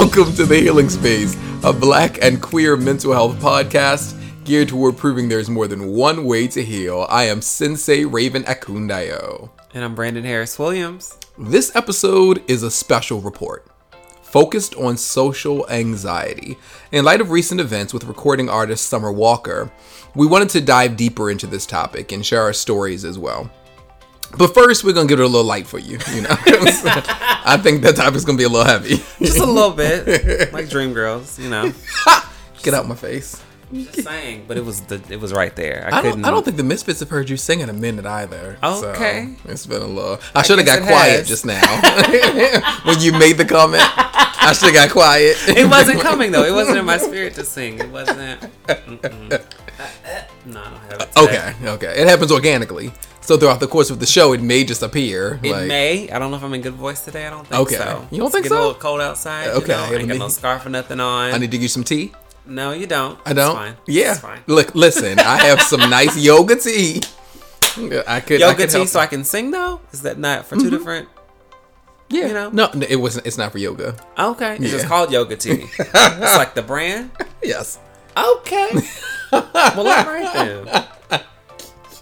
Welcome to the Healing Space, a black and queer mental health podcast geared toward proving there's more than one way to heal. I am Sensei Raven Akundayo. And I'm Brandon Harris Williams. This episode is a special report focused on social anxiety. In light of recent events with recording artist Summer Walker, we wanted to dive deeper into this topic and share our stories as well. But first, we're gonna give it a little light for you. You know, I think that topic's gonna be a little heavy. Just a little bit, like Dream Girls, you know. Get out my face. Just saying, but it was the it was right there. I don't, I don't think the Misfits have heard you sing in a minute either. Okay. So it's been a little. I should have got quiet has. just now when you made the comment. I should have got quiet. It wasn't coming though. It wasn't in my spirit to sing. It wasn't. Mm-mm. Uh, uh, no, I don't have it. today. Okay, okay. It happens organically. So throughout the course of the show, it may just appear. It like, may. I don't know if I'm in good voice today. I don't think Okay. so. You don't It's think getting so? A little cold outside. Okay, You know? I ain't got no scarf or nothing on. I need to give you some tea. no, you don't. I don't. It's fine. Yeah. It's fine. Look, listen. I have some nice yoga tea. I could I Yoga could tea, so I can sing though. Is that not for 2 mm-hmm. different? yeah. you know? No, no, it wasn't. It's not for yoga. Okay, it's Yeah. just called yoga tea. it's like the brand. Yes. Okay. well, all right then.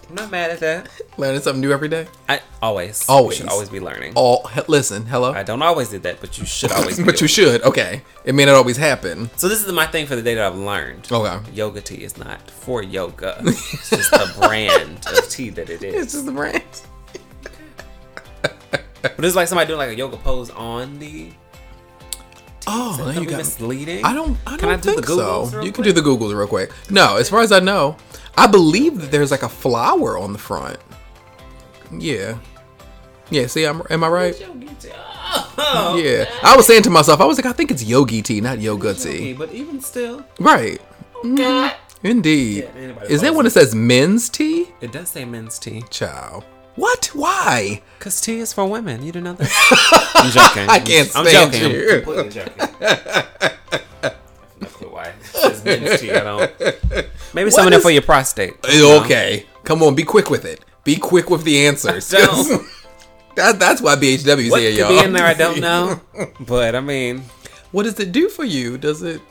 I'm not mad at that. Learning something new every day. I always, Always. you should always be learning. All he- listen. Hello. I don't always do that, but you should always. Be but you doing should. Okay. It may not always happen. it. So this is my thing for the day that I've learned. Okay. Yoga tea is not for yoga. It's just the brand of tea that it is. It's just the brand. But it's like somebody doing like a yoga pose on the. Oh, you gonna go. misleading? I don't. I don't Can I do think so. You can do the Googles real quick. No, as far as I know, I believe that there's like a flower on the front. Yeah. Yeah. See, I'm, am I right? Oh, Yeah. I was saying to myself, I was like, I think it's yogi tea, not yoga okay, tea. but even still, Right. Mhm. Indeed. Yeah, Is that when it says men's tea? it does say men's tea. Child. What? Why? Cause tea is for women. You didn't know that? I'm joking. I can't I'm stand joking. you. I'm completely joking. I have no clue why. It says men's tea. I don't. Maybe some What of that is- for your prostate. Eh, you know? Okay. Come on, be quick with it. Be quick with the answers. Don't. that, that's why BHW's What here, could y'all. be in there? I don't know. But I mean, What does it do for you? Does it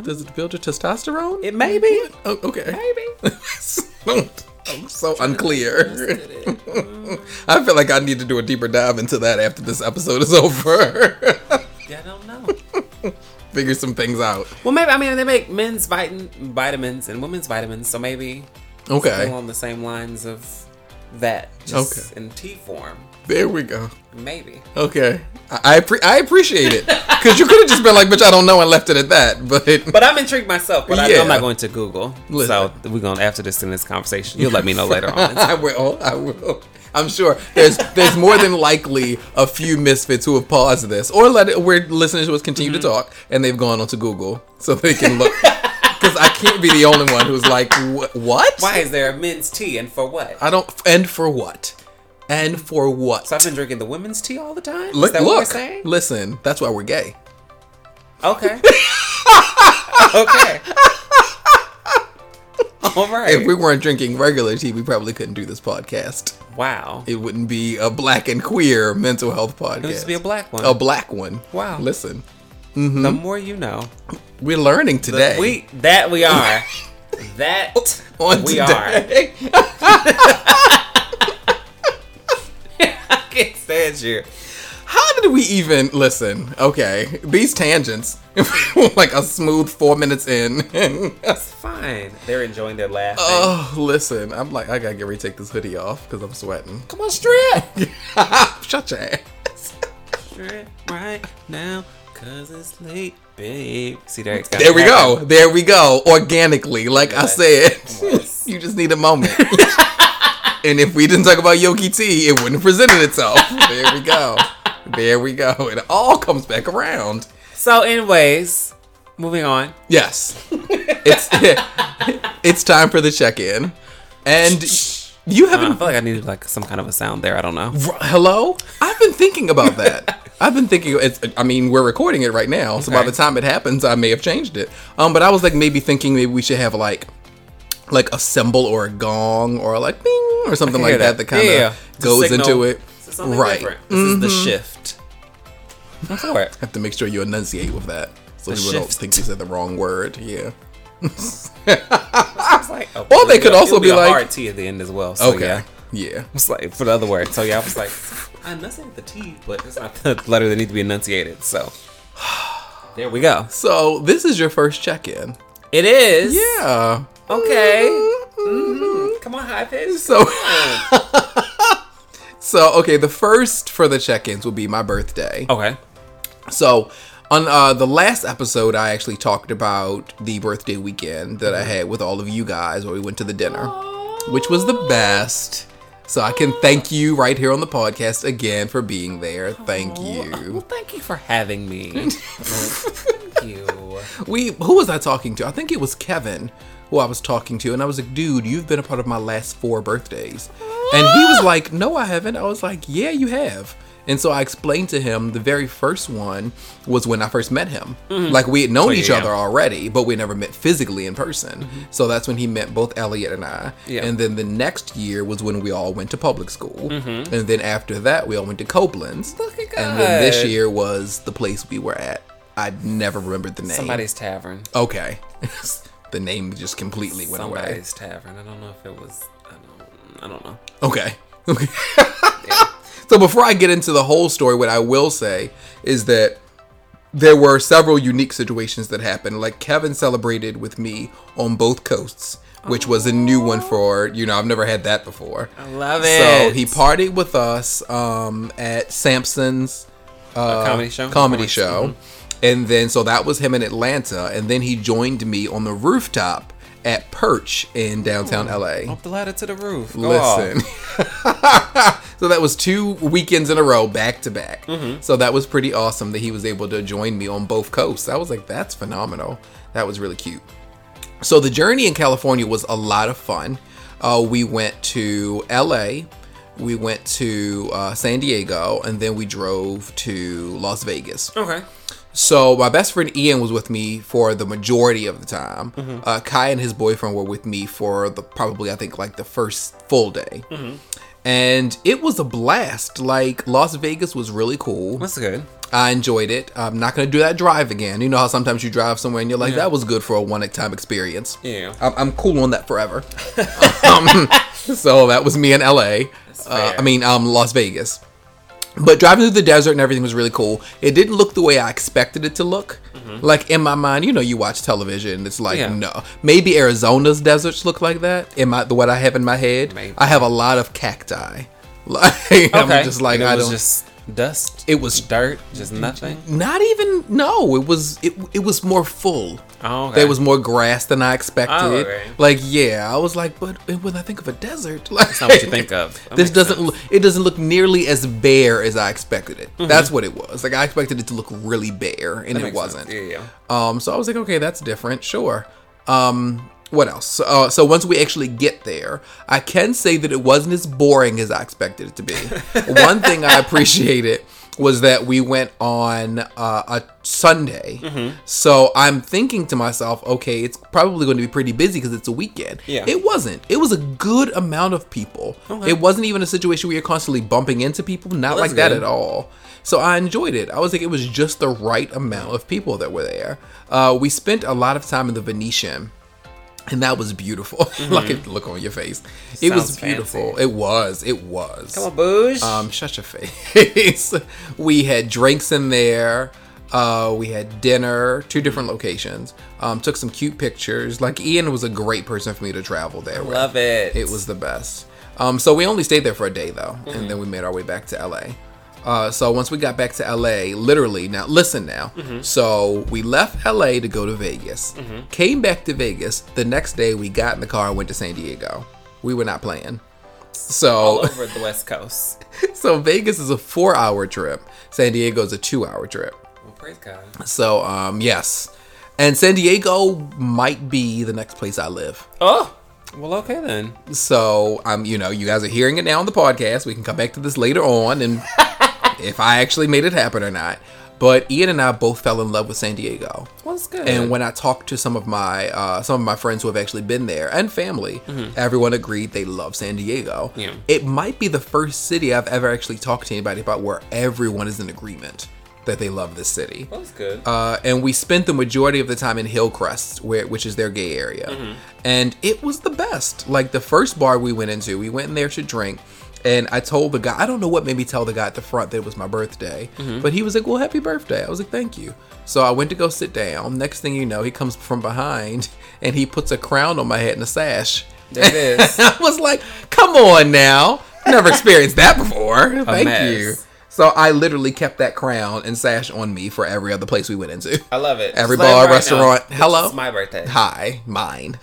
does it build your testosterone? it may be. oh, okay. Maybe. I'm so unclear. I feel like I need to do a deeper dive into that after this episode is over. Yeah, I don't know. Figure some things out. Well, maybe I mean they make men's vitam- vitamins and women's vitamins, so maybe Okay. along the same lines of that, just in tea form. There we go. Maybe. Okay. I I, appre- I appreciate it. Because you could have just been like, bitch, I don't know, and left it at that. But, But I'm intrigued myself. But I, Yeah. I'm not going to Google. Listen. So we're going to after this in this conversation. You'll let me know later on. I will. I will. I'm sure there's there's more than likely a few misfits who have paused this or let it where listeners will continue Mm-hmm. to talk and they've gone onto Google so they can look because I can't be the only one who's like what? Why is there a men's tea and for what? I don't and for what? And for what? So I've been drinking the women's tea all the time. look, is that what we're look, saying? listen. That's why we're gay. Okay. okay. All right. If we weren't drinking regular tea, we probably couldn't do this podcast. wow. It wouldn't be a black and queer mental health podcast. It would just be a black one. a black one. Wow. Listen, The mm-hmm. more you know. we're learning today. We that we are. that on we today. I can't stand you. How did we even listen? Okay, these tangents, like a smooth four minutes in. That's fine. They're enjoying their laugh. oh, listen, I'm like, I gotta get ready to take this hoodie off because I'm sweating. Come on, strip. Shut your ass. strip right now, cause it's late, babe. See there. it's There we go. There we go. Organically, like I said, you just need a moment. And if we didn't talk about Yogi tea, it wouldn't have presented itself. There we go. There we go. It all comes back around. So, anyways, moving on. Yes. It's it's time for the check-in. And you haven't feel like I needed like some kind of a sound there. I don't know. R- Hello? I've been thinking about that. I've been thinking it's I mean, we're recording it right now, so by the time it happens, I may have changed it. Um but I was like maybe thinking maybe we should have like like a symbol or a gong or like bing or something like that that. that kind of Yeah. Goes into it. This is something Right. Mm-hmm. This is the shift. I'm for it. Have to make sure you enunciate with that, so The people don't think you said the wrong word. Yeah. Like, oh, Or they could a- also be a like- hard T at the end as well. So Okay. yeah. Yeah. It's like for the other word. So yeah, I was like, I enunciated the T, but it's not the letter that needs to be enunciated. So there we go. So this is your first check-in. It is. Yeah. Okay. Mm-hmm. Mhm. Come on, high pitch. So. so okay, the first for the check-ins will be my birthday. Okay. So, on uh, the last episode, I actually talked about the birthday weekend that I had with all of you guys where we went to the dinner, which was the best. So, I can thank you right here on the podcast again for being there. Thank Well, you. thank you for having me. thank you. We, who was I talking to? I think it was Kevin who I was talking to, and I was like, dude, you've been a part of my last four birthdays. And he was like, no, I haven't. I was like, yeah, you have. And so I explained to him the very first one was when I first met him. Mm-hmm. Like we had known Oh, yeah, each yeah. other already, but we never met physically in person. Mm-hmm. So that's when he met both Elliot and I. Yeah. And then the next year was when we all went to public school. Mm-hmm. And then after that, we all went to Copeland's. And then this year was the place we were at. I never remembered the name. Somebody's tavern. Okay. the name just completely went away. Somebody's tavern. I don't know if it was. I don't. I don't know. Okay. Okay. so before I get into the whole story, what I will say is that there were several unique situations that happened. Like Kevin celebrated with me on both coasts, which was a new one for you know I've never had that before. I love it. So he partied with us um, at Samson's uh, comedy show? Comedy show, and then so that was him in Atlanta, and then he joined me on the rooftop at Perch in downtown LA. Up the ladder to the roof. Go. Listen. so that was two weekends in a row, back to back. So that was pretty awesome that he was able to join me on both coasts. I was like, that's phenomenal. That was really cute. So the journey in California was a lot of fun. Uh, we went to LA, we went to uh, San Diego, and then we drove to Las Vegas. Okay. So my best friend Ian was with me for the majority of the time. Uh, Kai and his boyfriend were with me for the probably I think like the first full day, and it was a blast. Like Las Vegas was really cool. That's good. I enjoyed it. I'm not gonna do that drive again. You know how sometimes you drive somewhere and you're like, that was good for a one time experience. Yeah. I'm, I'm cool on that forever. um, so that was me in LA. Uh. I mean, um, Las Vegas. But driving through the desert and everything was really cool. It didn't look the way I expected it to look. Like in my mind, you know, you watch television, it's like Mm-hmm. Yeah. no. Maybe Arizona's deserts look like that. In my the what I have in my head, Maybe. I have a lot of cacti. Like Okay. I'm just like I was don't. just dust. It was- dirt. Just nothing. not even no. It was it. It was more full. Oh, okay. There was more grass than I expected. Oh, okay. Like, yeah, I was like, but when I think of a desert, like, That's not what you think of. That this doesn't. sense. Look, it doesn't look nearly as bare as I expected it. Mm-hmm. That's what it was. Like, I expected it to look really bare, and That it wasn't. sense. Yeah, yeah. Um, so I was like, okay, that's different. Sure. Um, what else? So, uh, so once we actually get there, I can say that it wasn't as boring as I expected it to be. One thing I appreciated was that we went on uh, a Sunday. Mm-hmm. So I'm thinking to myself, okay, it's probably going to be pretty busy because it's a weekend. Yeah. It wasn't. It was a good amount of people. Okay. It wasn't even a situation where you're constantly bumping into people. Not Well, like that good. at all. So I enjoyed it. I was like, it was just the right amount of people that were there. Uh, we spent a lot of time in the Venetian. And that was beautiful. like at the look on your face. It was Mm-hmm. Beautiful. fancy. It was. It was. Come on, Booge. Um, shut your face. we had drinks in there. Uh, we had dinner, two different locations. Um, took some cute pictures. Like Ian was a great person for me to travel there. with. Love it. It was the best. Um, so we only stayed there for a day though, and then we made our way back to LA. Uh, so once we got back to LA, literally now listen now. So we left LA to go to Vegas. Came back to Vegas. The next day we got in the car and went to San Diego. We were not playing. So all over the West Coast. so Vegas is a four hour trip. San Diego is a two hour trip. Well, praise God. So um yes. And San Diego might be the next place I live. Oh, well, okay then. So um, you know, you guys are hearing it now on the podcast. We can come back to this later on and if I actually made it happen or not. But Ian and I both fell in love with San Diego. Well, that's good. And when I talked to some of my uh, some of my friends who have actually been there and family, everyone agreed they love San Diego. Mm-hmm. Yeah. It might be the first city I've ever actually talked to anybody about where everyone is in agreement that they love this city. That's good. Uh, and we spent the majority of the time in Hillcrest, where which is their gay area, Mm-hmm. and it was the best. Like the first bar we went into, we went in there to drink, and I told the guy, I don't know what made me tell the guy at the front that it was my birthday, Mm-hmm. but he was like, "Well, happy birthday." I was like, "Thank you." So I went to go sit down. Next thing you know, he comes from behind and he puts a crown on my head and a sash. There it is. I was like, "Come on now, never experienced that before." Thank mess. you. So I literally kept that crown and sash on me for every other place we went into. I love it. Every Just bar, right restaurant. now. Hello? It's my birthday. Hi, mine,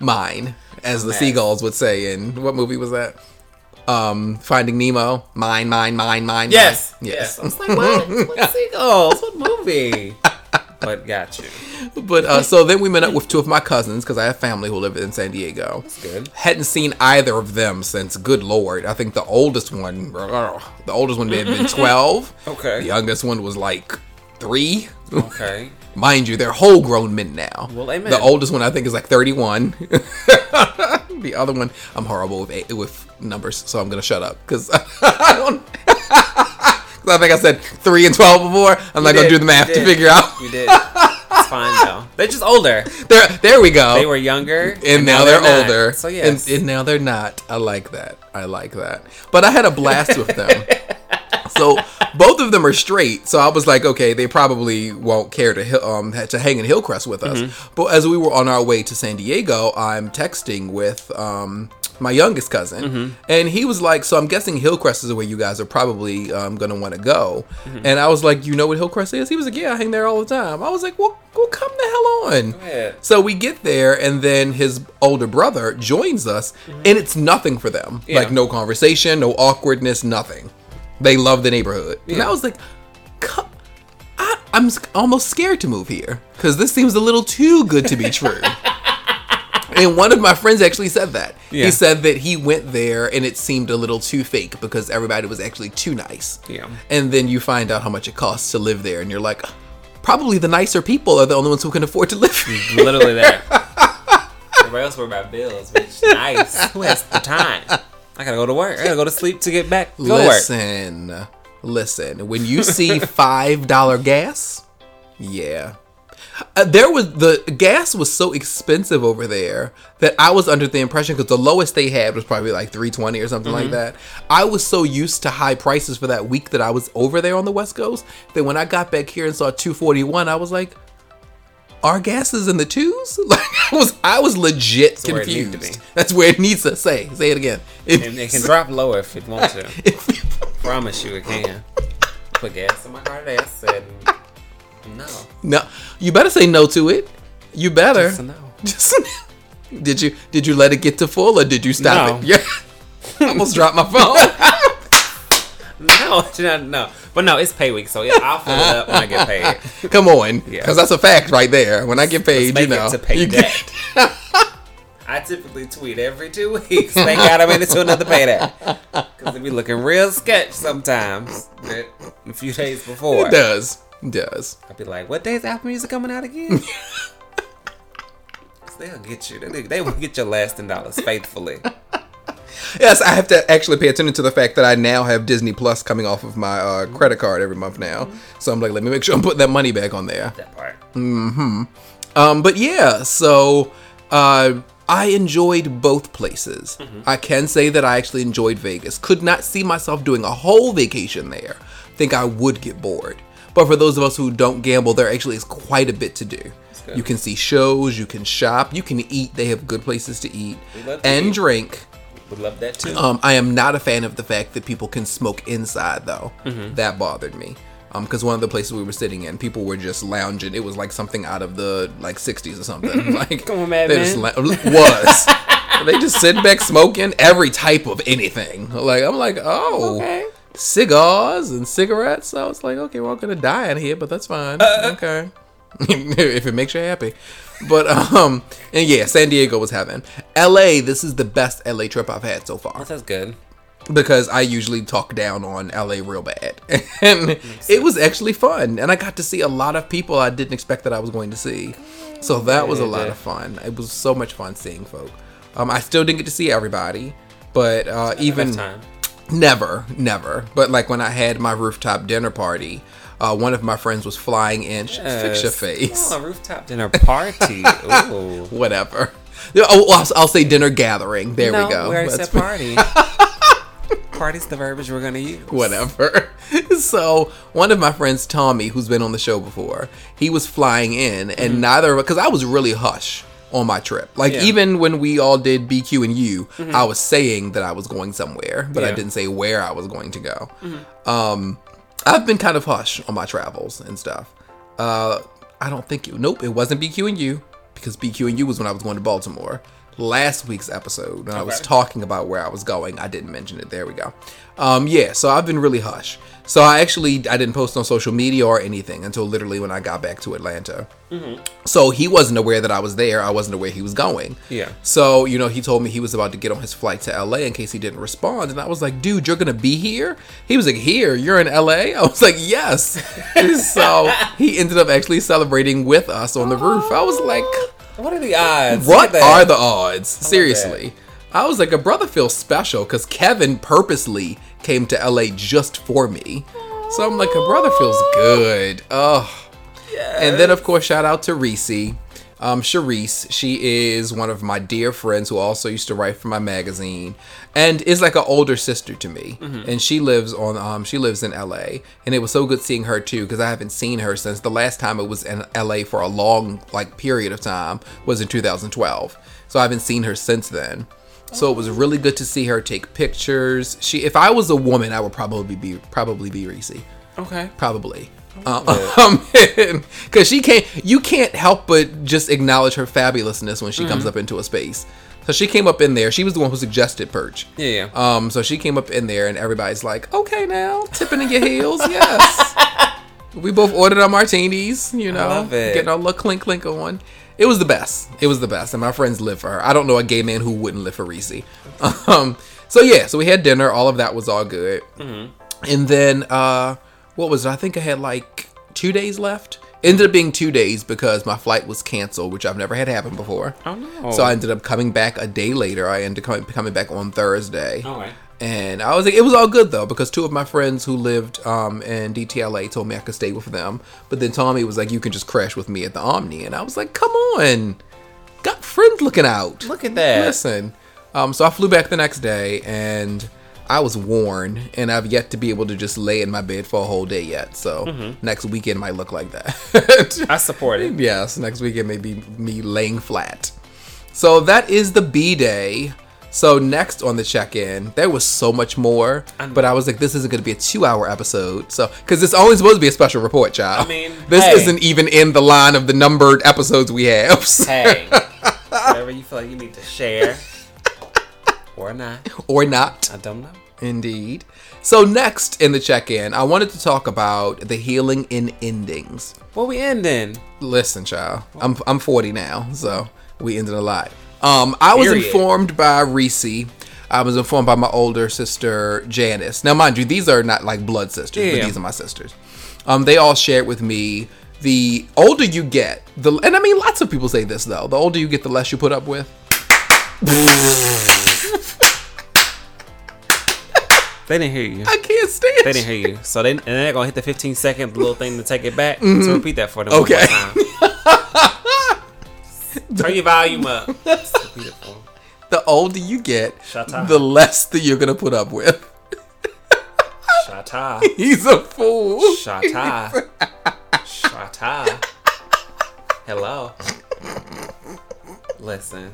mine, as the seagulls would say in what movie was that? Um, Finding Nemo. Mine, mine, mine, mine. Yes. mine. Yes. I was like, what? what seagulls? What movie? but got you. But uh, so then we met up with two of my cousins because I have family who live in San Diego. That's good. Hadn't seen either of them since, good lord, I think the oldest one, the oldest one may have been 12. Okay. The youngest one was like three. Okay. Mind you, they're whole grown men now. Well, amen. The oldest one I think is like 31. the other one, I'm horrible with eight, with numbers, so I'm gonna shut up because I don't. 'cause I think I said three and 12 before. I'm not You gonna do the math to figure out. You did. It's fine though. They're just older. There, there we go. They were younger, and, now, they're, not. older. So yes. and, and now they're not. I like that. I like that. But I had a blast with them. So both of them are straight. So I was like, okay, they probably won't care to um to hang in Hillcrest with us. Mm-hmm. But as we were on our way to San Diego, I'm texting with um my youngest cousin, Mm-hmm. and he was like, "So I'm guessing Hillcrest is where you guys are probably um, gonna want to go." Mm-hmm. And I was like, "You know what Hillcrest is?" He was like, "Yeah, I hang there all the time." I was like, "Well, well, come the hell on." So we get there, and then his older brother joins us, and it's nothing for them. Yeah. Like no conversation, no awkwardness, nothing. They love the neighborhood, and I was like, I, I'm almost scared to move here because this seems a little too good to be true. and one of my friends actually said that. Yeah. He said that he went there and it seemed a little too fake because everybody was actually too nice. Yeah. And then you find out how much it costs to live there, and you're like, probably the nicer people are the only ones who can afford to live here. Literally there. Everybody else worry about bills, bitch. Nice. Who has the time? I gotta go to work. I gotta go to sleep to get back. Go to work. listen, listen. When you see five dollar gas, yeah. Uh, there was the gas was so expensive over there that I was under the impression because the lowest they had was probably like three twenty or something like that. I was so used to high prices for that week that I was over there on the West Coast that when I got back here and saw two forty one, I was like, "Our gas is in the twos? Like I was I was legit where it to confused. be. That's where it needs to say. Say it again. It- And it can drop lower if it wants to. Promise you it can. Put gas in my car today. I said no. No, you better say no to it. You better. Just a no. Just- did you did you let it get to full or did you stop No. it? Yeah. Almost dropped my phone. No, no, no. But no, it's pay week, so yeah, I'll fill it up when I get paid. Come on, Yeah. because that's a fact right there. When I get paid, you know, to pay you day. get- I typically tweet every two weeks. Thank God I made it to another payday. Because it be looking real sketch sometimes. A few days before. it does, it does. I'd be like, what day's Apple Music coming out again? 'Cause They'll get you. They, they will get your lasting dollars faithfully. Yes, I have to actually pay attention to the fact that I now have Disney Plus coming off of my uh, credit card every month now. So I'm like, let me make sure I'm putting that money back on there. That part. Hmm. Um, but yeah, so uh, I enjoyed both places. I can say that I actually enjoyed Vegas. Could not see myself doing a whole vacation there. Think I would get bored. But for those of us who don't gamble, there actually is quite a bit to do. You can see shows, you can shop, you can eat. They have good places to eat to and eat. drink. Would love that too. Um, I am not a fan of the fact that people can smoke inside, though. Mm-hmm. That bothered me. Um, because one of the places we were sitting in, people were just lounging. It was like something out of the like '60s or something. Like Come on, Mad they just la- was. they just sitting back smoking every type of anything. Like I'm like, oh, Okay. cigars and cigarettes. So I was like, okay, we're all gonna die in here, but that's fine. okay, if it makes you happy. But um, and yeah, San Diego was heaven. L.A. This is the best L.A. trip I've had so far That's good. because I usually talk down on LA real bad. And it was actually fun. And I got to see a lot of people I didn't expect that I was going to see. So that was a lot of fun. It was so much fun seeing folk. Um, I still didn't get to see everybody, but uh, even time. Never, never. But like when I had my rooftop dinner party, uh, one of my friends was flying in. Sh- Fix your face. Oh, a rooftop dinner party. Ooh. Whatever. Oh, I'll, I'll say dinner gathering. There no, we go. We already That's said party. Party's the verbiage we're gonna use. whatever. so one of my friends, Tommy, who's been on the show before, he was flying in, and neither of us. because I was really hush on my trip. Like Yeah. even when we all did BQ and U, I was saying that I was going somewhere, but I didn't say where I was going to go. Um, I've been kind of hush on my travels and stuff. Uh, I don't think you. Nope, it wasn't BQ and you because BQ and you was when I was going to Baltimore. Last week's episode, when I was talking about where I was going, I didn't mention it. There we go. Um, yeah, so I've been really hush. So I actually I didn't post on social media or anything until literally when I got back to Atlanta. So he wasn't aware that I was there. I wasn't aware he was going. Yeah. So, you know, he told me he was about to get on his flight to LA in case he didn't respond. And I was like, dude, you're going to be here? He was like, here, you're in LA? I was like, yes. so he ended up actually celebrating with us on the roof. I was like, What are the odds? what are the odds? Seriously. I was like, a brother feels special because Kevin purposely came to LA just for me. So I'm like, a brother feels good. Oh. And then, of course, shout out to Reese. Um, Charisse, she is one of my dear friends who also used to write for my magazine, and is like an older sister to me. And she lives on, um, she lives in LA, and it was so good seeing her too because I haven't seen her since the last time it was in LA for a long like period of time was in 2012. So I haven't seen her since then. So it was really good to see her take pictures. She, if I was a woman, I would probably be probably be Reese. Okay. probably. Um because she can't you can't help but just acknowledge her fabulousness when she comes up into a space. So she came up in there. She was the one who suggested perch. Yeah, yeah. um so she came up in there and everybody's like okay now tipping in your heels yes. We both ordered our martinis you know getting our little clink clink on it was the best it was the best and my friends live for her i don't know a gay man who wouldn't live for reese um so yeah so we had dinner all of that was all good and then uh what was it? I think I had like two days left. Ended up being two days because my flight was canceled, which I've never had happen before. Oh no. So I ended up coming back a day later. I ended up coming, coming back on Thursday. Okay. And I was like, it was all good though, because two of my friends who lived um, in DTLA told me I could stay with them. But then Tommy was like, you can just crash with me at the Omni. And I was like, come on. Got friends looking out. Look at that. Listen. Um, so I flew back the next day and I was worn and I've yet to be able to just lay in my bed for a whole day yet. So Mm-hmm. next weekend might look like that. I support it. yes, next weekend may be me laying flat. So that is the B day. So next on the check-in, there was so much more, but I was like, this isn't going to be a two-hour episode. So because it's only supposed to be a special report, child. I mean, this hey. isn't even in the line of the numbered episodes we have. Hey, whatever you feel like you need to share or not, or not. I don't know. Indeed. So next in the check-in, I wanted to talk about the healing in endings. What we ending? Listen, child, I'm I'm 40 now, so we ended a lot. Um, I was Period. informed by Reese. I was informed by my older sister Janice. Now, mind you, these are not like blood sisters, but these are my sisters. Um, they all shared with me. The older you get, the and I mean, lots of people say this though. The older you get, the less you put up with. They didn't hear you. I can't stand. They didn't hear you. So they and they're gonna hit the 15 second little thing to take it back. So repeat that for them. Mm-hmm. Okay. time. Turn your volume up. Just repeat it for 'em. The older you get, Shut up. the less that you're gonna put up with. Shata. He's a fool. Shata. Shata. Hello. Listen.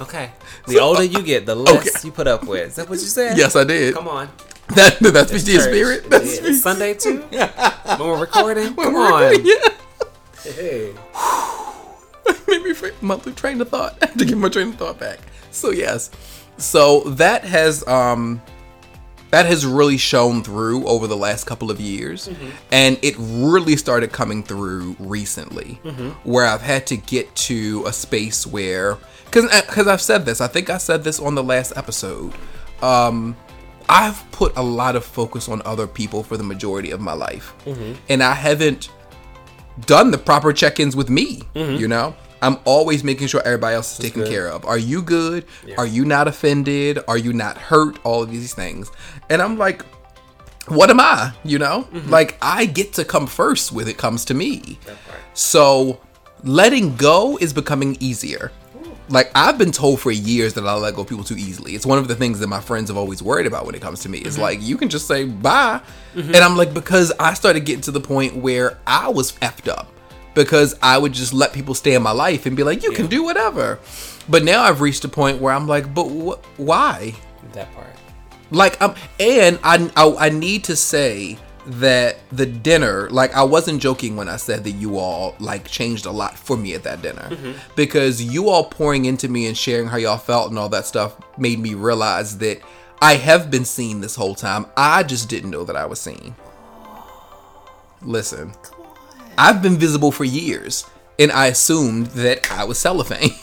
Okay. The older you get, the less Okay. you put up with. Is that what you said? Yes, I did. Come on. That, that's the Church. spirit. That's Yeah, Sunday too. when we're recording. Come We're- on. Yeah. Hey. Made me my train of thought. I have to get my train of thought back. So yes. So that has um that has really shown through over the last couple of years and it really started coming through recently where i've had to get to a space where because because i've said this i think i said this on the last episode um i've put a lot of focus on other people for the majority of my life and i haven't done the proper check-ins with me you know I'm always making sure everybody else is taken good. care of. Are you good? Yeah. Are you not offended? Are you not hurt? All of these things. And I'm like, what am I? You know? Mm-hmm. Like I get to come first when it comes to me. Part. So letting go is becoming easier. Like I've been told for years that I let go of people too easily. It's one of the things that my friends have always worried about when it comes to me. It's like you can just say bye, and I'm like because I started getting to the point where I was effed up because I would just let people stay in my life and be like you can do whatever. But now I've reached a point where I'm like, but wh- why? That part. like um and I, I i need to say that the dinner like i wasn't joking when i said that you all like changed a lot for me at that dinner. Because you all pouring into me and sharing how y'all felt and all that stuff made me realize that i have been seen this whole time. I just didn't know that i was seen. Listen. I've been visible for years and i assumed that i was cellophane.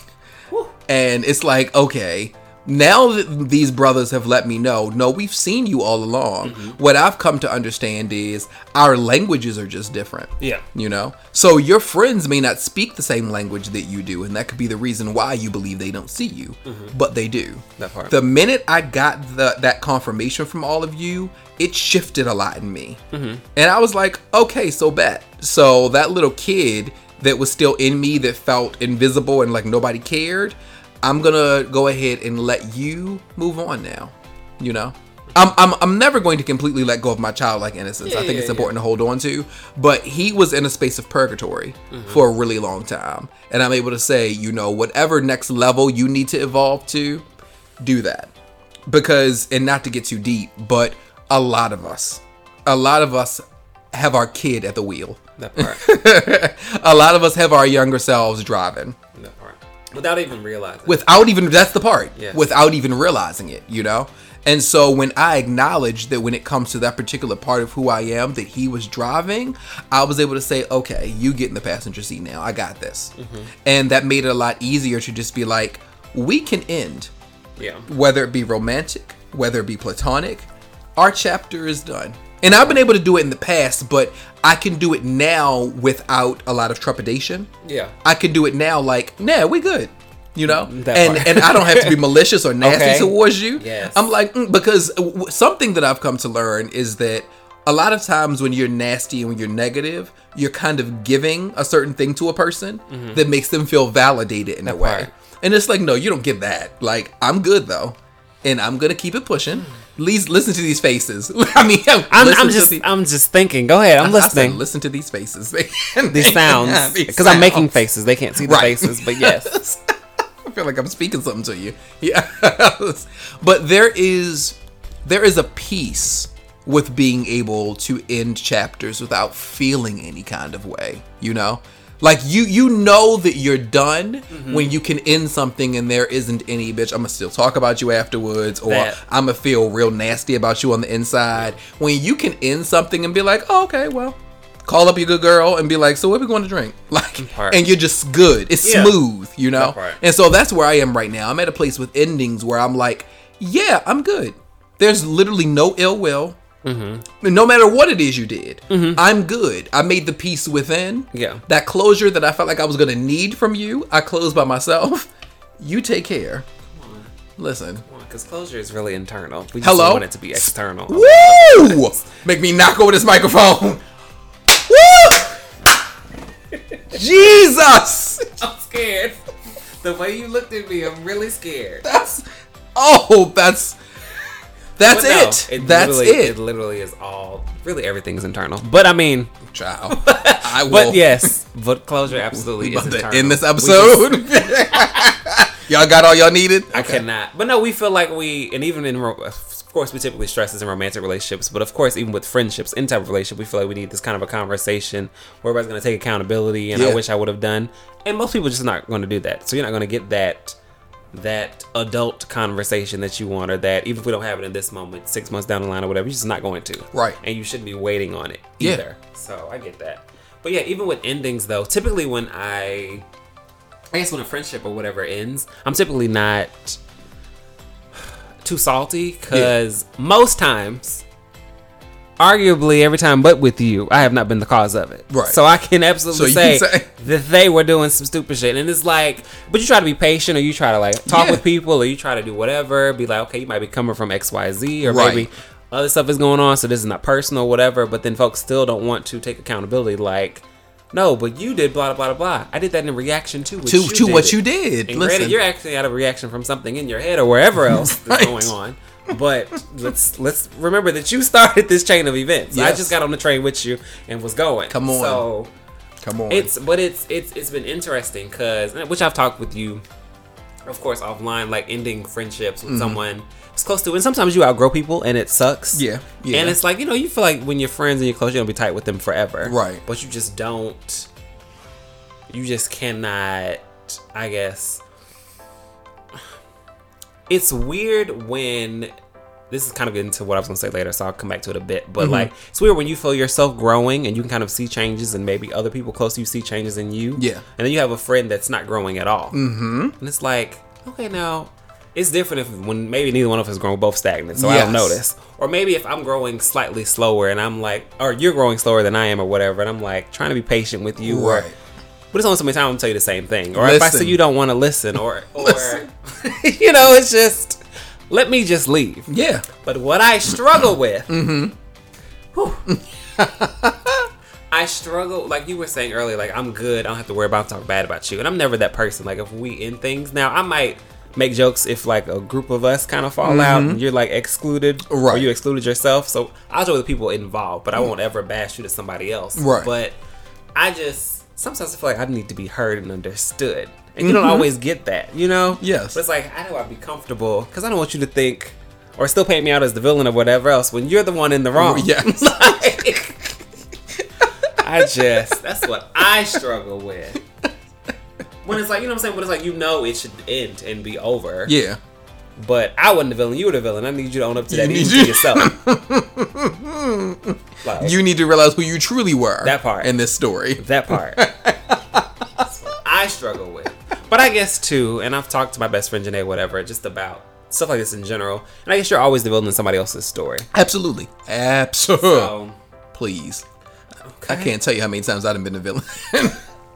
And it's like okay now that these brothers have let me know no we've seen you all along. Mm-hmm. What i've come to understand is our languages are just different Yeah. you know? So your friends may not speak the same language that you do and that could be the reason why you believe they don't see you mm-hmm. but they do. That part. the minute i got the that confirmation from all of you it shifted a lot in me. Mm-hmm. And i was like okay so bet. So that little kid that was still in me that felt invisible and like nobody cared i'm gonna go ahead and let you move on now you know I'm, I'm, I'm never going to completely let go of my childlike innocence. I think yeah, it's yeah. important to hold on to. But he was in a space of purgatory Mm-hmm. for a really long time. And I'm able to say, you know, whatever next level you need to evolve to, do that. Because, and not to get too deep, but a lot of us, a lot of us have our kid at the wheel. That part. a lot of us have our younger selves driving. Without even realizing. without even that's the part. Yes. without even realizing it you know? And so when i acknowledged that when it comes to that particular part of who i am that he was driving i was able to say okay you get in the passenger seat now. I got this. Mm-hmm. And that made it a lot easier to just be like we can end. Yeah. whether it be romantic whether it be platonic our chapter is done and i've been able to do it in the past but i can do it now without a lot of trepidation Yeah. I can do it now like, nah, we good. You know? That and and I don't have to be malicious or nasty Okay. towards you. Yes. I'm like mm, because w- something that I've come to learn is that a lot of times when you're nasty and when you're negative, you're kind of giving a certain thing to a person that makes them feel validated in a way. Mm-hmm. part. And it's like, no, you don't get that. Like, I'm good though. And I'm gonna keep it pushing. Please listen to these faces. I mean, I'm, I'm just the- I'm just thinking. Go ahead. I'm I listening. listen to these faces. These sounds because I'm making faces. They can't see the Right. faces, but yes. I feel like I'm speaking something to you. Yeah. but there is there is a peace with being able to end chapters without feeling any kind of way, you know? Like you you know that you're done Mm-hmm. when you can end something and there isn't any bitch. I'm gonna still talk about you afterwards, or That- I'm gonna feel real nasty about you on the inside. When you can end something and be like, oh, okay, well, call up your good girl and be like, so what we going to drink? Like, Part. and you're just good. It's Yeah. smooth, you know. Part. And so that's where I am right now. I'm at a place with endings where I'm like, yeah, I'm good. There's literally no ill will. Mm-hmm. No matter what it is you did, I'm good. I made the peace within. Yeah. That closure that I felt like I was going to need from you, I closed by myself. You take care. Listen. Because closure is really internal. We just Hello? want it to be external. Woo! Make me knock over this microphone. Woo! Jesus! I'm scared. The way you looked at me, I'm really scared. That's oh, that's that's no, it. That's literally, it. It literally is all. Really, everything's internal. But I mean, Child. I will. but yes, but closure absolutely is internal. end this We just- episode. y'all got all y'all needed. I cannot. But no, we feel like we, and even in, of course, we typically stress this in romantic relationships, but of course, even with friendships, in type of relationship, we feel like we need this kind of a conversation where everybody's going to take accountability, and I wish I would have done. And most people just not going to do that. So you're not going to get that that adult conversation that you want, or that even if we don't have it in this moment, six months down the line or whatever, you're just not going to. Right. And you shouldn't be waiting on it either Yeah. So I get that. But yeah, even with endings though, typically when I I guess when a friendship or whatever ends, I'm typically not too salty because most times arguably every time but with you, I have not been the cause of it. Right. So I can absolutely So say, can say- that they were doing some stupid shit. And it's like, but you try to be patient or you try to like talk Yeah. with people or you try to do whatever. Be like, okay, you might be coming from XYZ or Right. maybe other stuff is going on. So this is not personal, whatever. But then folks still don't want to take accountability. Like, no, but you did blah, blah, blah, blah. I did that in reaction to what to you to did what you did. And Listen, granted, you're actually out of reaction from something in your head or wherever else Right. that's going on. But let's let's remember that you started this chain of events. I just got on the train with you and was going. Come on. So come on. it's but it's it's it's been interesting because which I've talked with you, of course, offline, like ending friendships with mm-hmm. someone it's close to. And sometimes you outgrow people and it sucks. Yeah, yeah. And it's like you know you feel like when you're friends and you're close, you're gonna be tight with them forever. Right. But you just don't. You just cannot. I guess. It's weird when this is kind of getting to what I was gonna say later, so I'll come back to it a bit. But like, it's weird when you feel yourself growing and you can kind of see changes, and maybe other people close to you see changes in you. Yeah. And then you have a friend that's not growing at all. Mm-hmm. And it's like, okay, now it's different if when maybe neither one of us is growing both stagnant, so I don't notice. Or maybe if I'm growing slightly slower and I'm like, or you're growing slower than I am, or whatever, and I'm like trying to be patient with you, or Right. But it's only so many times I'm gonna tell you the same thing. Or if I say you don't want to listen, or or Listen. you know, it's just let me just leave. yeah. But what I struggle with, mm-hmm. whew, I struggle like you were saying earlier. Like I'm good. I don't have to worry about talking bad about you, and I'm never that person. Like if we end things now, I might make jokes if like a group of us kind of fall mm-hmm. out and you're like excluded or you excluded yourself. So I'll joke with the people involved, but I mm. won't ever bash you to somebody else. Right. But I just sometimes I feel like I need to be heard and understood. And you don't mm-hmm. always get that, you know? Yes. But it's like, I know I'd be comfortable because I don't want you to think or still paint me out as the villain or whatever else when you're the one in the wrong. Yes. Like, I just, that's what I struggle with. When it's like, you know what I'm saying? When it's like, you know, it should end and be over. Yeah. But I wasn't the villain, you were the villain. I need you to own up to that You need to yourself. like, You need to realize who you truly were. That part. in this story. that part. That's what I struggle with. But I guess too, and I've talked to my best friend Janae, whatever, just about stuff like this in general. And I guess you're always the villain in somebody else's story. Absolutely. Absolutely. So Please. I can't tell you how many times I've been a villain.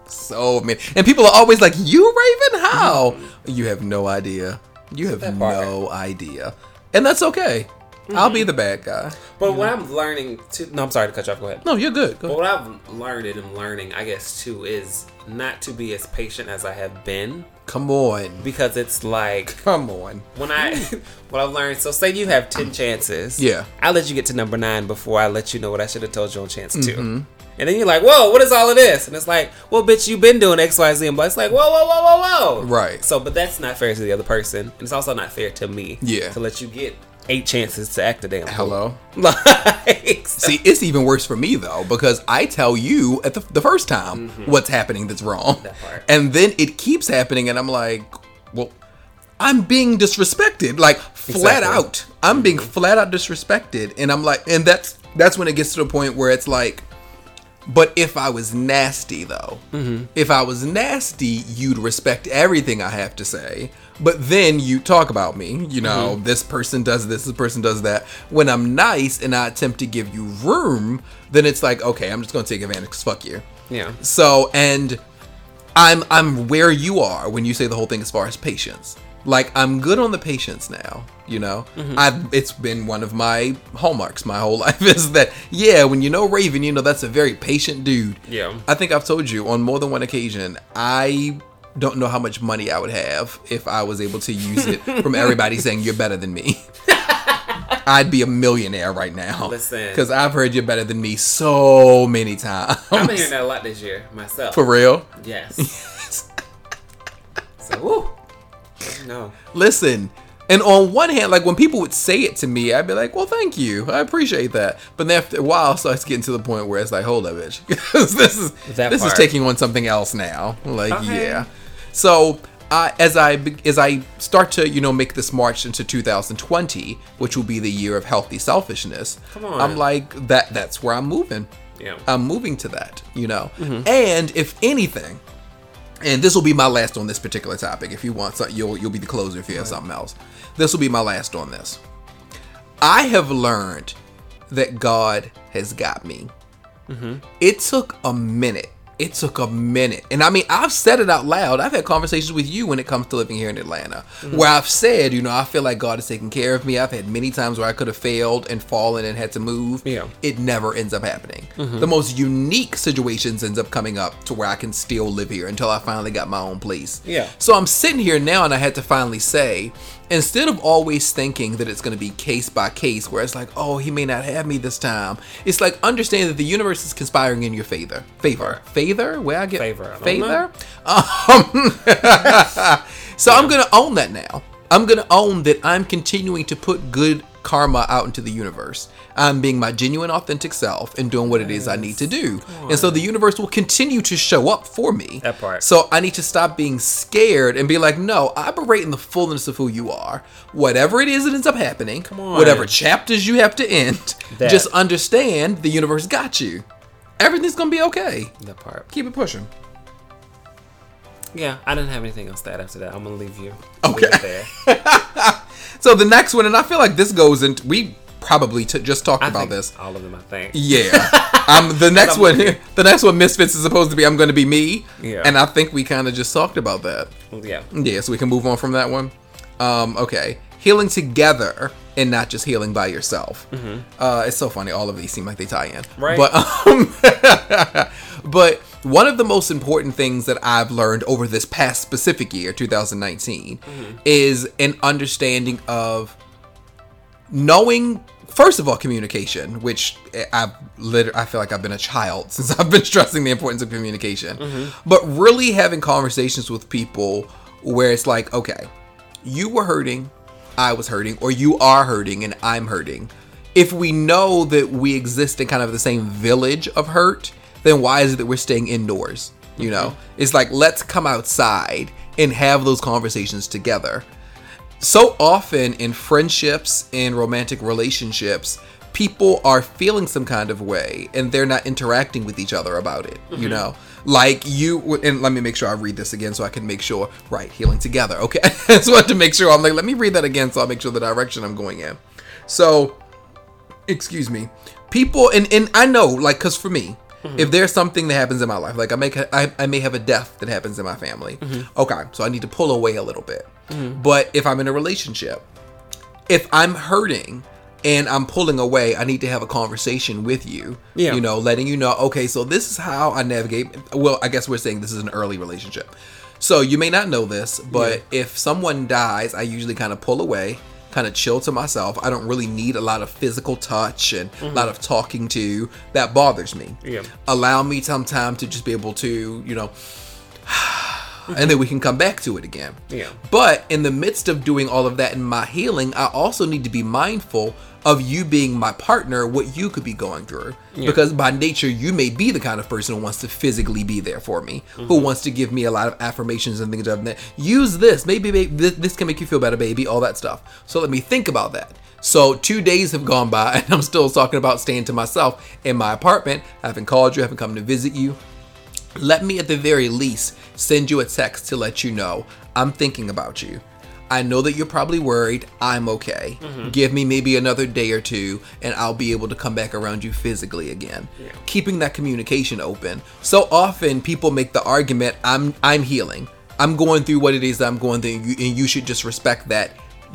so many. And people are always like, You, Raven? How? Mm-hmm. You have no idea. You have That part. no idea. And that's okay. I'll be the bad guy. But what I'm learning to no, I'm sorry to cut you off. Go ahead. No, you're good. Go But what I've learned and am learning, I guess too, is not to be as patient as I have been Come on. because it's like Come on. when I what I've learned. So say you have ten chances. Yeah. I let you get to number nine before I let you know what I should have told you on chance 2 Mm-hmm. And then you're like, whoa, what is all of this? And it's like, well, bitch, you've been doing X, Y, Z, and blah. It's like, whoa, whoa, whoa, whoa, whoa. Right. So, but that's not fair to the other person, and it's also not fair to me. Yeah. To let you get eight chances to act a damn. Hello. Like, so- See, it's even worse for me though because I tell you at the, the first time what's happening that's wrong, Mm-hmm. That part. and then it keeps happening, and I'm like, well, I'm being disrespected, like flat Exactly. out. I'm being flat out disrespected, and I'm like, and that's that's when it gets to the point where it's like, but if I was nasty though, Mm-hmm. if I was nasty, you'd respect everything I have to say. But then you talk about me, you know, Mm-hmm. this person does this, this person does that. When I'm nice and I attempt to give you room, then it's like, okay, I'm just gonna take advantage because fuck you. yeah. So and I'm I'm where you are when you say the whole thing as far as patience. Like I'm good on the patience now, you know. Mm-hmm. I've it's been one of my hallmarks my whole life is that yeah, when you know Raven, you know that's a very patient dude. Yeah. I think I've told you on more than one occasion. I don't know how much money I would have if I was able to use it from everybody saying you're better than me. I'd be a millionaire right now. Listen. because I've heard you're better than me so many times. I've been hearing that a lot this year myself. For real? Yes. so, woo. No. Listen, and on one hand, like when people would say it to me, I'd be like, "Well, thank you, I appreciate that." But then after a while, it starts getting to the point where it's like, "Hold up, bitch, this is That this is taking on something else now." Like, Okay. yeah. So, uh, as I as I start to you know make this march into 2020, which will be the year of healthy selfishness, Come on. I'm like that. That's where I'm moving. Yeah. I'm moving to that, you know. Mm-hmm. And if anything, and this will be my last on this particular topic. If you want, something, you'll you'll be the closer if you have something else. This will be my last on this. I have learned that God has got me. Mm-hmm. It took a minute. It took a minute. And I mean, I've said it out loud. I've had conversations with you when it comes to living here in Atlanta, mm-hmm. where I've said, you know, I feel like God is taking care of me. I've had many times where I could have failed and fallen and had to move. Yeah. It never ends up happening. Mm-hmm. The most unique situations ends up coming up to where I can still live here until I finally got my own place. Yeah. So I'm sitting here now and I had to finally say, instead of always thinking that it's going to be case by case, where it's like, oh, he may not have me this time, it's like understand that the universe is conspiring in your favor. Favor. Favor? Where I get Favor, Favor? Um, so I'm going to own that now. I'm going to own that I'm continuing to put good karma out into the universe. I'm being my genuine, authentic self and doing what it is I need to do. And so the universe will continue to show up for me. That part. So I need to stop being scared and be like, no, I operate in the fullness of who you are. Whatever it is that ends up happening, on. whatever chapters you have to end, That. just understand the universe got you. Everything's gonna be okay. That part. Keep it pushing. Yeah, I didn't have anything else to add after that. I'm gonna leave you. Okay. leave it there. So the next one, and I feel like this goes into we probably t- just talked I about think this. All of them, I think. Yeah. um, the next one, with the next one, Misfits is supposed to be I'm going to be me. Yeah. And I think we kind of just talked about that. Yeah. Yeah, so we can move on from that one. Um, okay. Healing together and not just healing by yourself. Uh, it's so funny. All of these seem like they tie in. Right. But, um, but one of the most important things that I've learned over this past specific year, 2019, mm-hmm. is an understanding of knowing first of all communication which i've literally i feel like i've been a child since i've been stressing the importance of communication. Mm-hmm. But really having conversations with people where it's like okay you were hurting i was hurting or you are hurting and i'm hurting. If we know that we exist in kind of the same village of hurt then why is it that we're staying indoors? You know? Mm-hmm. It's like let's come outside and have those conversations together. So often in friendships in romantic relationships people are feeling some kind of way and they're not interacting with each other about it you mm-hmm. know? Like you and let me make sure i read this again so i can make sure right healing together okay? So i just wanted to make sure i'm like let me read that again so i'll make sure the direction i'm going in. So excuse me. People and and i know like because for me Mm-hmm. if there's something that happens in my life like i make I, I may have a death that happens in my family. Mm-hmm. Okay so i need to pull away a little bit. Mm-hmm. But if i'm in a relationship if i'm hurting and i'm pulling away i need to have a conversation with you Yeah. you know letting you know okay so this is how i navigate well i guess we're saying this is an early relationship. So you may not know this but if someone dies i usually kind of pull away kind of chill to myself. I don't really need a lot of physical touch and a mm-hmm. lot of talking to that bothers me. Yeah. allow me some time to just be able to you know and then we can come back to it again Yeah. but in the midst of doing all of that in my healing, I also need to be mindful of you being my partner, what you could be going through. Because by nature, you may be the kind of person who wants to physically be there for me, who mm-hmm. wants to give me a lot of affirmations and things of that. Use this. Maybe, maybe this, this can make you feel better, baby, all that stuff. So let me think about that. So two days have gone by, and I'm still talking about staying to myself in my apartment. I haven't called you, I haven't come to visit you let me at the very least send you a text to let you know I'm thinking about you. I know that you're probably worried. I'm okay. Mm-hmm. Give me maybe another day or two and I'll be able to come back around you physically again. Keeping that communication open. So often people make the argument I'm I'm healing. I'm going through what it is that I'm going through and you, and you should just respect that.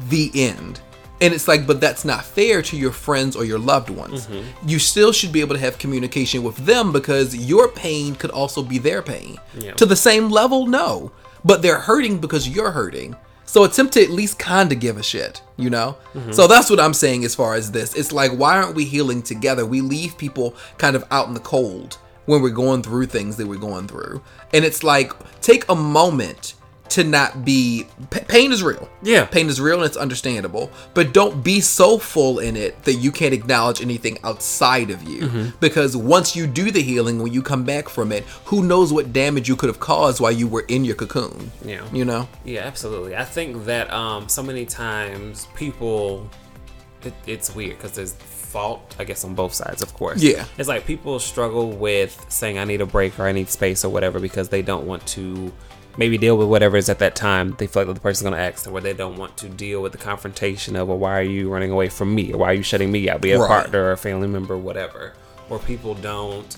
The end. And it's like, but that's not fair to your friends or your loved ones. Mm-hmm. You still should be able to have communication with them because your pain could also be their pain. Yeah. To the same level, no. But they're hurting because you're hurting. So attempt to at least kind of give a shit, you know? Mm-hmm. So that's what I'm saying as far as this. It's like, why aren't we healing together? We leave people kind of out in the cold when we're going through things that we're going through. And it's like, take a moment to not be p- pain is real. Yeah. Pain is real and it's understandable, but don't be so full in it that you can't acknowledge anything outside of you. Mm-hmm. Because once you do the healing, when you come back from it, who knows what damage you could have caused while you were in your cocoon? Yeah. You know? Yeah, absolutely. I think that um, so many times people, it, it's weird because there's fault, I guess, on both sides, of course. Yeah. It's like people struggle with saying, I need a break or I need space or whatever because they don't want to maybe deal with whatever is at that time they feel like the person's going to ask, or where they don't want to deal with the confrontation of, well, why are you running away from me, or why are you shutting me out, be a Right. partner or a family member, or whatever. Or people don't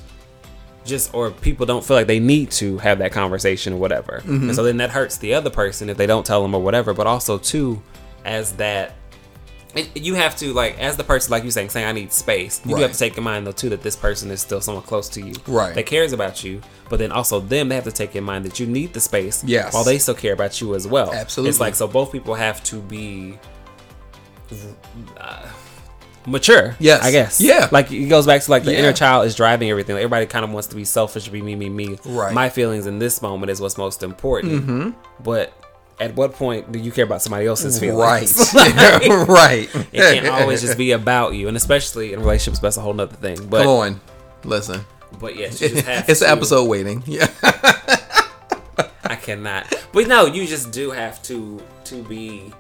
just, or people don't feel like they need to have that conversation or whatever. And mm-hmm. so then that hurts the other person if they don't tell them or whatever. But also too, as that it, you have to like as the person like you saying saying I need space. You do have to take in mind though too that this person is still someone close to you, Right. That cares about you, but then also them they have to take in mind that you need the space, Yes. while they still care about you as well. Absolutely. it's like so both people have to be uh, mature. Yes. I guess. Yeah. like it goes back to like the Yeah. inner child is driving everything. Like, everybody kind of wants to be selfish, be me, me, me. Right. My feelings in this moment is what's most important. Mm-hmm. But at what point do you care about somebody else's feelings? Right. right. It can't always just be about you, and especially in relationships, that's a whole nother thing. But Come on. Listen. but yes, you just have It's to. an episode waiting. Yeah. I cannot. But no, you just do have to to be.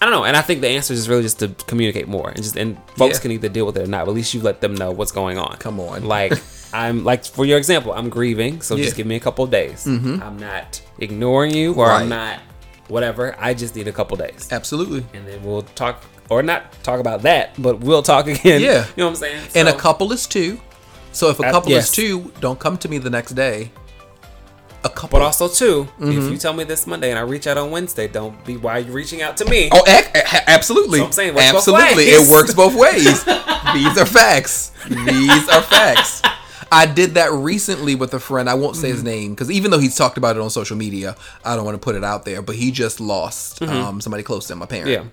I don't know, and I think the answer is really just to communicate more, and just and folks Yeah. can either deal with it or not. But at least you let them know what's going on. Come on. like I'm like for your example, I'm grieving, so Yeah. Mm-hmm. just give me a couple days. I'm not ignoring you, or I'm not whatever. I just need a couple days, Absolutely. and then we'll talk, or not talk about that, but we'll talk again. Yeah. you know what I'm saying. And a couple is two. So if a Uh, couple yes. is two, don't come to me the next day. A couple. But also 2 Mm-hmm. if you tell me this Monday and I reach out on Wednesday, don't be why you reaching out to me. Oh, ac- a- absolutely. So I'm saying it works both absolutely. It works both ways. These are facts. These are facts. I did that recently with a friend. I won't say Mm-hmm. his name because even though he's talked about it on social media, I don't want to put it out there. But he just lost um, somebody close to him, a parent. Mm-hmm. Yeah.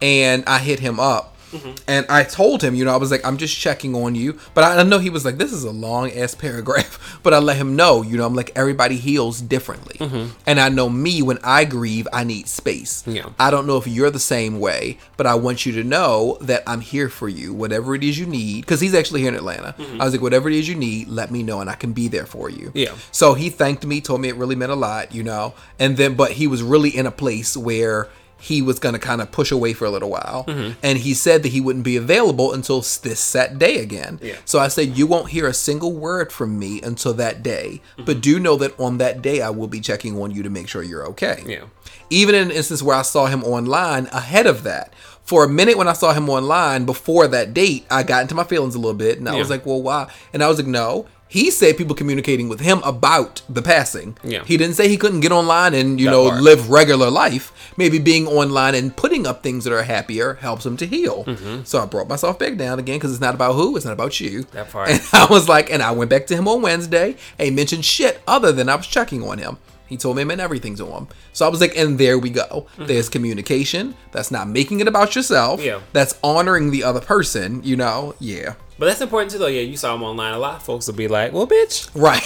And I hit him up. Mm-hmm. And I told him, you know, I was like, I'm just checking on you. But I I know he was like, this is a long ass paragraph. But I let him know, you know, I'm like, everybody heals differently. And I know me, when I grieve, I need space. Mm-hmm. Yeah. I don't know if you're the same way, but I want you to know that I'm here for you, whatever it is you need. Because he's actually here in Atlanta. I was like, whatever it is you need, let me know, and I can be there for you. Mm-hmm. Yeah. So he thanked me, told me it really meant a lot, you know. And then, but he was really in a place where he was going to kind of push away for a little while. Mm-hmm. And he said that he wouldn't be available until this set day again. Yeah. So I said, You won't hear a single word from me until that day. Mm-hmm. But do know that on that day, I will be checking on you to make sure you're okay. Yeah. Even in an instance where I saw him online ahead of that. For a minute when I saw him online before that date, I got into my feelings a little bit and I was like, well, why? And I was like, no. He said people communicating with him about the passing. Yeah. He didn't say he couldn't get online and, you That know, part. live regular life. Maybe being online and putting up things that are happier helps him to heal. Mm-hmm. So I brought myself back down again because it's not about who, it's not about you. That part. And I was like, and I went back to him on Wednesday and he mentioned shit other than I was checking on him. He told me I meant everything to him. So I was like, and there we go. There's communication. That's not making it about yourself. Mm-hmm. Yeah. That's honoring the other person, you know? Yeah. But that's important too, though. Yeah, you saw him online. A lot of folks will be like, "Well, bitch," Right.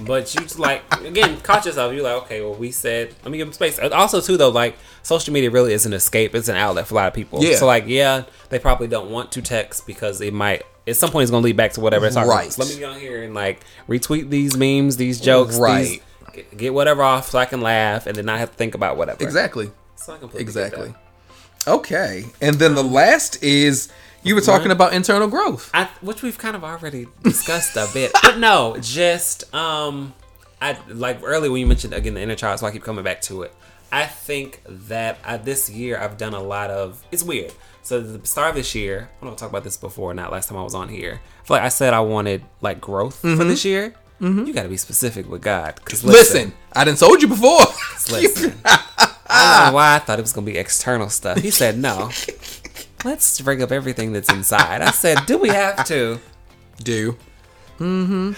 but you just like again caught yourself. You're like, "Okay, well, we said let me give him space." Also, too, though, like social media really is an escape. It's an outlet for a lot of people. Yeah. So, like, yeah, they probably don't want to text because it might at some point it's gonna lead back to whatever it's Right. about. So let me on here and like retweet these memes, these jokes, Right. these- get- get whatever off so I can laugh and then not have to think about whatever. exactly. So I completely Exactly. Okay. And then the last is you were talking about internal growth. I, which we've kind of already discussed a bit, but no, just um, I like earlier when you mentioned again the inner child, so I keep coming back to it. I think that I, this year I've done a lot of. It's weird. So the start of this year, I don't know if about this before, not last time I was on here. I feel like I said I wanted like growth for this year. You got to be specific with God, because Listen, I didn't told you before. Listen. I don't know why I thought it was gonna be external stuff. He said no. Let's bring up everything that's inside. I said, do we have to? Do. Mm-hmm.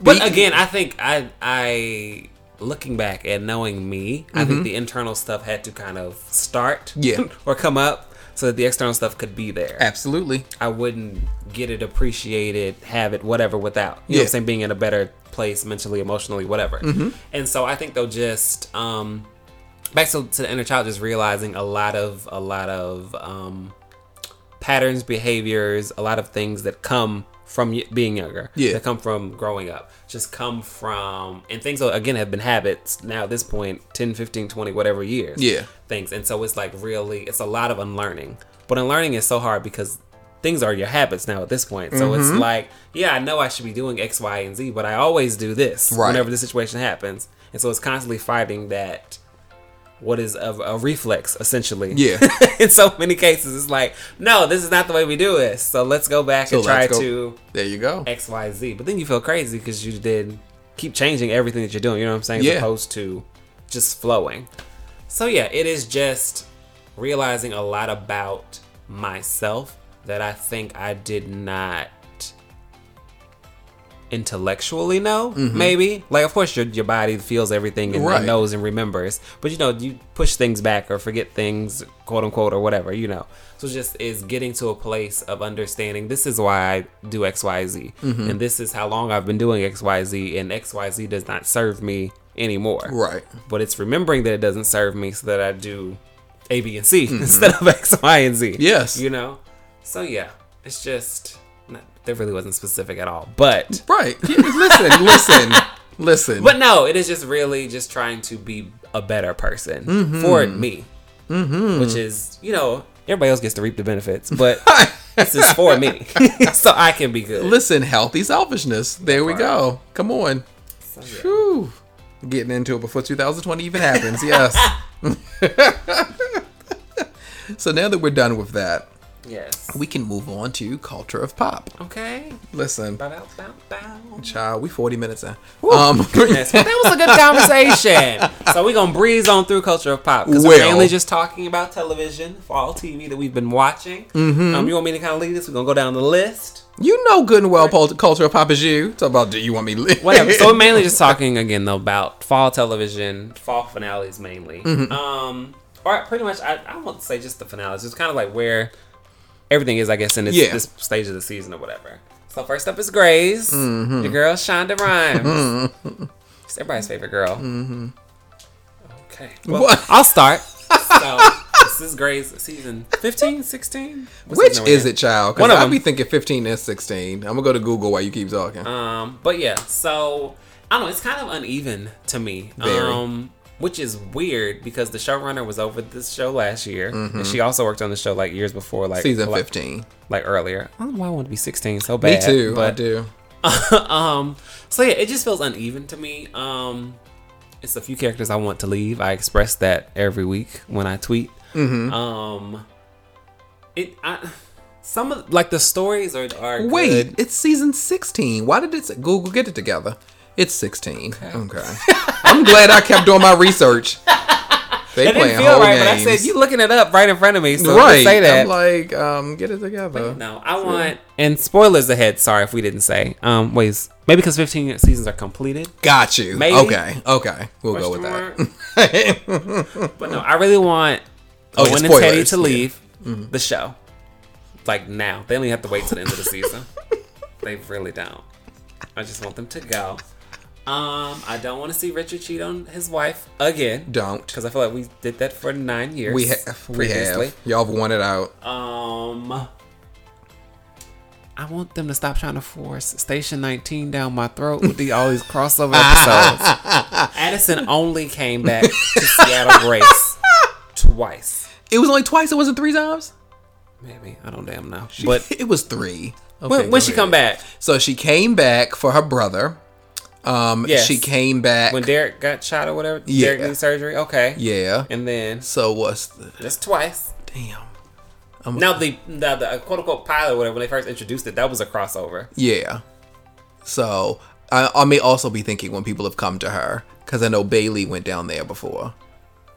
But Be- again, I think I I looking back and knowing me, I think the internal stuff had to kind of start Yeah. or come up so that the external stuff could be there. Absolutely. I wouldn't get it appreciated, have it, whatever, without. You know what I'm saying? Being in a better place mentally, emotionally, whatever. Mm-hmm. And so I think they'll just um back to, to the inner child just realizing a lot of a lot of um patterns, behaviors, a lot of things that come from being younger. Yeah. That come from growing up. Just come from and things again have been habits now at this point 10, 15, 20 whatever years Yeah. things. And so it's like really, it's a lot of unlearning. But unlearning is so hard because things are your habits now at this point. So Mm-hmm. it's like, yeah, I know I should be doing X, Y, and Z, but I always do this Right. whenever the situation happens. and so it's constantly fighting that what is a, a reflex essentially. Yeah. in so many cases, it's like, no, this is not the way we do it. So let's go back So and try go- to There you go. X Y Z. But then you feel crazy because you did keep changing everything that you're doing. You know what I'm saying? As Yeah. opposed to just flowing. So yeah, it is just realizing a lot about myself that I think I did not intellectually know maybe like of course your, your body feels everything and, and Mm-hmm. Right. knows and remembers but you know you push things back or forget things quote unquote or whatever you know so just is getting to a place of understanding this is why i do xyz Mm-hmm. and this is how long i've been doing xyz and xyz does not serve me anymore Right. but it's remembering that it doesn't serve me so that I do A, B, and C instead of X, Y, and Z. Mm-hmm. Yes. You know? So yeah, it's just, that really wasn't specific at all. But, Right. Yeah, listen, listen, listen. but no, it is just really just trying to be a better person Mm-hmm. for me. Mm-hmm. Which is, you know, everybody else gets to reap the benefits, but this is for me. so I can be good. listen, healthy selfishness. There we go. Come on. So, yeah. Whew. Getting into it before 2020 even happens. Yes. so now that we're done with that, Yes. we can move on to culture of pop. Okay. Listen, Bow, bow, child, we 40 minutes in. Um, that was a good conversation. so we're gonna breeze on through culture of pop because Well. we're mainly just talking about television, fall TV that we've been watching. Mm-hmm. Um, you want me to kind of lead this? We're gonna go down the list. you know good and well culture of pop is you. Talk about do you want me to Whatever. so we're mainly just talking again though about fall television, fall finales mainly. Mm-hmm. Um, or pretty much, I, I won't say just the finales. It's kind of like where everything is, I guess, in this, Yeah. this stage of the season or whatever. So first up is Grey's, Mm-hmm. the girl Shonda Rhimes. It's everybody's favorite girl. Okay. Well, What? I'll start. So, this is Grey's season 15, 16? What Which season are we is it, child? Because I them. be thinking 15 and 16. I'm gonna go to Google while you keep talking. Um, but yeah, so I don't know. It's kind of uneven to me. Very. Um, which is weird because the showrunner was over this show last year, and she also worked on the show like years before, like Mm-hmm. Season like, 15. like earlier. I don't know why I want to be sixteen so bad. Me too. I do. um, so yeah, it just feels uneven to me. Um, it's a few characters I want to leave. I express that every week when I tweet. Mm-hmm. Um, it I. Some of like the stories are are Wait, good. it's season 16. Why did it Google get it together? It's 16. Okay. I'm glad I kept doing my research. They It playing didn't feel right, games. but I said you looking it up right in front of me, so right. say that. I'm like, um, get it together. no, I want and spoilers ahead. Sorry if we didn't say. Um, wait, maybe because 15 seasons are completed. Got you. Maybe. Okay. Okay. We'll go with that. But no, I really want Oh, yeah, Owen and Teddy to yeah. Mm-hmm. leave the show. Like now, they only have to wait till the end of the season. they really don't. I just want them to go. Um, I don't want to see Richard cheat on his wife again. Don't. because I feel like we did that for nine years. We have. We previously. have. Y'all have won it out. Um, I want them to stop trying to force Station 19 down my throat with the, all these crossover episodes. Addison only came back to Seattle Grace twice. It was only twice. It wasn't three times. Maybe I don't damn know. But it was three. Okay, when, when she ahead. come back? So she came back for her brother. Um, Yes. she came back. When Derek got shot or whatever? Yeah. Derek needed surgery. Okay. yeah. And then So what's the just twice. damn? Now the the, the quote unquote pilot, whatever, when they first introduced it, that was a crossover. Yeah. So I, I may also be thinking when people have come to her because I know Bailey went down there before,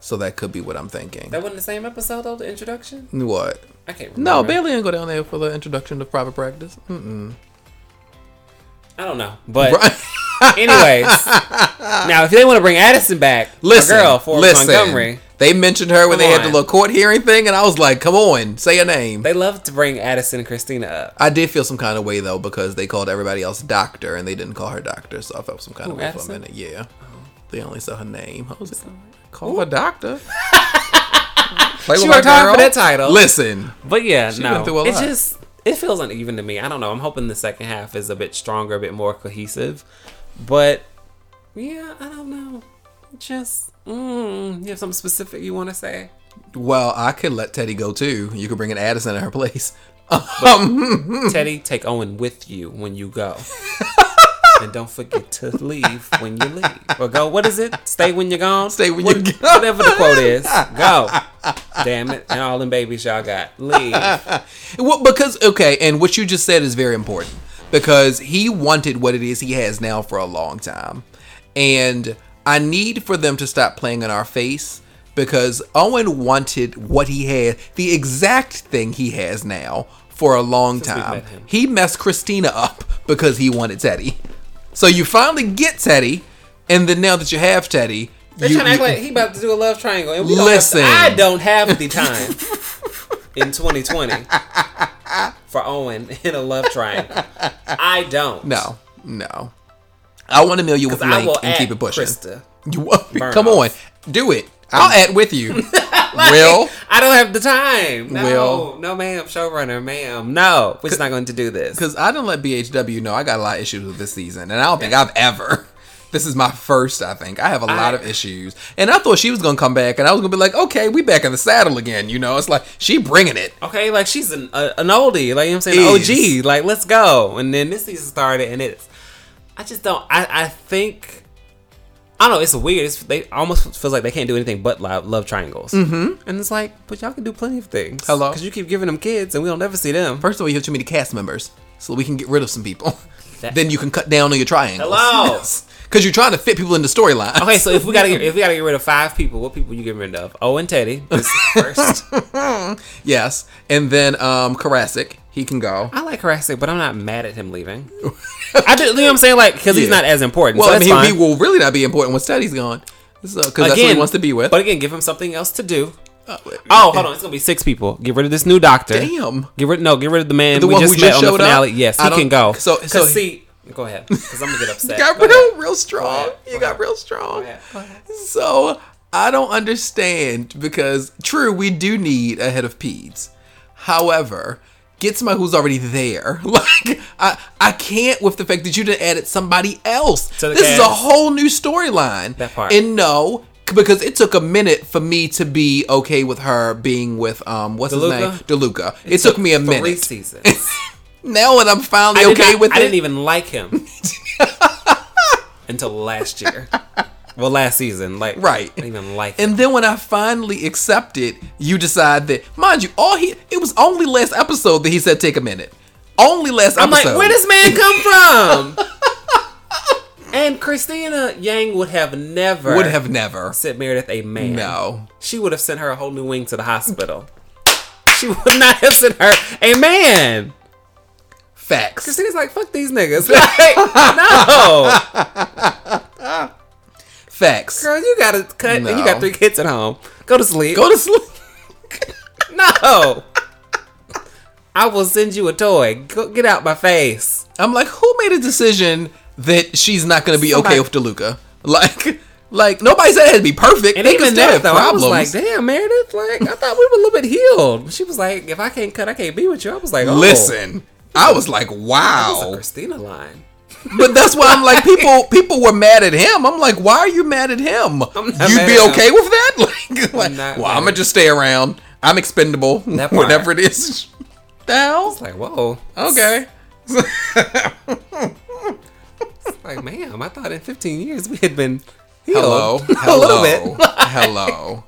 so that could be what I'm thinking. That wasn't the same episode though. The introduction. What? I can't No. Bailey didn't go down there for the introduction to private practice. Mm-mm. I don't know, but. Anyways, now if they want to bring Addison back, listen, girl for listen. Montgomery, They mentioned her when Come they had the little court hearing thing, and I was like, "Come on, say a name." they love to bring Addison and Cristina up. I did feel some kind of way though because they called everybody else doctor and they didn't call her doctor, so I felt some kind of Who, way for a minute. Yeah, they only said her name. Was call her doctor. Play She worked hard for that title. Listen, But yeah, She no, went through a it just it feels uneven to me. I don't know. I'm hoping the second half is a bit stronger, a bit more cohesive. But yeah, I don't know. Just mm, you have something specific you want to say? well, I could let Teddy go too. You could bring an Addison in her place. Um, Teddy, take Owen with you when you go. and don't forget to leave when you leave. Or go, what is it? Stay when you're gone? Stay when What- you're gone. Whatever the quote is. Go. Damn it. And all them babies y'all got. Leave. Well, because okay, and what you just said is very important because he wanted what it is he has now for a long time, and I need for them to stop playing in our face because Owen wanted what he had, the exact thing he has now for a long we time. met. He messed Cristina up because he wanted Teddy. So you finally get Teddy, and then now that you have Teddy, They're you, trying to act you- like he about to do a love triangle. And we don't Listen. I don't have the time in 2020 for Owen in a love triangle. I don't. no, no. I want to mill you with Link and keep it pushing. Krista. You Burn come off. on, do it. I'll add with you. Will I don't have the time. No, Will. no, ma'am, showrunner, ma'am. No, we're just not going to do this. because I didn't let BHW know I got a lot of issues with this season, and I don't think I've ever. This is my first. I think I have a lot of issues, and I thought she was gonna come back, and I was gonna be like, okay, we back in the saddle again. You know, it's like she bringing it. Okay, like she's an uh, an oldie, like you know what I'm saying, Is. OG. Like let's go. And then this season started, and it's I just don't. I I think I don't know. It's weird. It's, they almost feels like they can't do anything but love, love triangles. Mm-hmm. And it's like, but y'all can do plenty of things. Hello? because you keep giving them kids, and we don't ever see them. First of all, you have too many cast members, so we can get rid of some people. That- then you can cut down on your triangles. Hello? Because you're trying to fit people into storylines. Okay, so if we gotta get, if we gotta get rid of five people, what people you getting rid of? Oh, and Teddy first. Yes, and then um Koracick, he can go. I like Koracick, but I'm not mad at him leaving. I do, you know what I'm saying? Like, because he's not as important. Well, so I mean, he, he will really not be important when Teddy's gone. Because that's what he wants to be with. But again, give him something else to do. oh, Oh, hold on. It's gonna be six people. Get rid of this new doctor. Damn. Get rid. No, get rid of the man The we one just who met just on the showed up? finale. Yes, he can go. so- so he- see, go ahead, because I'm gonna get upset. You got Go real, ahead. real strong. You Go got ahead. real strong. Go. So I don't understand because true, we do need a head of peds. However, get somebody who's already there. Like I, I can't with the fact that you done added somebody else. This is a whole new storyline. That part. And no, because it took a minute for me to be okay with her being with um what's his name DeLuca. It, took me a Three minute. seasons. now that I'm finally I okay not- with I it. I didn't even like him until last year. Well, last season, like Right. I didn't even like him. And then when I finally accepted, you decide that, mind you, all he it was only last episode that he said take a minute. Only last I'm like, episode. where does man come from? and Cristina Yang would have never would have never. sent Meredith a man. No. She would have sent her a whole new wing to the hospital. she would not have sent her a man. Facts. Cristina's like, fuck these niggas. Like, no. Facts. Girl, you gotta cut and you got three kids at home. Go to sleep. Go to sleep. no. I will send you a toy. Go get out my face. I'm like, who made a decision that she's not gonna be okay with DeLuca? Like like nobody said it had to be perfect. And they even that have though, problems. I was like, damn, Meredith, like I thought we were a little bit healed. She was like, if I can't cut, I can't be with you. I was like, oh, Listen. I was like, wow. Cristina line. But that's why I'm like, people people were mad at him. I'm like, why are you mad at him? You'd be okay with that? Like, like not well. I'm gonna just stay around. I'm expendable. Whatever it is. The hell? It's like, whoa. Okay. It's like, ma'am, I thought in 15 years we had been healed. Hello. a Hello. little bit. Hello.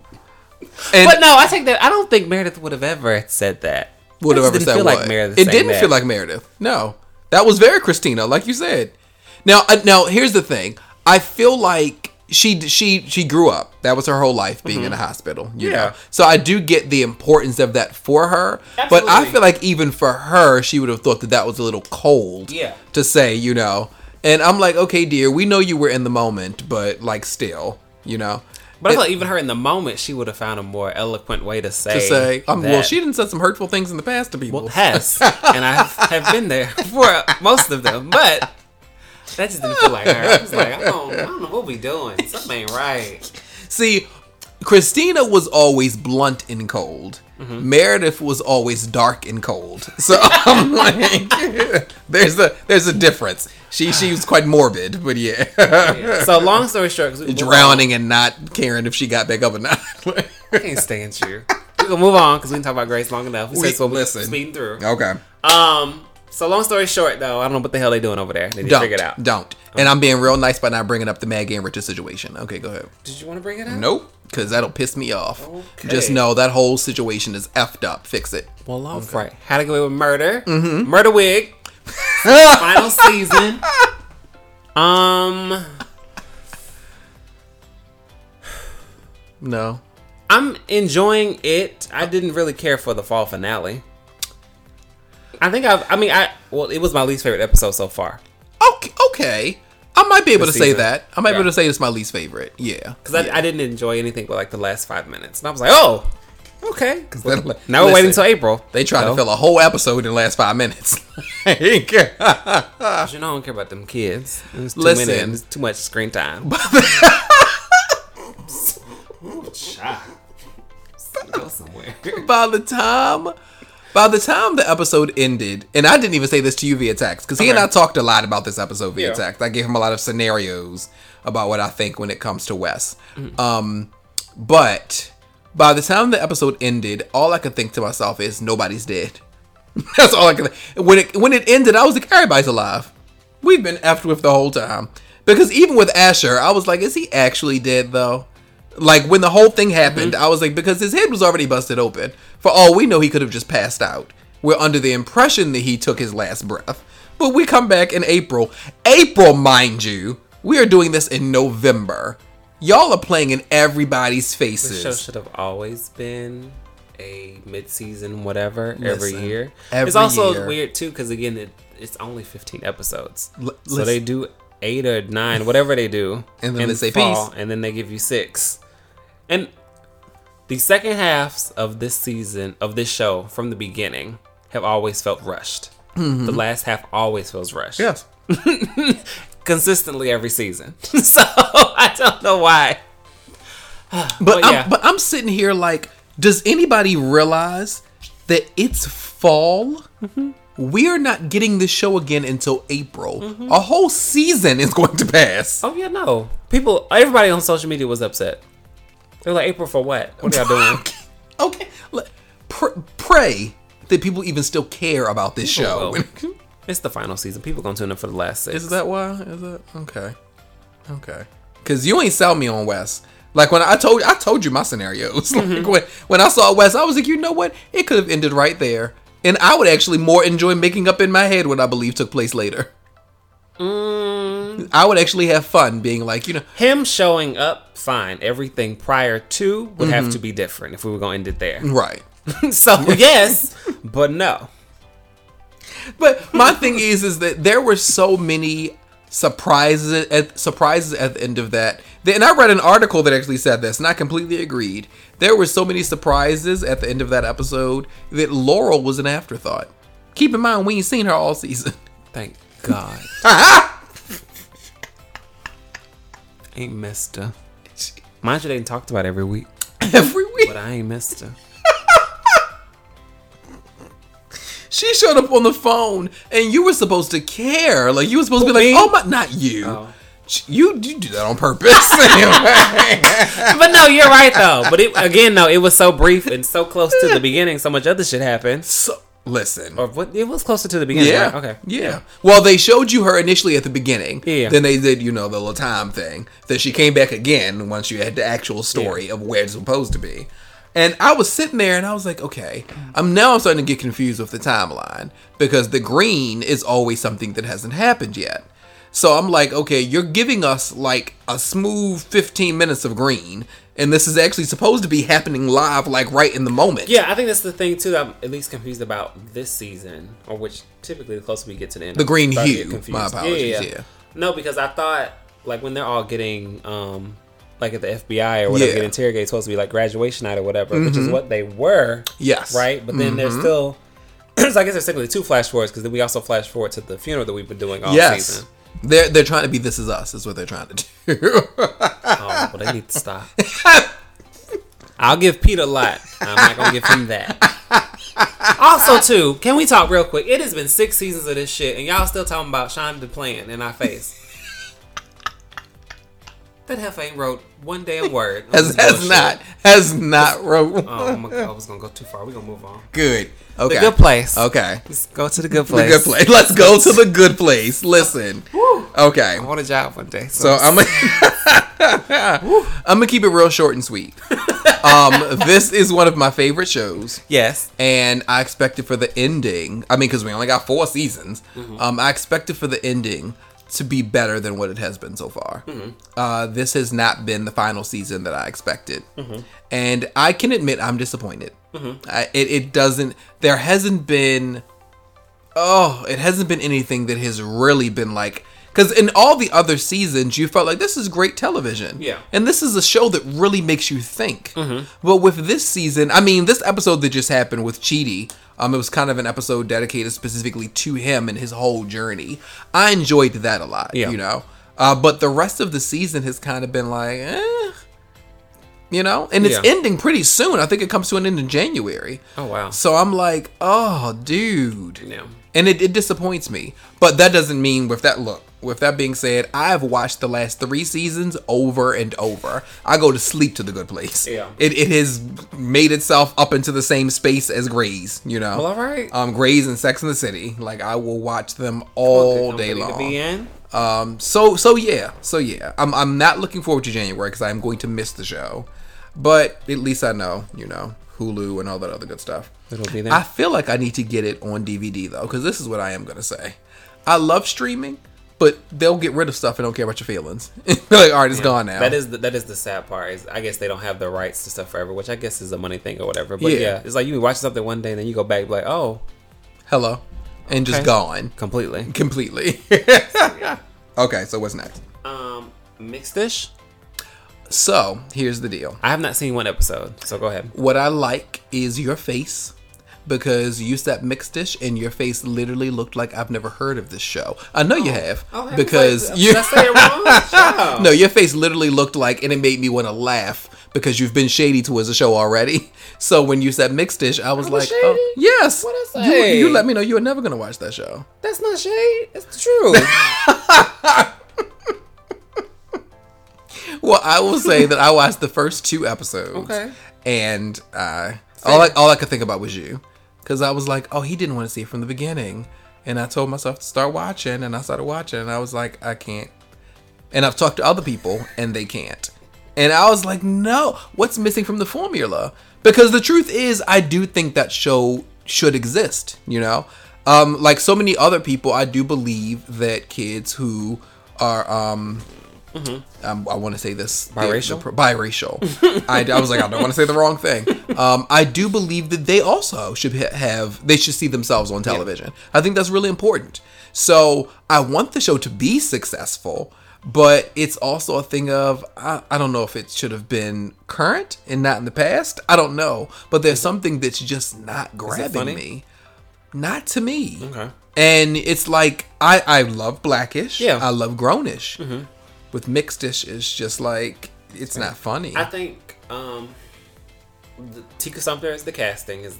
And But no, I take that. I don't think Meredith would have ever said that. Would have That ever said didn't feel what? like Meredith it didn't that. feel like Meredith. No, that was very Cristina, like you said. Now, uh, now here's the thing. I feel like she she she grew up. That was her whole life being in a hospital. You Mm-hmm. Yeah. know, so I do get the importance of that for her. Absolutely. But I feel like even for her, she would have thought that that was a little cold. Yeah. To say, you know, and I'm like, okay, dear, we know you were in the moment, but like still, you know. But I It- feel like even her in the moment, she would have found a more eloquent way to say. to say, um, well, she didn't said some hurtful things in the past to people. has, and I have been there for most of them, but that just didn't feel like her. I was like, I don't, I don't know what we doing. Something ain't right. See, Cristina was always blunt and cold. Mm-hmm. Meredith was always dark and cold. So I'm like, there's a there's a difference. She she was quite morbid, but yeah, So long story short, drowning and not caring if she got back up or not. I can't stand you. We gonna move on because we can talk about Grey's long enough. We, We- said so. listen. Speeding through. okay. Um, So long story short, though, I don't know what the hell they doing over there. They need to Don't. figure it out. Don't. And I'm being real nice by not bringing up the Maggie and Richard situation. Okay, go ahead. Did you want to bring it up? Nope. Because that'll piss me off. Okay. Just know that whole situation is effed up. Fix it. Well, all right. How to get away with murder? Mm-hmm. Murder wig. Final season. Um, No. I'm enjoying it. I didn't really care for the fall finale. I think I've. I mean, I well, it was my least favorite episode so far Okay. Okay. I might be able to This say that. I might be able to say it's my least favorite. Yeah. because I, I didn't enjoy anything but like the last five minutes, and I was like, oh, okay. then- now we're waiting until April. They tried So, to fill a whole episode in the last five minutes. You know, I don't care about them kids. It's too Listen. many. too much screen time. Go somewhere. by the time by the time the episode ended, and I didn't even say this to you via text because he and I talked a lot about this episode via Yeah. text. I gave him a lot of scenarios about what I think when it comes to Wes. Mm-hmm. Um, but by the time the episode ended, all I could think to myself is nobody's dead. That's all I could. When it when it ended, I was like, everybody's alive. We've been effed with the whole time. Because even with Asher, I was like, is he actually dead though? Like when the whole thing mm-hmm. happened, I was like, because his head was already busted open. For all we know, he could have just passed out. We're under the impression that he took his last breath. But we come back in April. April, mind you. We are doing this in November. Y'all are playing in everybody's The faces. show should have always been a mid-season whatever every year. every it's also year. weird too because again, it, it's only 15 episodes, L- so they do eight or nine, whatever they do, And then in they say fall, peace. and then they give you six. And the second halves of this season of this show from the beginning have always felt rushed. The last half always feels rushed. Yes. consistently every season. so I don't know why. But But I'm, yeah. but I'm sitting here like, does anybody realize that it's fall? Mm-hmm. We're not getting this show again until April. A whole season is going to pass. Oh yeah, no. People, everybody on social media was upset. They're like, April for what? What are y'all doing? okay, pr- pray that people even still care about this show. it's the final season. People gonna tune in for the last six. Is that why? Is that okay? Okay. Cause you ain't sell me on Wes. Like when I told I told you my scenarios. Mm-hmm. Like when when I saw Wes, I was like, you know what? It could have ended right there. And I would actually more enjoy making up in my head what I believe took place later. Mm. I would actually have fun being like, you know, Him showing up, fine. Everything prior to would Mm-hmm. have to be different if we were gonna end it there. right. so yes, but no. But my thing is, is that there were so many surprises at surprises at the end of that. that- And I read an article that actually said this, and I completely agreed. There were so many surprises at the end of that episode that Laurel was an afterthought. Keep in mind, we ain't seen her all season. Thank God. ain't missed her. Mind you, they ain't talked about every week, Every week, but I ain't missed her. she showed up on the phone, and you were supposed to care. Like you were supposed to be like? "Oh my, not you." Oh. You, you do that on purpose. but no, you're right though. But it, again, no, it was so brief and so close to the beginning. So much other shit happened. So, listen. Or what? It was closer to the beginning. Yeah. Right? Okay. Yeah. Well, they showed you her initially at the beginning. Yeah. Then they did, you know, the little time thing. Then she came back again once you had the actual story Yeah. of where it's supposed to be. And I was sitting there and I was like, okay, I'm now I'm starting to get confused with the timeline because the green is always something that hasn't happened yet. So I'm like, okay, you're giving us like a smooth 15 minutes of green, and this is actually supposed to be happening live, like right in the moment. Yeah, I think that's the thing too. That I'm at least confused about this season, or which typically the closer we get to the end, The green I'm starting to hue. My apologies, yeah. No, because I thought like when they're all getting um like at the FBI or whatever Yeah. get interrogated, supposed to be like graduation night or whatever, which is what they were. Yes. Right, but then there's still. so I guess there's technically two flash forwards because then we also flash forward to the funeral that we've been doing all Yes. season. They're they're trying to be this is us is what they're trying to do. Oh, but they need to stop. I'll give Pete a lot. I'm not gonna give him that. Also, too, can we talk real quick? It has been six seasons of this shit, and y'all still talking about Shonda playing in our face. That heifer ain't wrote one damn word. Has, has not has not wrote. Oh my god, I was gonna go too far. We gonna move on. Good. Okay. The good place. Okay. Let's go to the good place. The good place. Let's go to the good place. Listen. Okay. I want a job one day. So I'm gonna I'm gonna keep it real short and sweet. Um, this is one of my favorite shows, yes. and I expected for the ending. I mean, because we only got four seasons. Mm-hmm. Um, I expected for the ending to be better than what it has been so far. Mm-hmm. Uh, this has not been the final season that I expected, Mm-hmm. and I can admit I'm disappointed. I, it it doesn't. There hasn't been oh, it hasn't been anything that has really been like because in all the other seasons you felt like this is great television Yeah. and this is a show that really makes you think but with this season i mean this episode that just happened with Chidi, um it was kind of an episode dedicated specifically to him and his whole journey i enjoyed that a lot Yeah. you know uh, but the rest of the season has kind of been like eh, you know and it's Yeah. ending pretty soon i think it comes to an end in january Oh wow. so I'm like, oh, dude. Yeah. And it, it disappoints me. But that doesn't mean, with that look, with that being said, I have watched the last three seasons over and over. I go to sleep to the good place. Yeah. It, it has made itself up into the same space as Grey's, you know? Well, all right. Um, Grey's and Sex in the City. Like, I will watch them all day company to long. be in. Um, so so yeah, so yeah, I'm I'm not looking forward to January because I'm going to miss the show, but at least I know, you know, Hulu and all that other good stuff. It'll be there. I feel like I need to get it on DVD though, because this is what I am gonna say. I love streaming, but they'll get rid of stuff and don't care about your feelings. like, all right, it's gone now. That is the, that is the sad part. Is I guess they don't have the rights to stuff forever, which I guess is a money thing or whatever. But Yeah. yeah, it's like you watch something one day and then you go back and be like, oh, hello, and just gone completely. completely. okay, so what's next? Um, Mixed-ish. So here's the deal. I have not seen one episode, so go ahead. What I like is your face because you said Mixed-ish and your face literally looked like I've never heard of this show. I know you have because you did I say it wrong? No, your face literally looked like and it made me want to laugh because you've been shady towards the show already. So when you said Mixed-ish, I was was like, shady? oh, yes. I You, say? you let me know you were never going to watch that show. That's not shade. It's true. Well, I will say that I watched the first two episodes. Okay. And uh, all I all I could think about was you, because I was like, oh, he didn't want to see it from the beginning, and I told myself to start watching, and I started watching, and I was like, I can't. And I've talked to other people, and they can't. And I was like, no, what's missing from the formula? Because the truth is, I do think that show should exist. You know, um, like so many other people, I do believe that kids who are um, um, I want to say this Biracial? the- biracial. I, I was like, I don't want to say the wrong thing. Um, I do believe that they also should have, they should see themselves on television. I think that's really important. So I want the show to be successful, but it's also a thing of, I, I don't know if it should have been current and not in the past. I don't know. But there's something that's just not grabbing me. Not to me. Okay. And it's like, I, I love Blackish. Yeah. Mm-hmm. I love Grownish. With Mixed-ish it's just like, it's not funny. I think um, the, Tika Sumpter as the casting is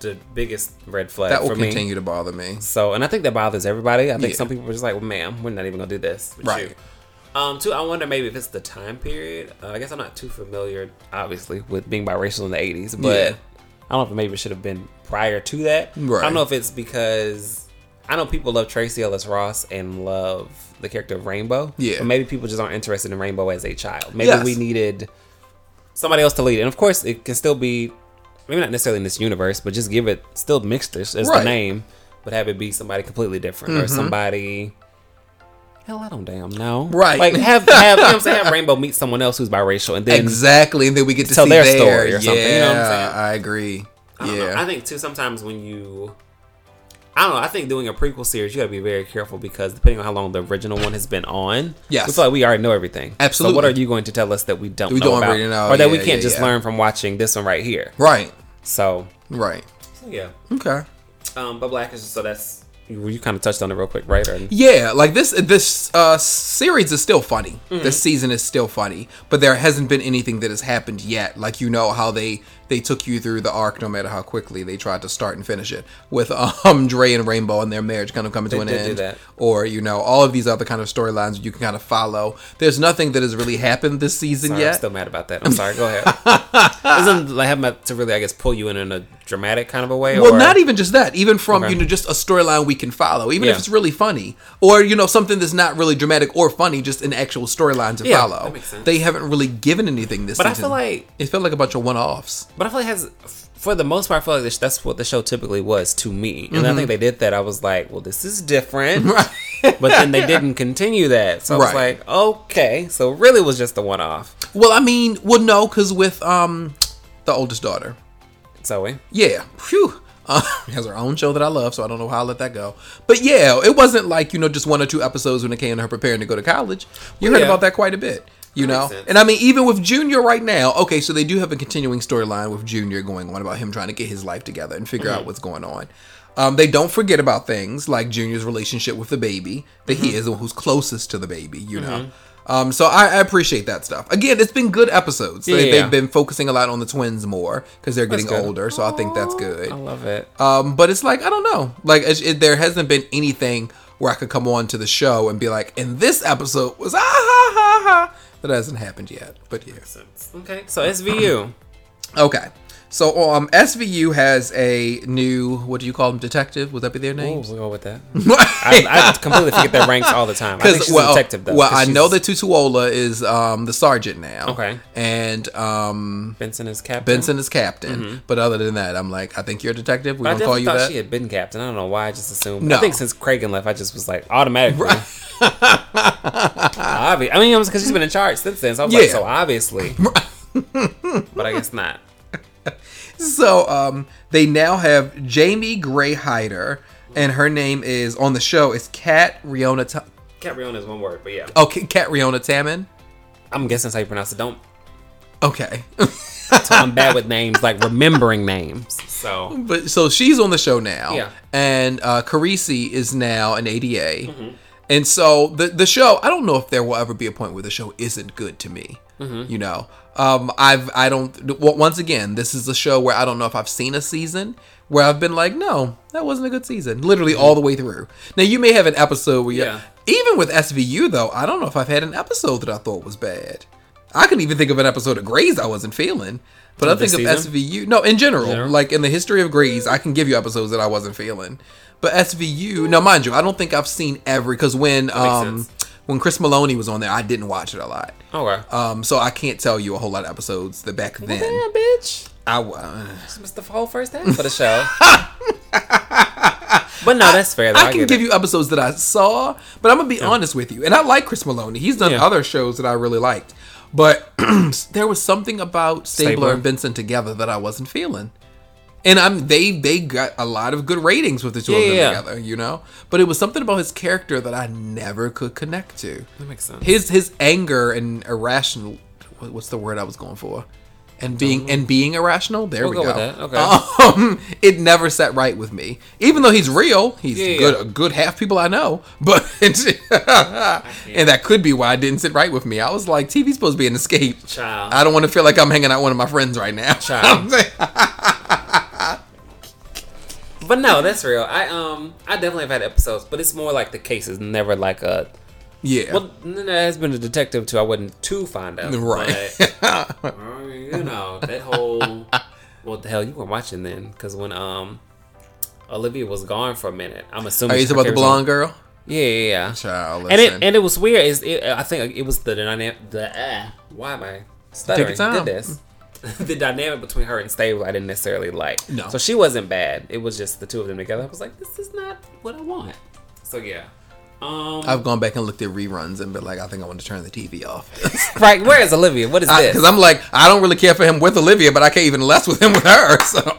the biggest red flag that will for me. continue to bother me. So, and I think that bothers everybody. I think Yeah. some people are just like, well, ma'am, we're not even gonna do this. Right. you." Um, two, I wonder maybe if it's the time period. Uh, I guess I'm not too familiar, obviously, with being biracial in the '80s, but Yeah. I don't know if maybe it should have been prior to that. Right. I don't know if it's because I know people love Tracee Ellis Ross and love the character of Rainbow. Yeah. But maybe people just aren't interested in Rainbow as a child. Maybe Yes. we needed somebody else to lead. And of course, it can still be maybe not necessarily in this universe, but just give it still mixed as Right. Mm-hmm. the name, but have it be somebody completely different or somebody. Hell, I don't damn know. Right. Like have have you know I'm saying? Have Rainbow meet someone else who's biracial and then exactly, and then we get to tell see their their story or something, Yeah, you know what I'm saying? I agree. I don't know. yeah, I think too sometimes when you I don't know, I think doing a prequel series you gotta be very careful because depending on how long the original one has been on, Yes. we feel like we already know everything. Absolutely. So what are you going to tell us that we don't We know don't about? already know. Or that we can't yeah, just yeah. learn from watching this one right here. right, So right. so yeah. Okay. Um but Blackish so that's you, you kind of touched on it real quick, right? Or, Yeah, like this this uh series is still funny. Mm-hmm. This season is still funny, but there hasn't been anything that has happened yet. Like you know how they they took you through the arc, no matter how quickly they tried to start and finish it with um Dre and Rainbow and their marriage kind of coming to an end. that. or you know all of these other kind of storylines you can kind of follow. There's nothing that has really happened this season Sorry, I'm yet. still mad about that. I'm sorry. Go ahead. Isn't like having to really, I guess, pull you in in a dramatic kind of a way? Well, or? not even just that. Even from Okay. you know just a storyline we can follow, even if it's really funny, or you know something that's not really dramatic or funny, just an actual storyline to Yeah, follow. that makes sense. They haven't really given anything this season. But I feel like- it felt like a bunch of one-offs. But I feel like has, for the most part, I feel like this, that's what the show typically was to me. And I Mm-hmm. think they did that. I was like, well, this is different. but then they didn't continue that. So I was Right. like, okay. So it really was just a one off. Well, I mean, well, no, because with um the oldest daughter, Zoe. yeah, phew. Uh, has her own show that I love, so I don't know how I let that go. But yeah, it wasn't like you know just one or two episodes when it came to her preparing to go to college. You heard Yeah. about that quite a bit, you know. And I mean, even with Junior right now, okay, so they do have a continuing storyline with Junior going on about him trying to get his life together and figure Mm-hmm. out what's going on. Um, they don't forget about things like Junior's relationship with the baby, that he Mm-hmm. is the one who's closest to the baby, you know. Um, so I, I appreciate that stuff. Again, it's been good episodes. They, Yeah. They've been focusing a lot on the twins more because they're getting older. So I think that's good. I love it. Um, but it's like I don't know. Like it, it- there hasn't been anything where I could come on to the show and be like, "In this episode was ah ha ha ha." That hasn't happened yet. But yeah. Okay. So SVU. Okay. So um, SVU has a new what do you call them? Detective? Would that be their Ooh, names? we'll go with that. I, I completely forget their ranks all the time. I think she's well, a detective though. well, I she's- know that Tutuola is um the sergeant now. Okay. And um Benson is captain. Benson is captain. But other than that, I'm like, I think you're a detective. We Mm-hmm. Gonna call you thought that. she had been captain. I don't know why. I just assumed. No. I think since Cragen left, I just was like automatically. Obvi- I mean, because she's been in charge since then. So I was like, so obviously. but I guess not. So um, they now have Jamie Gray Hyder, and her name is on the show is Katriona. Ta- Katriona is one word, but yeah. oh, K- Katriona Tamin. I'm guessing that's how you pronounce it. Don't. Okay, So I'm bad with names, like remembering names. So but so she's on the show now. Yeah. and uh, Carisi is now an ADA, Mm-hmm. and so the the show. I don't know if there will ever be a point where the show isn't good to me. Mm-hmm. You know, um, I've I don't. Once again, this is a show where I don't know if I've seen a season where I've been like, no, that wasn't a good season. Literally all the way through. Now you may have an episode where Yeah. even with SVU though, I don't know if I've had an episode that I thought was bad. I couldn't even think of an episode of Grey's I wasn't feeling. But I think of? SVU. No, in general, General? like in the history of Grey's, I can give you episodes that I wasn't feeling. But SVU, now mind you, I don't think I've seen every because when um sense. When Chris Meloni was on there, I didn't watch it a lot. okay. Um, so I can't tell you a whole lot of episodes that back then. Damn, bitch. I uh, This was the whole first half of the show. but no, that's fair. Though. I I, can give it. you episodes that I saw, but I'm gonna be honest with you. And I like Chris Meloni. He's done Yeah. other shows that I really liked, but there was something about Stabler, Stabler. and Benson together that I wasn't feeling. And I'm they they got a lot of good ratings with the two of them yeah. together, you know. But it was something about his character that I never could connect to. That makes sense. His his anger and irrational. What's the word I was going for? And being and being irrational. There We'll we go go. Okay. Um, it never sat right with me. Even though he's real, he's Yeah, good. yeah. A good half people I know, but and that could be why it didn't sit right with me. I was like, TV's supposed to be an escape. Child. I don't want to feel like I'm hanging out with one of my friends right now. Child. But no, that's real. I um I definitely have had episodes, but it's more like the cases, never like a yeah. well. n- There has been a detective too. I wasn't too fond of, Right. But, you know that whole. Well, the hell you weren't watching then, because when um Olivia was gone for a minute, I'm assuming. Are you about the carries on- blonde girl? Yeah, yeah, yeah. Child, and it and it was weird. Is it, I think it was the dynamic. The uh, why am I stuttering? Take your time. Did this. The dynamic between her and Stabler, I didn't necessarily like. No. So she wasn't bad. It was just the two of them together. I was like, this is not what I want. So yeah. Um. I've gone back and looked at reruns and been like, I think I want to turn the TV off. right. Where is Olivia? What is this? Because I'm like, I don't really care for him with Olivia, but I can't even less with him with her. So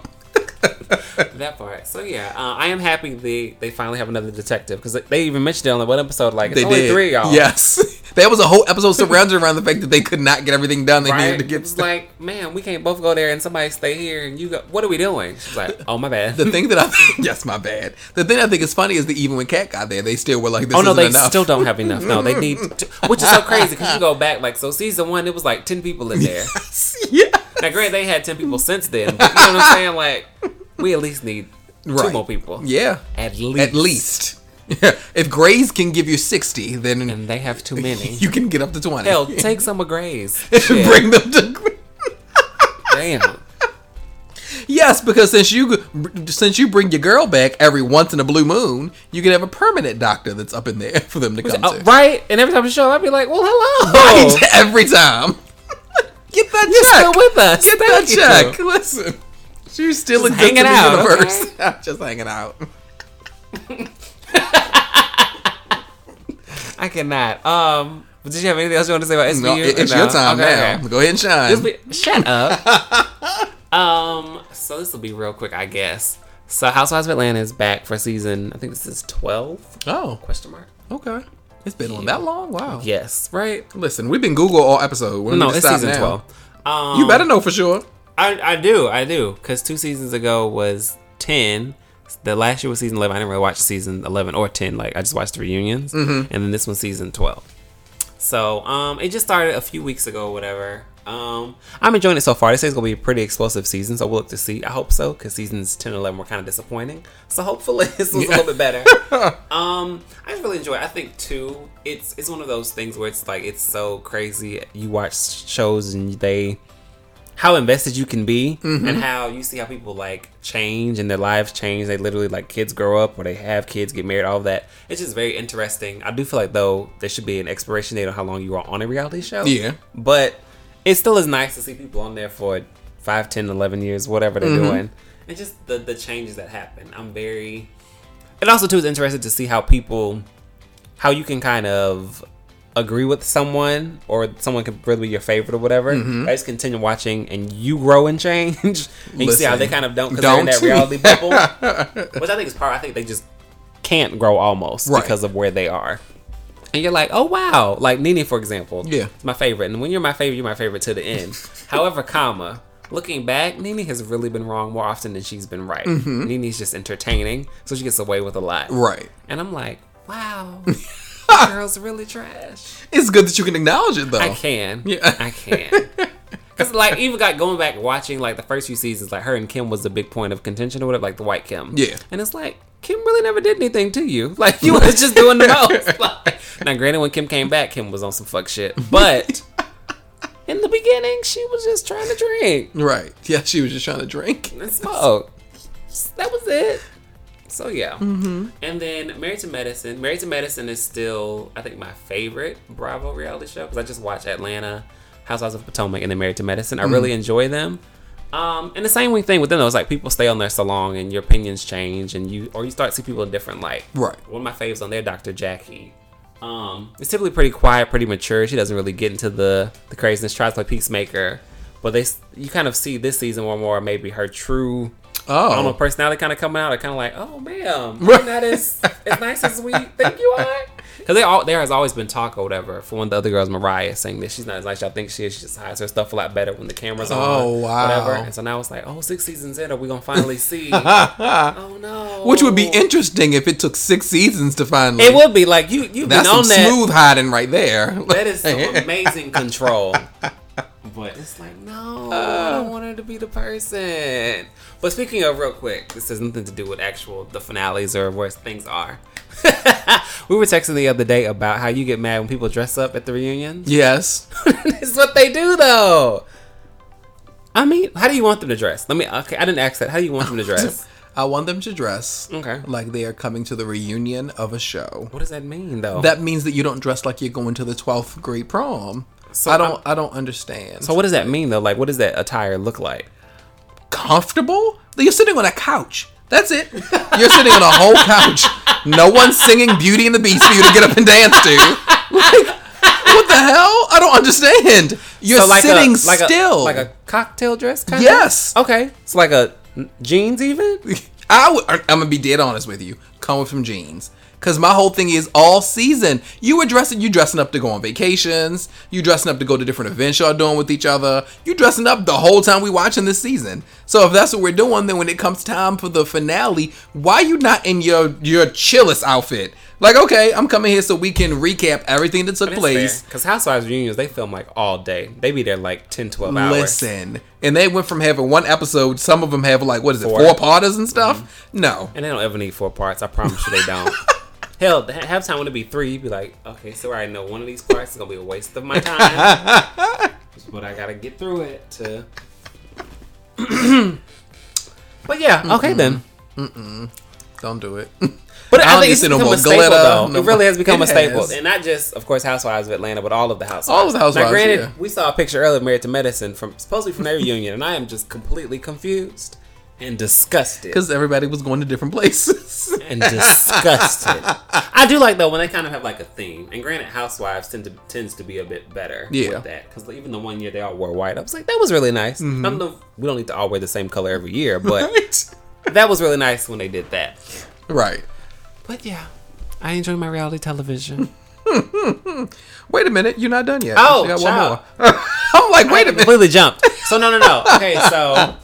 that part. So yeah, uh, I am happy they they finally have another detective because they even mentioned it on the one episode. Like it's they only did. three y'all. Yes, there was a whole episode surrounded around the fact that they could not get everything done they Right? needed to get. It's like, man, we can't both go there and somebody stay here and you go. What are we doing? She's like, oh my bad. the thing that I yes, my bad. The thing I think is funny is that even when Kat got there, they still were like, "This Oh no, they enough." still don't have enough. No, they need, to, which is so crazy because you go back like so. Season one, it was like ten people in there. yeah, Now, granted, they had ten people since then, but you know what I'm saying? Like, we at least need two Right. more people. yeah, At least. at least. if Grey's can give you 60, then and they have too many. you can get up to 20. Hell, take some of Grey's. Bring them to Damn. Yes, because since you since you bring your girl back every once in a blue moon, you can have a permanent doctor that's up in there for them to come Oh, to. right? And every time you show up, I'd be like, well, hello. Right, every time. Get that You're check. still with us. Get that Thank you. check. Listen, she still Just hanging the out, universe. Just hanging out. I cannot. Um, did you have anything else you want to say about SVU? No, it- it's No? your time Okay, now. okay. Go ahead and shine. Be- shut up. um, so this will be real quick, I guess. So Housewives of Atlanta is back for season. I think this is twelve. oh, Question mark. okay. It's been on that long. Wow. Yes, right. Listen, we've been Google all episode. We don't No, it's season now. twelve. Um, You better know for sure. I, I do, I do, because two seasons ago was ten. The last year was season eleven. I didn't really watch season eleven or ten. Like I just watched the reunions, Mm-hmm. and then this one's season twelve. So um, it just started a few weeks ago, or whatever. Um, I'm enjoying it so far. They say it's gonna be a pretty explosive season, so we'll look to see. I hope so, because seasons ten and eleven were kind of disappointing. So hopefully this one's a little bit better. um, I just really enjoy. it. I think too, it's it's one of those things where it's like it's so crazy. You watch shows and they how invested you can be mm-hmm. and how you see how people like change and their lives change. They literally like kids grow up or they have kids, get married, all of that. It's just very interesting. I do feel like though there should be an expiration date on how long you are on a reality show. Yeah. But it still is nice to see people on there for 5, 10, 11 years, whatever they're mm-hmm. doing. And just the, the changes that happen. I'm very. And also, too, is interesting to see how people. How you can kind of agree with someone or someone can really be your favorite or whatever. Mm-hmm. I just continue watching and you grow and change. and you see how they kind of don't because they're in that reality bubble. Which I think is part. I think they just can't grow almost Right. because of where they are. And you're like, oh wow, like NeNe, for example, Yeah. it's my favorite. And when you're my favorite, you're my favorite to the end. However, comma, looking back, NeNe has really been wrong more often than she's been right. Mm-hmm. NeNe's just entertaining, so she gets away with a lot. Right. And I'm like, wow, girl's really trash. It's good that you can acknowledge it though. I can, Yeah. I can. Cause like even got going back watching like the first few seasons, like her and Kim was the big point of contention or whatever, like the white Kim. Yeah. And it's like Kim really never did anything to you. Like you was just doing the most. Like, now, granted, when Kim came back, Kim was on some fuck shit, but in the beginning, she was just trying to drink Right. Yeah, she was just trying to drink. and smoke. That was it. So yeah. Mm-hmm. And then Married to Medicine. Married to Medicine is still, I think, my favorite Bravo reality show because I just watch Atlanta, Housewives of Potomac, and then Married to Medicine. I really enjoy them. Um, and the same thing with those, like people stay on there so long, and your opinions change, and you or you start to see people in a different light. Right. One of my faves on there, Dr. Jackie. Um, it's typically pretty quiet, pretty mature. She doesn't really get into the the craziness. Tries to play peacemaker, but they you kind of see this season one more maybe her true Oh. I don't know, Oh. personality kind of coming out. They're kind of like, oh, ma'am, Right. you're not as, as nice as we think you are. Because they all there has always been talk or whatever for one of the other girls, Mariah, saying that she's not as nice as y'all think she is. She just hides her stuff a lot better when the camera's on. Oh, wow. Whatever. And so now it's like, oh, six seasons in, are we gonna finally see? oh no. Which would be interesting if it took six seasons to finally. It would be like you you've That's been on that. smooth hiding right there. That is some amazing control. But it's like, no, I uh. don't want her to be the person. But speaking of real quick, this has nothing to do with actual the finales or where things are. we were texting the other day about how you get mad when people dress up at the reunions. yes. it's what they do though. I mean, how do you want them to dress? Let me okay, I didn't ask that. How do you want them to dress? I want them to dress Okay. like they are coming to the reunion of a show. What does that mean though? That means that you don't dress like you're going to the 12th grade prom. So I don't I'm- I don't understand. so what does that mean though? Like what does that attire look like? Comfortable? You're sitting on a couch. That's it. You're sitting on a whole couch. No one's singing Beauty and the Beast for you to get up and dance to. Like, what the hell? I don't understand. You're so like sitting a, like still. A, like a cocktail dress kind Yes. of? Okay. It's like a jeans even? I would, I'm gonna be dead honest with you. Coming from jeans, cause my whole thing is all season. You were dressing, you dressing up to go on vacations. You dressing up to go to different events y'all doing with each other. You dressing up the whole time we watching this season. So if that's what we're doing, then when it comes time for the finale, why you not in your your chillest outfit? Like, okay, I'm coming here so we can recap everything that took place. Because Housewives reunions, they film like all day. They be there like 10, 12 hours. Listen, and they went from having one episode. Some of them have like what is it, Four. Mm-hmm. four parters and stuff. No, And they don't ever need four parts. I promise you they don't. Hell, the ha- halftime would be three. You'd be like, okay, so I know one of these parts is gonna be a waste of my time, but I gotta get through it to. but yeah, okay then. Don't do it. But I I, think it's need to see no become more a staple, glitter, though. no it really has become a staple, has. and not just, of course, Housewives of Atlanta, but all of the Housewives. All of the Housewives, Now, granted, yeah. we saw a picture earlier of Married to Medicine from supposedly from their reunion, and I am just completely confused and disgusted. Because everybody was going to different places. and disgusted. I do like though when they kind of have like a theme. And granted, Housewives tend to tends to be a bit better Yeah. with that because even the one year they all wore white, I was like, that was really nice. Mm-hmm. I don't know, we don't need to all wear the same color every year, but right. that was really nice when they did that. Right. But yeah, I enjoy my reality television. Wait a minute, you're not done yet. Oh, got child. one more. I'm like, wait a I minute. completely jumped. So no, no, no. Okay, so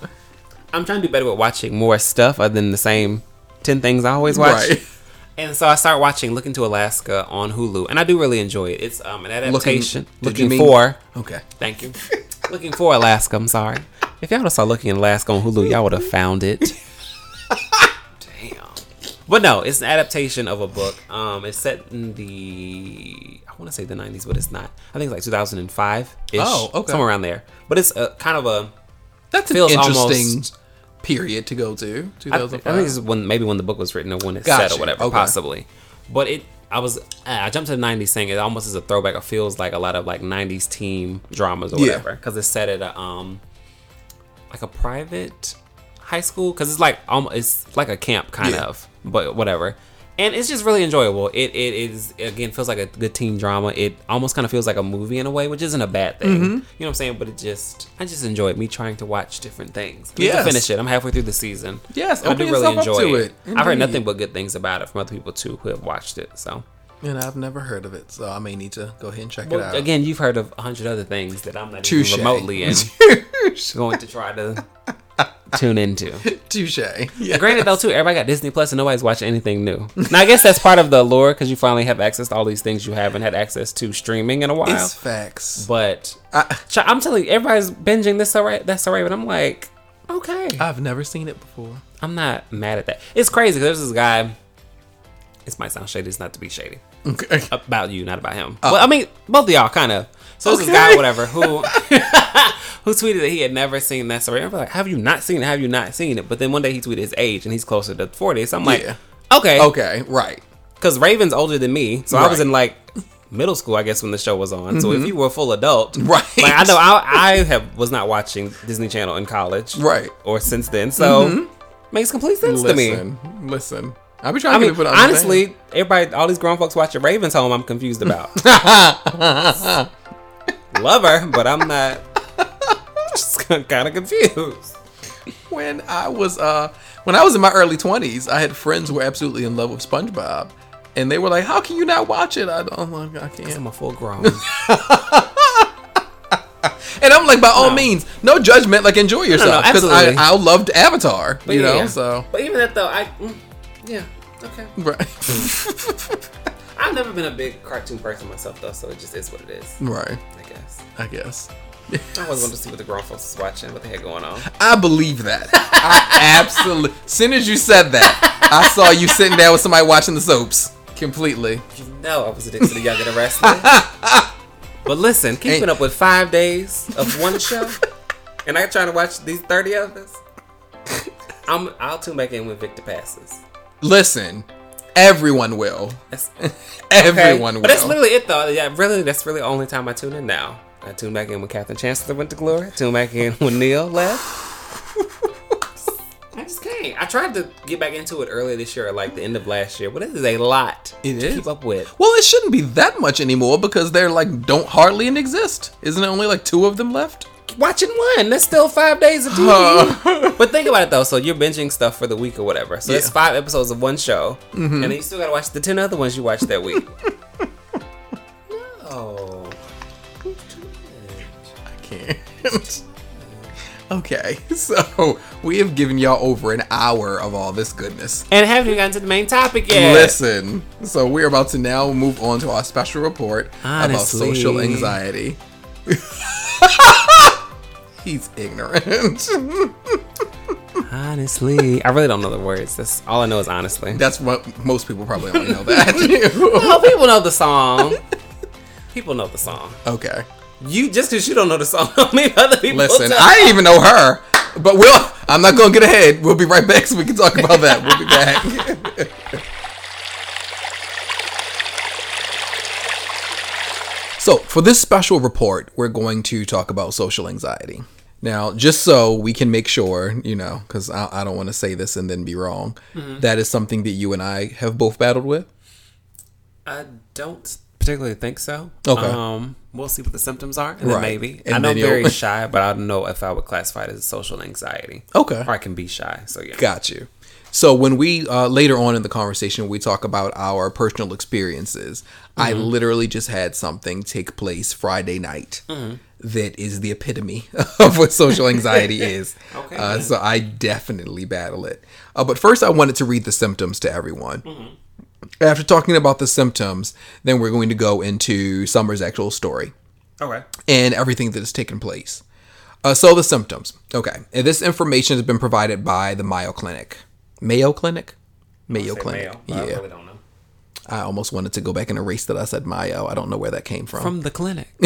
I'm trying to do better with watching more stuff other than the same ten things I always watch. Right. And so I start watching Looking to Alaska on Hulu, and I do really enjoy it. It's um, an adaptation. looking mean- for, Okay. thank you. looking for Alaska. I'm sorry. If y'all would have saw Looking in Alaska on Hulu, y'all would have found it. Damn. But no, it's an adaptation of a book. Um, it's set in the I want to say the 90s, but it's not. I think it's like 2005 ish. Oh, okay. somewhere around there. But it's a kind of a That's an interesting almost- period to go to. I, I think 2005. this is when maybe when the book was written or when it's Got set or whatever, Okay. possibly. But it, I was, I jumped to the '90s saying it almost is a throwback. It feels like a lot of like '90s team dramas or whatever because it's set at a um, like a private high school because it's like um, it's like a camp kind Yeah. of, but whatever. And it's just really enjoyable. It it is again feels like a good teen drama. It almost kind of feels like a movie in a way, which isn't a bad thing. Mm-hmm. You know what I'm saying? But it just I just enjoy it. Me trying to watch different things. Yeah, to finish it. I'm halfway through the season. Yes, I do really enjoy it. it. I've heard nothing but good things about it from other people too who have watched it. So and I've never heard of it, so I may need to go ahead and check well, it out. again, you've heard of a hundred other things that I'm not Touche. even remotely in going to try to tune into. Touche. Yeah. Granted, though, too, everybody got Disney Plus and nobody's watching anything new. Now, I guess that's part of the allure because you finally have access to all these things you haven't had access to streaming in a while. It's facts. but I, I'm telling you, everybody's binging this alright. That's alright, but I'm like, okay, I've never seen it before. I'm not mad at that. It's crazy 'cause there's this guy. This might sound shady. It's not to be shady. Okay. about you, not about him. Uh. well, I mean, both of y'all kind of. So there's this guy, whatever, who who tweeted that he had never seen that story. I'm like, have you not seen it? Have you not seen it? But then one day he tweeted his age, and he's closer to 40. So I'm like, Yeah. okay, Okay, right. because Raven's older than me, so I was in like middle school, I guess, when the show was on. So if you were a full adult, Mm-hmm. Right. Like I know I, I have was not watching Disney Channel in college, Right. Mm-hmm. or since then. So makes complete sense to me. Listen, listen. I'll be trying I to mean, get people to understand. honestly, everybody, all these grown folks watching Ravens home, I'm confused about. Love her, but I'm not. Just kind of confused. when I was uh when I was in my early twenties, I had friends who were absolutely in love with SpongeBob, and they were like, "How can you not watch it?" I don't, like, I can't. I'm a full grown. And I'm like, by all No. means, no judgment. Like, enjoy yourself because absolutely. I I loved Avatar. But you know, so But even that though, I mm, yeah okay. right, I've never been a big cartoon person myself though, so it just is what it is. right. I guess. I guess I always wanted to see what the grown folks was watching, what they had going on. I believe that. I absolutely. Soon as you said that, I saw you sitting down with somebody watching the soaps. Completely. You know I was addicted to the Young and the Restless. but listen, keeping Ain't- up with five days of one show, and I trying to watch these thirty others. I'm I'll tune back in when Victor passes. Listen, everyone will. That's, Everyone okay. will. But that's literally it though. Yeah, really, that's really the only time I tune in now. I tune back in when Katherine Chancellor went to glory. Tune back in when Neil left. I just can't. I tried to get back into it earlier this year, or like the end of last year, but it is a lot It to is. keep up with. Well, it shouldn't be that much anymore because they're like don't hardly exist. Isn't it only like two of them left? Watching one, that's still five days of TV. but think about it though. So you're binging stuff for the week or whatever. So it's five episodes of one show, mm-hmm. and then you still gotta watch the ten other ones you watched that week. no. I can't. okay, so we have given y'all over an hour of all this goodness. And haven't even gotten to the main topic yet. Listen, so we're about to now move on to our special report about social anxiety. He's ignorant. Honestly, I really don't know the words. That's all I know is honestly. That's what most people probably only know that. Oh, people know the song. People know the song. okay. You just because you don't know the song, don't mean other people. Listen, don't. I didn't even know her, but we'll. I'm not gonna get ahead. We'll be right back so we can talk about that. We'll be back. So, for this special report, we're going to talk about social anxiety. Now, just so we can make sure, you know, because I, I don't want to say this and then be wrong, that is something that you and I have both battled with. I don't particularly think so. Okay. Um, we'll see what the symptoms are, and then maybe. And I know I'm very shy, but I don't know if I would classify it as social anxiety. Okay. Or I can be shy. So yeah. Got you. So when we uh, later on in the conversation we talk about our personal experiences, I Mm-hmm. literally just had something take place Friday night Mm-hmm. that is the epitome of what social anxiety is. Okay, Uh, so I definitely battle it. Uh, but first, I wanted to read the symptoms to everyone. Mm-hmm. After talking about the symptoms, then we're going to go into Summer's actual story Okay. and everything that has taken place. Uh, so the symptoms. Okay, and this information has been provided by the Mayo Clinic. Mayo Clinic. Mayo Say Clinic. male, but I yeah, really don't know. I almost wanted to go back and erase that I said Mayo. I don't know where that came from. From the clinic.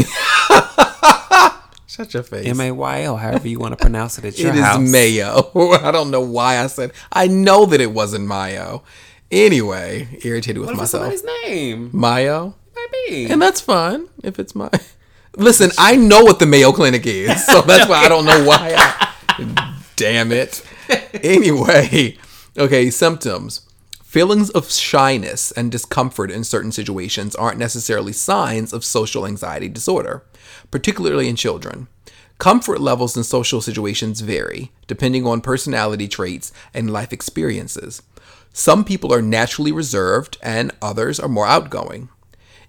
Shut your face. M A Y O, however you want to pronounce it at your It is house. Mayo. I don't know why I said. I know that it wasn't Mayo. Anyway, irritated with What if it's myself. somebody's name? Mayo, Might be. and that's fine if it's my. Listen, I know what the Mayo Clinic is, so that's why I don't know why. I, damn it. Anyway, okay, symptoms. Feelings of shyness and discomfort in certain situations aren't necessarily signs of social anxiety disorder, particularly in children. Comfort levels in social situations vary, depending on personality traits and life experiences. Some people are naturally reserved, and others are more outgoing.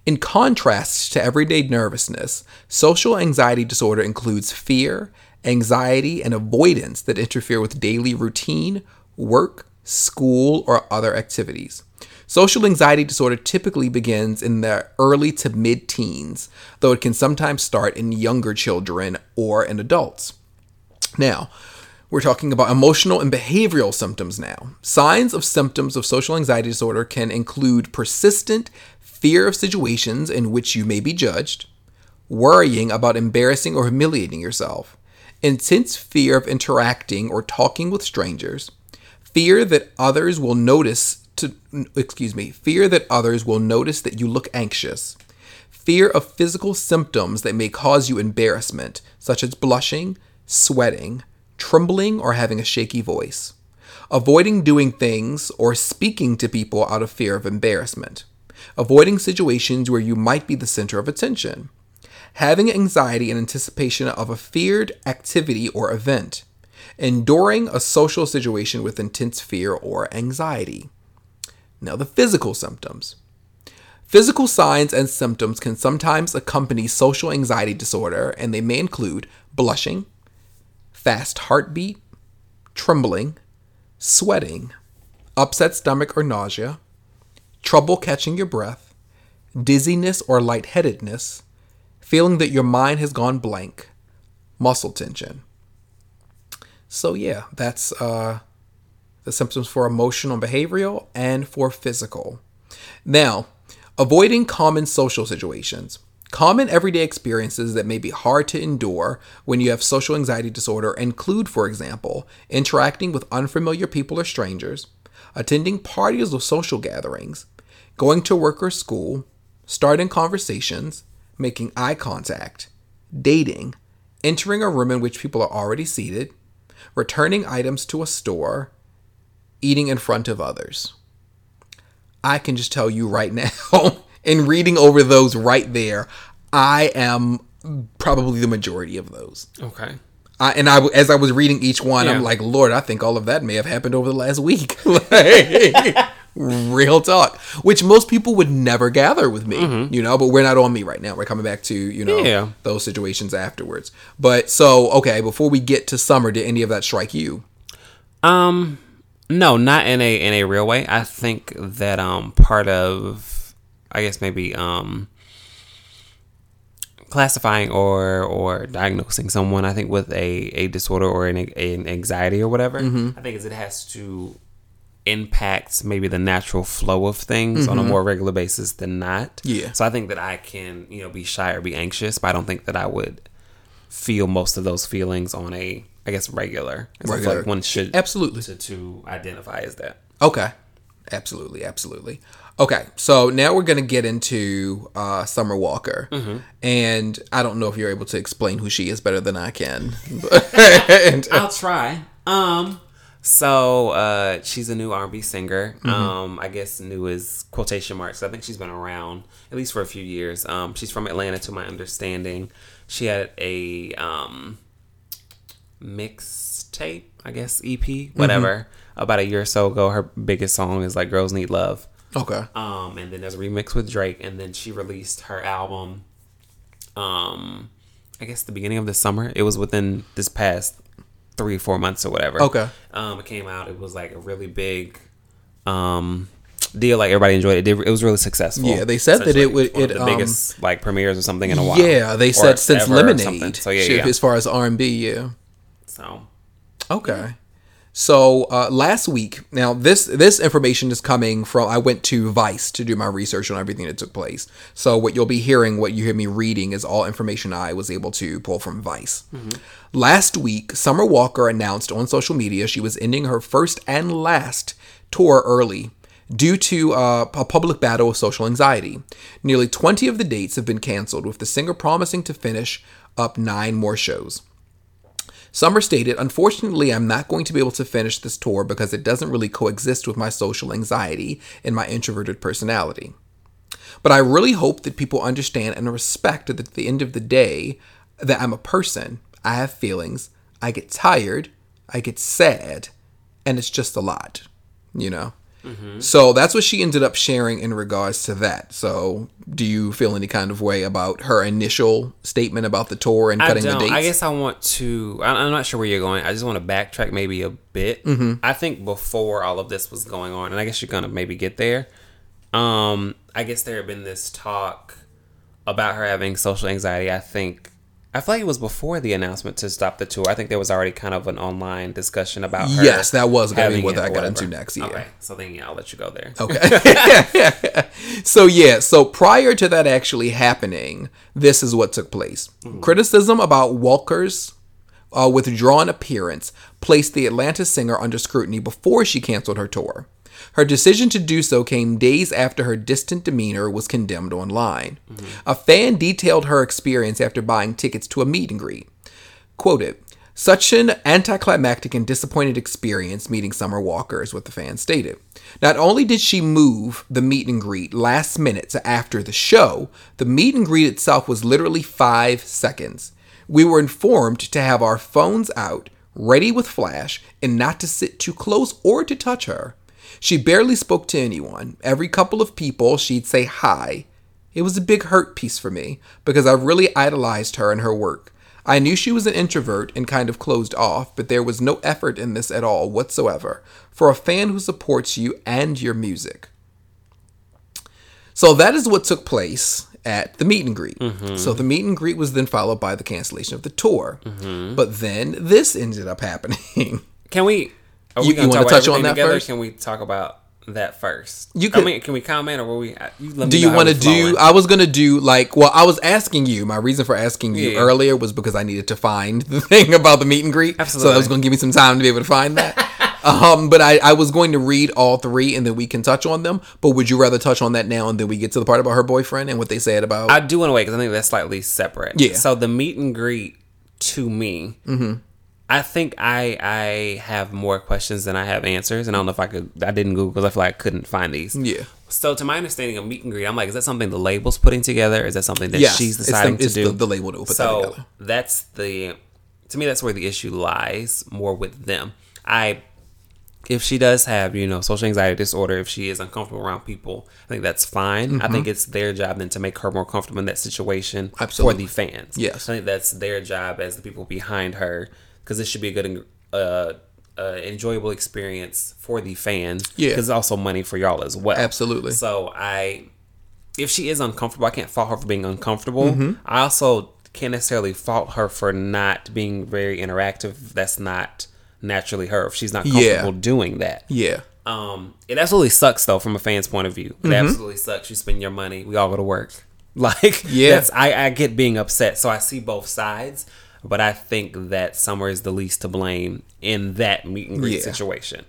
In contrast to everyday nervousness, social anxiety disorder includes fear, anxiety, and avoidance that interfere with daily routine, work, school, or other activities. Social anxiety disorder typically begins in the early to mid teens, though it can sometimes start in younger children or in adults. Now, we're talking about emotional and behavioral symptoms now. Signs of symptoms of social anxiety disorder can include persistent fear of situations in which you may be judged, worrying about embarrassing or humiliating yourself, intense fear of interacting or talking with strangers, fear that others will notice to excuse me, fear that others will notice that you look anxious, fear of physical symptoms that may cause you embarrassment, such as blushing, sweating, trembling, or having a shaky voice, avoiding doing things or speaking to people out of fear of embarrassment, avoiding situations where you might be the center of attention, having anxiety in anticipation of a feared activity or event, enduring a social situation with intense fear or anxiety. Now, the physical symptoms. Physical signs and symptoms can sometimes accompany social anxiety disorder, and they may include blushing, fast heartbeat, trembling, sweating, upset stomach or nausea, trouble catching your breath, dizziness or lightheadedness, feeling that your mind has gone blank, muscle tension. So, yeah, that's uh, the symptoms for emotional and behavioral and for physical. Now, avoiding common social situations. Common everyday experiences that may be hard to endure when you have social anxiety disorder include, for example, interacting with unfamiliar people or strangers, attending parties or social gatherings, going to work or school, starting conversations, making eye contact, dating, entering a room in which people are already seated, returning items to a store, eating in front of others. I can just tell you right now, in reading over those right there, I am probably the majority of those. Okay. I, and I, as I was reading each one, Yeah. I'm like, Lord, I think all of that may have happened over the last week. Like, real talk, which most people would never gather with me, you know. But we're not on me right now. We're coming back to you know Yeah. those situations afterwards. But so okay, before we get to summer, did any of that strike you? Um, no, not in a in a real way. I think that um part of, I guess maybe um, classifying or or diagnosing someone I think with a a disorder or an, an anxiety or whatever Mm-hmm. I think is it has to impact maybe the natural flow of things on a more regular basis than not Mm-hmm. Yeah. so I think that I can you know be shy or be anxious but I don't think that I would feel most of those feelings on a I guess regular Regular. like one should Absolutely. to, to identify as that Okay. Absolutely, absolutely. Okay, so now we're gonna get into uh, Summer Walker, and I don't know if you're able to explain who she is better than I can. And- I'll try. Um, so uh, she's a new R&B singer. Mm-hmm. Um, I guess new is quotation marks. I think she's been around at least for a few years. Um, she's from Atlanta, to my understanding. She had a um mixtape, I guess EP, whatever. Mm-hmm. About a year or so ago, her biggest song is like "Girls Need Love." okay, Um, and then there's a remix with Drake, and then she released her album. Um, I guess the beginning of the summer. It was within this past three four months or whatever. Okay. Um, it came out. It was like a really big, um, deal. Like everybody enjoyed it. It, it was really successful. Yeah, they said that it would- it, the um, biggest like premieres or something in a while. yeah, they said since ever or something. Lemonade. So yeah, yeah. as far as R and B, yeah. So Okay. So uh, last week, now this this information is coming from. I went to Vice to do my research on everything that took place. So what you'll be hearing, what you hear me reading, is all information I was able to pull from Vice. Last week, Summer Walker announced on social media she was ending her first and last tour early due to uh, a public battle with social anxiety. Nearly 20 of the dates have been canceled, with the singer promising to finish up nine more shows. Summer stated, Unfortunately, I'm not going to be able to finish this tour because it doesn't really coexist with my social anxiety and my introverted personality. But I really hope that people understand and respect that at the end of the day, that I'm a person. I have feelings. I get tired. I get sad. And it's just a lot, you know? So that's what she ended up sharing in regards to that. So, do you feel any kind of way about her initial statement about the tour and cutting the dates? I guess I want to. I'm not sure where you're going. I just want to backtrack maybe a bit. Mm-hmm. I think before all of this was going on, and I guess you're gonna maybe get there. Um, I guess there had been this talk about her having social anxiety. I think. I feel like it was before the announcement to stop the tour. I think there was already kind of an online discussion about her. Yes, that was gonna be what I got into next, yeah. Okay, so then yeah, I'll let you go there. Okay. so yeah, so prior to that actually happening, this is what took place. Criticism about Walker's uh, withdrawn appearance placed the Atlanta singer under scrutiny before she canceled her tour. Her decision to do so came days after her distant demeanor was condemned online. A fan detailed her experience after buying tickets to a meet and greet. Quoted, such an anticlimactic and disappointed experience meeting Summer Walker is what the fan stated. Not only did she move the meet and greet last minute to after the show, the meet and greet itself was literally five seconds. We were informed to have our phones out, ready with flash, and not to sit too close or to touch her. She barely spoke to anyone. Every couple of people, she'd say hi. It was a big hurt piece for me because I really idolized her and her work. I knew she was an introvert and kind of closed off, but there was no effort in this at all whatsoever for a fan who supports you and your music. So that is what took place at the meet and greet. Mm-hmm. So the meet and greet was then followed by the cancellation of the tour. Mm-hmm. But then this ended up happening. Can we? Are You- you wanna touch on that together? first? Can we talk about that first? You I could- mean, can we comment or will we? You let do know you want to do i was gonna do like well i was asking you my reason for asking you Yeah. earlier was because i needed to find the thing about the meet and greet Absolutely. so that was gonna give me some time to be able to find that um but I, I was going to read all three and then we can touch on them but would you rather touch on that now and then we get to the part about her boyfriend and what they said about I do want to wait because I think that's slightly separate. Yeah. So the meet and greet to me, I think I I have more questions than I have answers, and I don't know if I could. I didn't Google because I feel like I couldn't find these. yeah So to my understanding of meet and greet, I'm like, is that something the label's putting together? Is that something that yes she's the, deciding it's to do? the, the label will put so that together that's the to me that's where the issue lies more with them i if she does have you know social anxiety disorder if she is uncomfortable around people i think that's fine i think mm-hmm. it's their job then to make her more comfortable in that situation Absolutely. for the fans Yes. i think that's their job as the people behind her because this should be a good uh, uh, enjoyable experience for the fans Yeah. because it's also money for y'all as well Absolutely. so i if she is uncomfortable, I can't fault her for being uncomfortable. Mm-hmm. I also can't necessarily fault her for not being very interactive. That's not naturally her. If she's not Yeah. comfortable doing that. Yeah. Um, it absolutely sucks though from a fan's point of view. It Mm-hmm. absolutely sucks. You spend your money. We all go to work. Like, Yeah. that's, I, I get being upset. So I see both sides, but I think that Summer is the least to blame in that meet and greet Yeah. situation.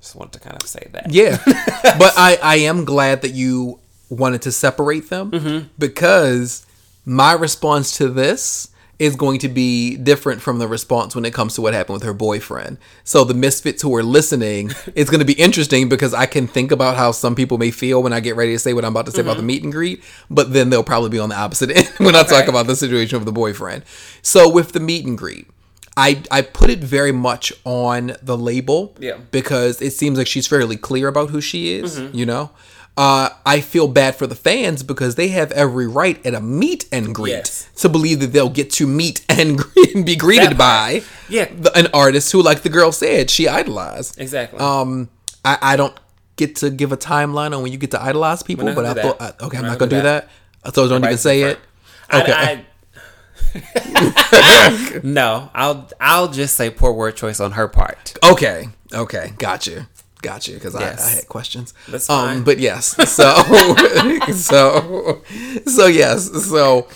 Just wanted to kind of say that. Yeah. but I, I am glad that you wanted to separate them Mm-hmm. because my response to this is going to be different from the response when it comes to what happened with her boyfriend. So the misfits who are listening, it's going to be interesting because I can think about how some people may feel when I get ready to say what I'm about to say about the meet and greet, but then they'll probably be on the opposite end when I talk Mm-hmm. About the situation with the boyfriend. So with the meet and greet, I I put it very much on the label Yeah. because it seems like she's fairly clear about who she is, Mm-hmm. you know? Uh, I feel bad for the fans because they have every right at a meet and greet Yes. to believe that they'll get to meet and, greet and be greeted by. Yeah. the- an artist who, like the girl said, she idolized. Exactly. Um, I, I don't get to give a timeline on when you get to idolize people, but I thought, that. I, okay, I'm We're not not gonna do do that. So don't even say it. Okay. I, I, no, I'll I'll just say poor word choice on her part. Okay. Okay. Gotcha. Gotcha. Because Yes. I, I had questions. That's Um, fine. but yes. So so so yes. So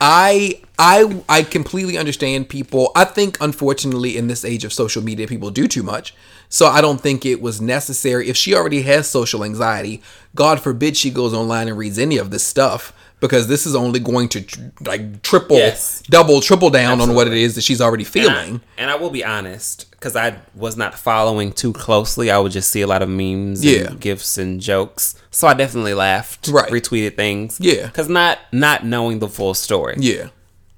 I I I completely understand people. I think unfortunately in this age of social media, people do too much. So I don't think it was necessary. If she already has social anxiety, God forbid she goes online and reads any of this stuff. Because this is only going to tr- like triple, Yes. double, triple down on what it is that she's already And feeling. I, and I will be honest, because I was not following too closely. I would just see a lot of memes, Yeah. and gifs, and jokes. So I definitely laughed, Right. retweeted things, Yeah. Because not not knowing the full story. yeah.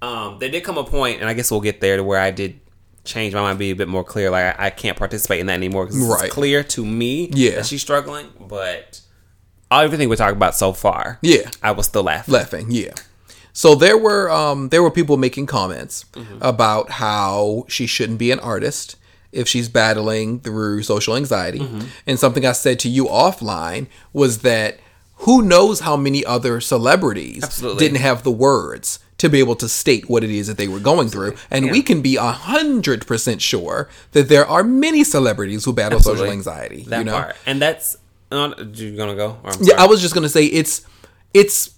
Um, there did come a point, and I guess we'll get there to where I did change my mind, be a bit more clear. Like I, I can't participate in that anymore because Right. it's clear to me Yeah. that she's struggling. But everything we talked about so far, Yeah. I was still laughing. laughing yeah so there were um there were people making comments Mm-hmm. about how she shouldn't be an artist if she's battling through social anxiety Mm-hmm. and something i said to you offline was that who knows how many other celebrities Absolutely. didn't have the words to be able to state what it is that they were going through and we can be a hundred percent sure that there are many celebrities who battle social anxiety that you know part, and that's. Uh, you gonna go? Or I'm yeah. I was just gonna say it's it's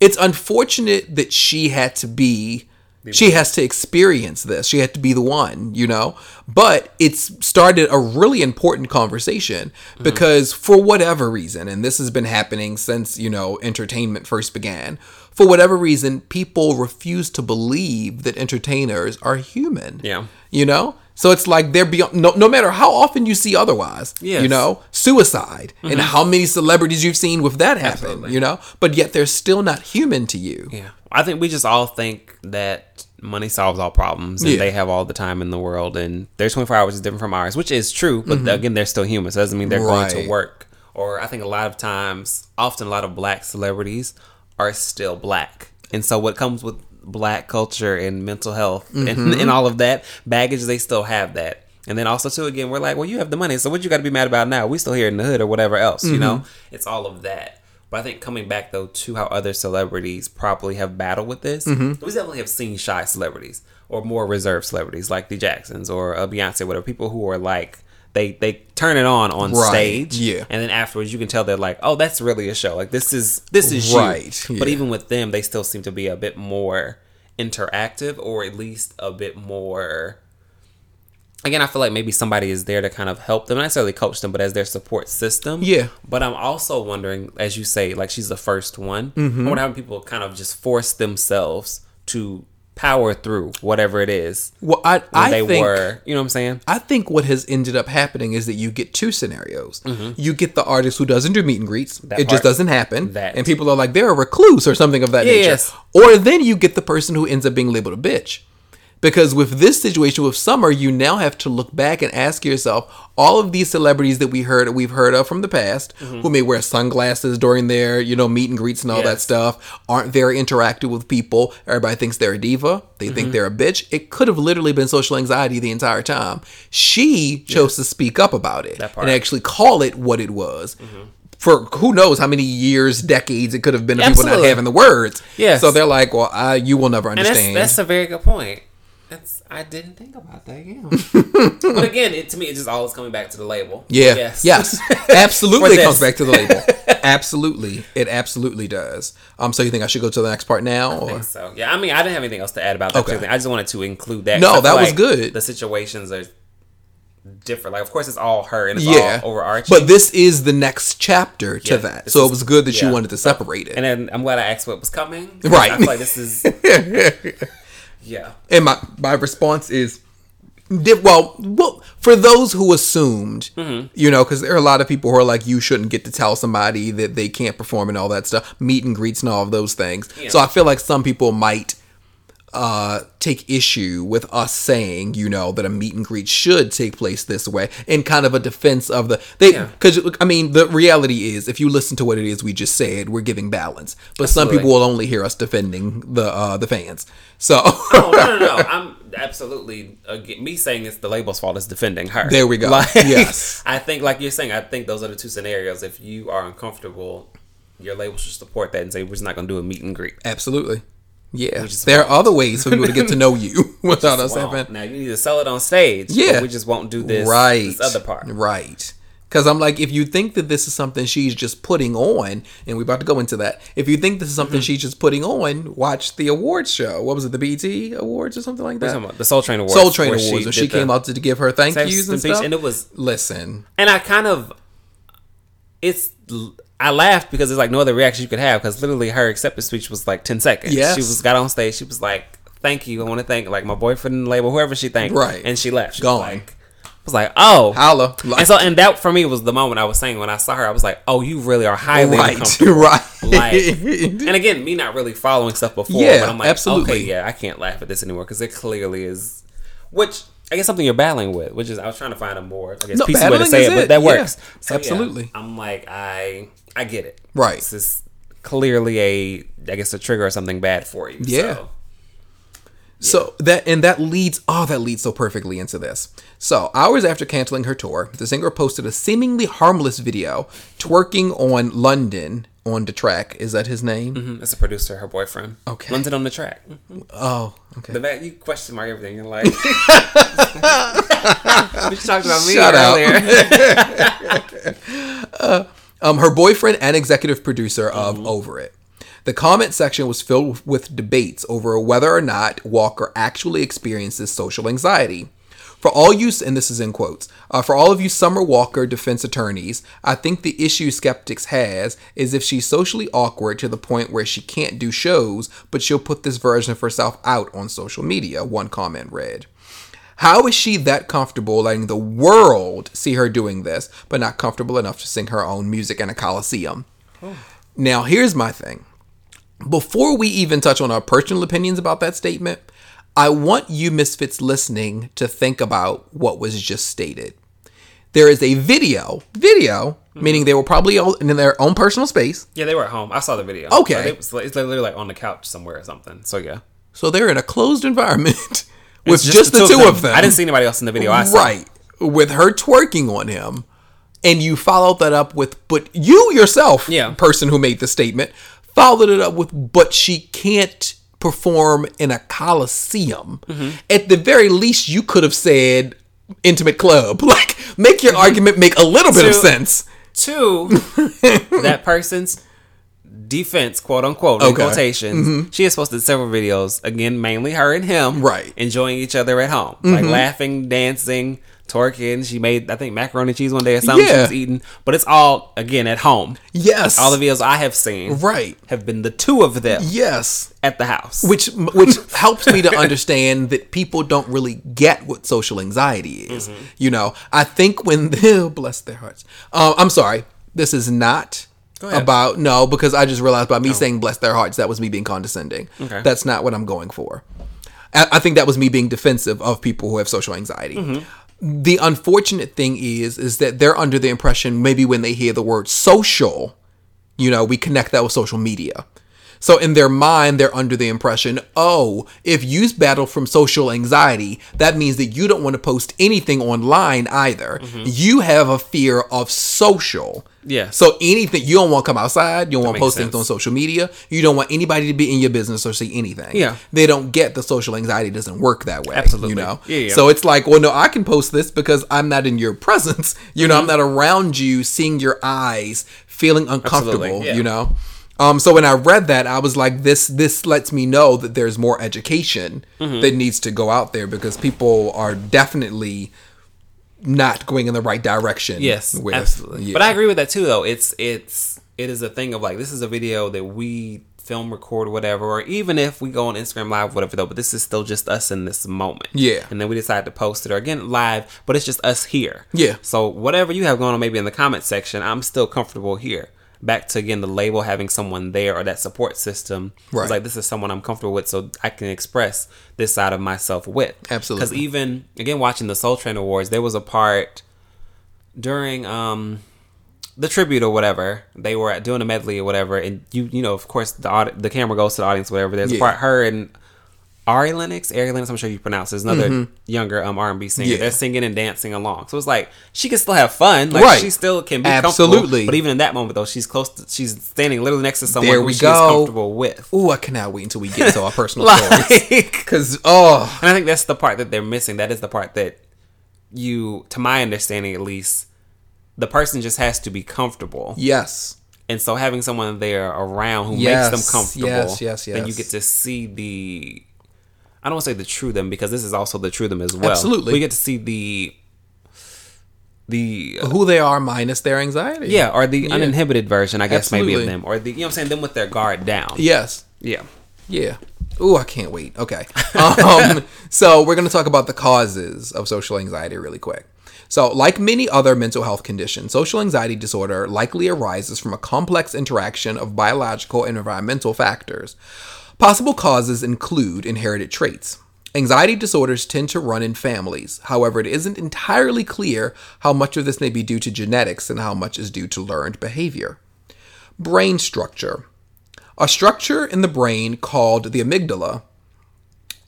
it's unfortunate that she had to be she has to experience this. She had to be the one, you know. But it's started a really important conversation because for whatever reason, and this has been happening since, you know, entertainment first began, for whatever reason, people refuse to believe that entertainers are human. Yeah. You know? So it's like they're beyond no, no matter how often you see otherwise. Yes. You know, suicide and how many celebrities you've seen with that happen, Absolutely. you know? But yet they're still not human to you. Yeah. I think we just all think that money solves all problems and Yeah. they have all the time in the world and their 24 hours is different from ours, which is true. But again, they're still human. So it doesn't mean they're going Mm-hmm. To work. Or I think a lot of times, often a lot of black celebrities are still black. And so what comes with black culture and mental health Mm-hmm. and, and all of that baggage, they still have that. And then also too, again, we're like, well, you have the money, so what you got to be mad about now? We still here in the hood or whatever else, you know. Mm-hmm. It's all of that. But I think coming back though to how other celebrities probably have battled with this, Mm-hmm. we definitely have seen shy celebrities or more reserved celebrities like the Jacksons or uh, Beyonce, whatever. People who are like they they turn it on on Right, stage, yeah. and then afterwards you can tell they're like, oh, that's really a show. Like this is this is Right, you. But yeah. even with them, they still seem to be a bit more interactive or at least a bit more again, I feel like maybe somebody is there to kind of help them, not necessarily coach them, but as their support system. Yeah. But I'm also wondering, as you say, like she's the first one. Mm-hmm. I wonder how people kind of just force themselves to power through whatever it is Well, I I they think were. You know what I'm saying? I think what has ended up happening is that you get two scenarios. Mm-hmm. You get the artist who doesn't do meet and greets. it part. just doesn't happen. That. And people are like, they're a recluse or something of that nature. Or then you get the person who ends up being labeled a bitch. Because with this situation with Summer, you now have to look back and ask yourself, all of these celebrities that we heard we've heard of from the past, who may wear sunglasses during their, you know, meet and greets and all that stuff, aren't very interactive with people. Everybody thinks they're a diva. They think mm-hmm. they're a bitch. It could have literally been social anxiety the entire time. She chose to speak up about it and actually call it what it was. Mm-hmm. for who knows how many years, decades it could have been of people not having the words. Yes. So they're like, well, I, you will never And that's, understand. that's a very good point. That's I didn't think about that. Yeah. but again, it, to me, it just always coming back to the label. Yeah. Yes. Yes. Absolutely. It comes back to the label. absolutely. It absolutely does. Um. So you think I should go to the next part now? I Or? think so. Yeah, I mean, I didn't have anything else to add about that. Okay. I just wanted to include that. No, that was like good. The situations are different. Like, of course, it's all her and it's Yeah. all overarching. But this is the next chapter to Yeah, that. So it was good that you wanted to separate it. and then I'm glad I asked what was coming. Right. I feel like this is. Yeah. And my my response is, well, well, for those who assumed, Mm-hmm. you know, because there are a lot of people who are like, you shouldn't get to tell somebody that they can't perform and all that stuff, meet and greets and all of those things. Yeah. So I feel like some people might uh take issue with us saying you know that a meet and greet should take place this way in kind of a defense of the they Yeah. because i mean the reality is if you listen to what it is we just said we're giving balance but some people will only hear us defending the uh the fans so Oh no, no, no! I'm absolutely again, me saying it's the label's fault is defending her. There we go. Like, Yes. I think, like you're saying, I think those are the two scenarios. If you are uncomfortable, your label should support that and say we're just not going to do a meet and greet. Absolutely. Yeah. There are other ways for people to get to know you without us having. now you need to sell it on stage. but Yeah. we just won't do this. right. This other part. Right. Because I'm like, if you think that this is something she's just putting on, and we're about to go into that, if you think this is Mm-hmm. something she's just putting on, watch the awards show. What was it, the BET Awards or something like that? the Soul Train Awards. Soul Train Awards, when she did came out to give her thank yous and peace, stuff. and it was Listen, and I kind of it's I laughed because there's like no other reaction you could have because literally her acceptance speech was like ten seconds. Yes. she was got on stage. She was like, "Thank you. I want to thank like my boyfriend and label, whoever she thanked." Right. and she left. She Gone. Was like, I was like, "Oh." holla. and so, and that for me was the moment I was saying when I saw her, I was like, "Oh, you really are highly right, uncomfortable." right. Like, and again, me not really following stuff before, Yeah, but I'm like, absolutely. okay, yeah, I can't laugh at this anymore because it clearly is, which I guess something you're battling with, which is I was trying to find a more, I guess, No, PC way to say is it, but it. that Yeah, works. So, yeah, absolutely. I'm like, I, I get it. Right. This is clearly a, I guess, a trigger or something bad for you. Yeah. So, So that and that leads oh that leads so perfectly into this. So hours after canceling her tour, the singer posted a seemingly harmless video twerking on London on the track. Is that his name? mhm, it's a producer, her boyfriend. Okay. London on the track. Oh, okay. The back, you question mark everything. You're like, we talked about me Shut up. earlier. Um, her boyfriend and executive producer of Over It. The comment section was filled with debates over whether or not Walker actually experiences social anxiety. For all you, and this is in quotes, uh, for all of you Summer Walker defense attorneys, I think the issue skeptics has is if she's socially awkward to the point where she can't do shows, but she'll put this version of herself out on social media, one comment read. How is she that comfortable letting the world see her doing this, but not comfortable enough to sing her own music in a coliseum? Now, here's my thing. Before we even touch on our personal opinions about that statement, I want you misfits listening to think about what was just stated. There is a video, video, mm-hmm. meaning they were probably all in their own personal space. Yeah, they were at home. I saw the video. Okay. Like, it was, it's literally like on the couch somewhere or something. So yeah, So they're in a closed environment with It's just, the two of them. I didn't see anybody else in the video. I saw. right with her twerking on him and you followed that up with but you yourself Yeah. person who made the statement followed it up with but she can't perform in a coliseum Mm-hmm. at the very least you could have said intimate club like make your argument make a little bit of sense Two, that person's defense, quote unquote, in Okay. Mm-hmm. quotations. She has posted several videos. Again, mainly her and him, Right. Mm-hmm. enjoying each other at home, like laughing, dancing, twerking. She made, I think, macaroni and cheese one day or something. She was eating, but it's all again at home. yes All the videos I have seen, right have been the two of them yes at the house. which which helps me to understand that people don't really get what social anxiety is. Mm-hmm. You know, I think when they bless their hearts. Um, I'm sorry, this is not about no because I just realized by me saying bless their hearts that was me being condescending. Okay. That's not what I'm going for. I I think that was me being defensive of people who have social anxiety. Mm-hmm. The unfortunate thing is, is that they're under the impression maybe when they hear the word social, you know, we connect that with social media. So in their mind, they're under the impression, oh, if you battle from social anxiety, that means that you don't want to post anything online either. You have a fear of social. Yeah. So anything you don't want to come outside, you don't want to post things on social media, you don't want anybody to be in your business or see anything. Yeah. They don't get the social anxiety doesn't work that way. Absolutely. You know? Yeah, yeah. So it's like, well, no, I can post this because I'm not in your presence. You know, I'm not around you, seeing your eyes, feeling uncomfortable. Yeah. You know. Um, so when I read that, I was like, this this lets me know that there's more education Mm-hmm. that needs to go out there because people are definitely not going in the right direction. Yes, with- absolutely. yeah. But I agree with that too, though. It's it's it is a thing of like this is a video that we film, record, whatever, or even if we go on Instagram Live, whatever, though. But this is still just us in this moment. Yeah. And then we decide to post it or again live, but it's just us here. Yeah. So whatever you have going on, maybe in the comment section, I'm still comfortable here. Back to again the label having someone there or that support system. Right. It's like this is someone I'm comfortable with, so I can express this side of myself with. Absolutely. Because even again watching the Soul Train Awards, there was a part during um the tribute or whatever they were doing a medley or whatever and you you know of course the audi- the camera goes to the audience whatever there's Yeah. a part her and Ari Lennox Ari Lennox I'm sure you pronounce it, is another younger um R&B singer Mm-hmm. Yeah. they're singing and dancing along so it's like she can still have fun like Right. she still can be Absolutely. comfortable but even in that moment though she's close to, she's standing literally next to someone There who we she's go. comfortable with Ooh, I cannot wait until we get to our personal stories. Because oh, and I think that's the part that they're missing. That is the part that you, to my understanding at least, the person just has to be comfortable. yes, And so having someone there around who Yes, makes them comfortable, yes, yes, yes. then you get to see the. I don't want to say the true them because this is also the true them as well. Absolutely. we get to see the. The who they are minus their anxiety. yeah, or the uninhibited version, I guess maybe of them, or the you know what I'm saying, them with their guard down. Yes. Yeah. Yeah. Ooh, I can't wait. Okay. Um, so we're going to talk about the causes of social anxiety really quick. So, like many other mental health conditions, social anxiety disorder likely arises from a complex interaction of biological and environmental factors. Possible causes include inherited traits. Anxiety disorders tend to run in families. However, it isn't entirely clear how much of this may be due to genetics and how much is due to learned behavior. Brain structure. A structure in the brain called the amygdala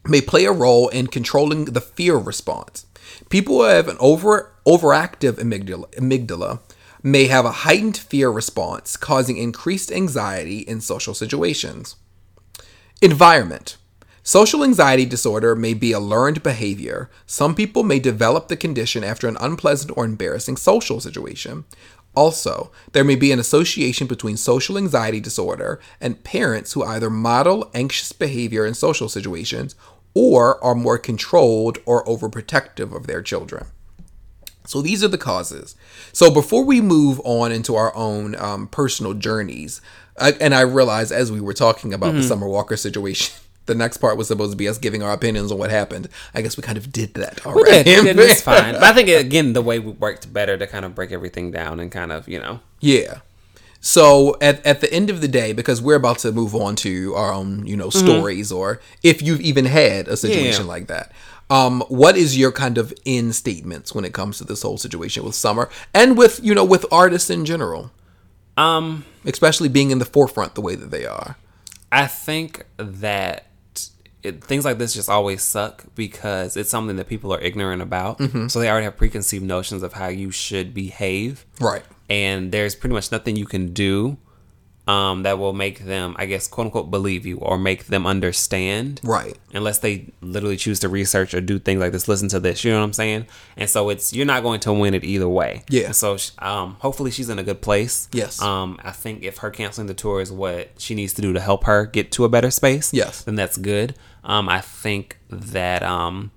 may play a role in controlling the fear response. People who have an over overactive amygdala, amygdala may have a heightened fear response, causing increased anxiety in social situations. Environment. Social anxiety disorder may be a learned behavior. Some people may develop the condition after an unpleasant or embarrassing social situation. Also, there may be an association between social anxiety disorder and parents who either model anxious behavior in social situations or are more controlled or overprotective of their children. So these are the causes. So before we move on into our own um, personal journeys, I, and I realized as we were talking about the Summer Walker situation, the next part was supposed to be us giving our opinions on what happened. I guess we kind of did that already. we did, it's fine. But I think again the way we worked better to kind of break everything down and kind of you know Yeah. So at, at the end of the day, because we're about to move on to our own, you know, stories, or if you've even had a situation Yeah. like that, um, what is your kind of end statements when it comes to this whole situation with Summer and with you know with artists in general, um especially being in the forefront the way that they are? I think that it, things like this just always suck because it's something that people are ignorant about. So they already have preconceived notions of how you should behave. Right. And there's pretty much nothing you can do um, that will make them, I guess, quote unquote, believe you or make them understand. Right. Unless they literally choose to research or do things like this, listen to this, you know what I'm saying? And so it's, you're not going to win it either way. Yeah. And so um, hopefully she's in a good place. Yes. Um, I think if her canceling the tour is what she needs to do to help her get to a better space, Yes. then that's good. Um, I think that um,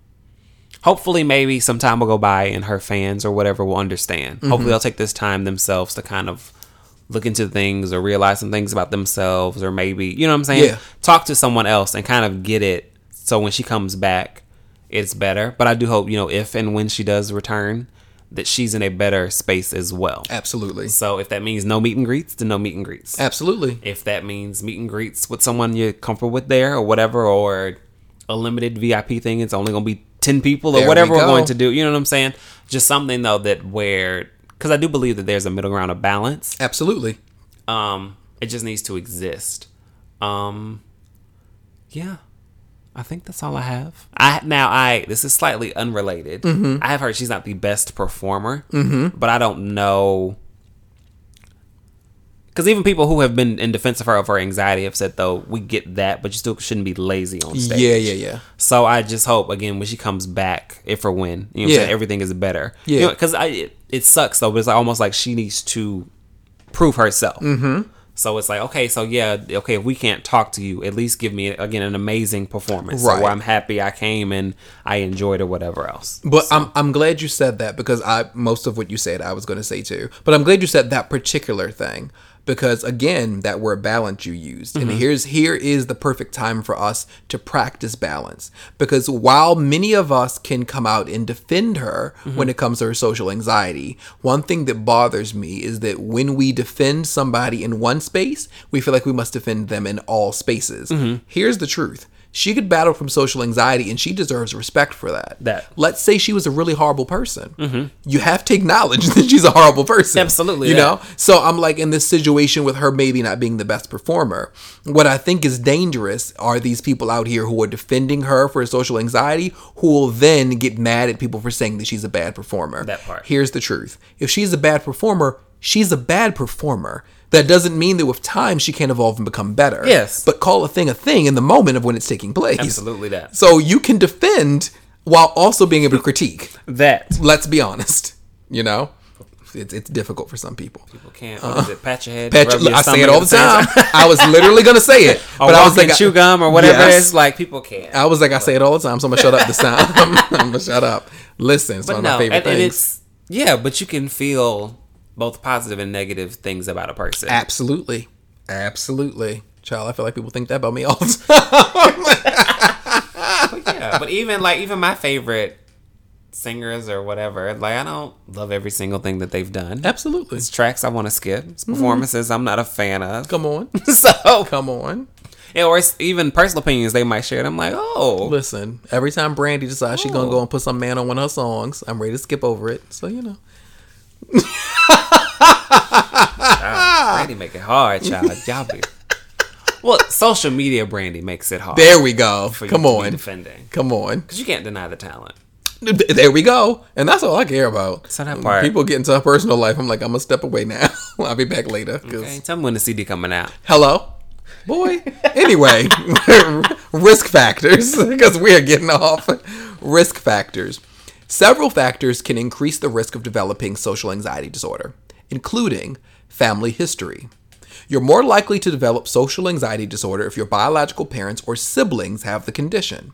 hopefully maybe some time will go by and her fans or whatever will understand. Mm-hmm. Hopefully they'll take this time themselves to kind of look into things or realize some things about themselves or maybe you know what I'm saying? Yeah. Talk to someone else and kind of get it so when she comes back it's better. But I do hope, you know, if and when she does return, that she's in a better space as well. Absolutely. So if that means no meet and greets, then no meet and greets. Absolutely. If that means meet and greets with someone you're comfortable with there or whatever, or a limited VIP thing, it's only gonna be ten people or There whatever we are go. going to do. You know what I'm saying? Just something though that where because I do believe that there's a middle ground of balance. Absolutely. Um, it just needs to exist. Um, yeah, I think that's all I have. I now I this is slightly unrelated. Mm-hmm. I have heard she's not the best performer, mm-hmm. but I don't know. Because even people who have been in defense of her of her anxiety have said, though, we get that, but you still shouldn't be lazy on stage. Yeah, yeah, yeah. So I just hope again when she comes back, if or when, you know, Yeah. everything is better. Yeah. because I it, sucks though, but it's almost like she needs to prove herself. Mm-hmm. So it's like okay, so yeah, okay, if we can't talk to you, at least give me again an amazing performance, Right. where I'm happy I came and I enjoyed or whatever else. But I'm I'm glad you said that because I most of what you said I was going to say too. But I'm glad you said that particular thing because again that word balance you used. And mm-hmm. here's here is the perfect time for us to practice balance. Because while many of us can come out and defend her mm-hmm. when it comes to her social anxiety one thing that bothers me is that when we defend somebody in one space we feel like we must defend them in all spaces. Mm-hmm. Here's the truth she could battle from social anxiety and she deserves respect for that That- let's say she was a really horrible person. Mm-hmm. You have to acknowledge that she's a horrible person. Absolutely, You yeah. know? So I'm like in this situation with her maybe not being the best performer. What I think is dangerous are these people out here who are defending her for social anxiety who will then get mad at people for saying that she's a bad performer. That part. Here's the truth. If she's a bad performer, she's a bad performer. That doesn't mean that with time she can't evolve and become better. Yes. But call a thing a thing in the moment of when it's taking place. Absolutely that. So you can defend while also being able to critique. That Let's be honest. You know, it's it's difficult for some people. people can't. What is it? Pat your head. Pat your- your I say it all the time. I was literally gonna say it, Or but I was like, chew gum or whatever Yes. it is. Like people can't. I was like, I say it all the time, so I'm gonna shut up this time. I'm gonna shut up. Listen, it's But one of no, my favorite and, and things. it's yeah, but you can feel both positive and negative things about a person. Absolutely, absolutely, child. I feel like people think that about me all the time. yeah, but even like even my favorite singers or whatever, like I don't love every single thing that they've done. absolutely. It's tracks I want to skip. It's mm-hmm. performances I'm not a fan of. Come on, so come on. yeah, or even personal opinions they might share. And I'm like, oh, Listen, every time Brandy decides she's gonna go and put some man on one of her songs, I'm ready to skip over it. So you know. Brandy make it hard, child. Y'all be. Well, social media Brandy makes it hard. There we go. Come on. defending Come on. because you can't deny the talent. There we go. And that's all I care about. So that part- People get into her personal life. I'm like, I'm going to step away now. I'll be back later. 'cause- Okay, tell me when the CD coming out. Hello? Boy. anyway, risk factors, because we are getting off. Risk factors. Several factors can increase the risk of developing social anxiety disorder, including family history. You're more likely to develop social anxiety disorder if your biological parents or siblings have the condition.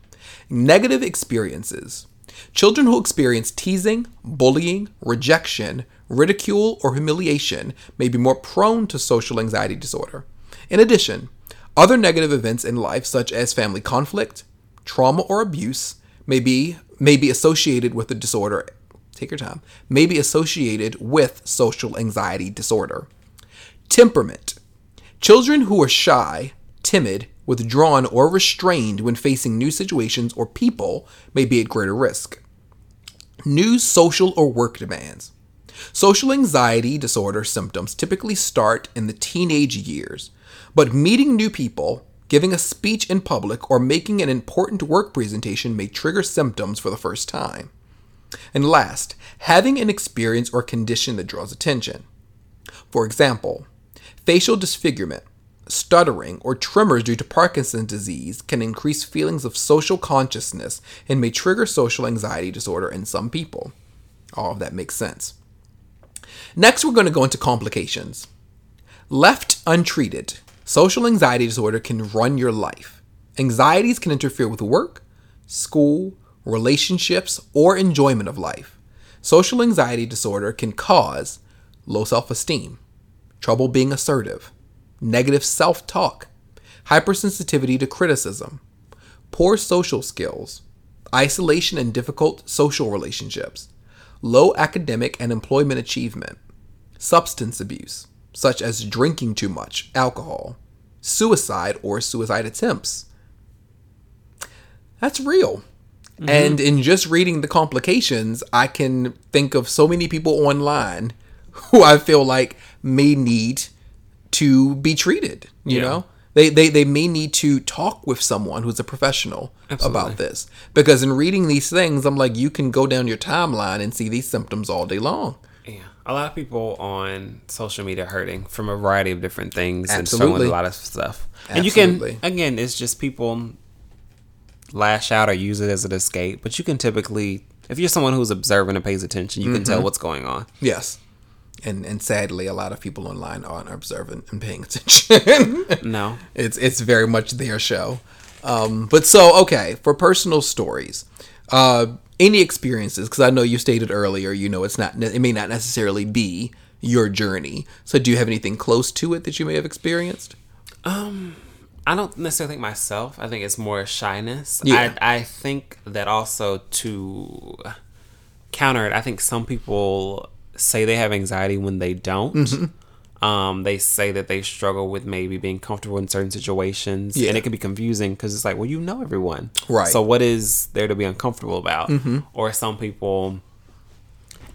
Negative experiences. Children who experience teasing, bullying, rejection, ridicule, or humiliation may be more prone to social anxiety disorder. In addition, other negative events in life, such as family conflict, trauma, or abuse, may be, may be associated with the disorder. Take your time. May be associated with social anxiety disorder. Temperament. Children who are shy, timid, withdrawn, or restrained when facing new situations or people may be at greater risk. New social or work demands. Social anxiety disorder symptoms typically start in the teenage years, but meeting new people, giving a speech in public, or making an important work presentation may trigger symptoms for the first time. And last, having an experience or condition that draws attention. For example, facial disfigurement, stuttering, or tremors due to Parkinson's disease can increase feelings of social consciousness and may trigger social anxiety disorder in some people. All of that makes sense. Next, we're going to go into complications. Left untreated, social anxiety disorder can run your life. Anxieties can interfere with work, school, relationships, or enjoyment of life. Social anxiety disorder can cause low self esteem, trouble being assertive, negative self talk, hypersensitivity to criticism, poor social skills, isolation and difficult social relationships, low academic and employment achievement, substance abuse, such as drinking too much alcohol, suicide or suicide attempts. That's real. Mm-hmm. And in just reading the complications, I can think of so many people online who I feel like may need to be treated, you Yeah. know? They, they they may need to talk with someone who's a professional about this because in reading these things, I'm like, you can go down your timeline and see these symptoms all day long. A lot of people on social media hurting from a variety of different things and Absolutely. struggling with a lot of stuff. And you can again, it's just people lash out or use it as an escape. But you can typically, if you're someone who's observant and pays attention, you can Mm-hmm. tell what's going on. Yes. And and sadly, a lot of people online aren't observant and paying attention. No, it's it's very much their show. Um, but so okay, for personal stories, uh, any experiences? Because I know you stated earlier, you know, it's not it may not necessarily be your journey. So do you have anything close to it that you may have experienced? um I don't necessarily think myself. I think it's more shyness. Yeah. I, I think that also to counter it, I think some people say they have anxiety when they don't. Mm-hmm. Um, they say that they struggle with maybe being comfortable in certain situations, Yeah. and it can be confusing because it's like, well, you know everyone, Right. So what is there to be uncomfortable about? Or some people,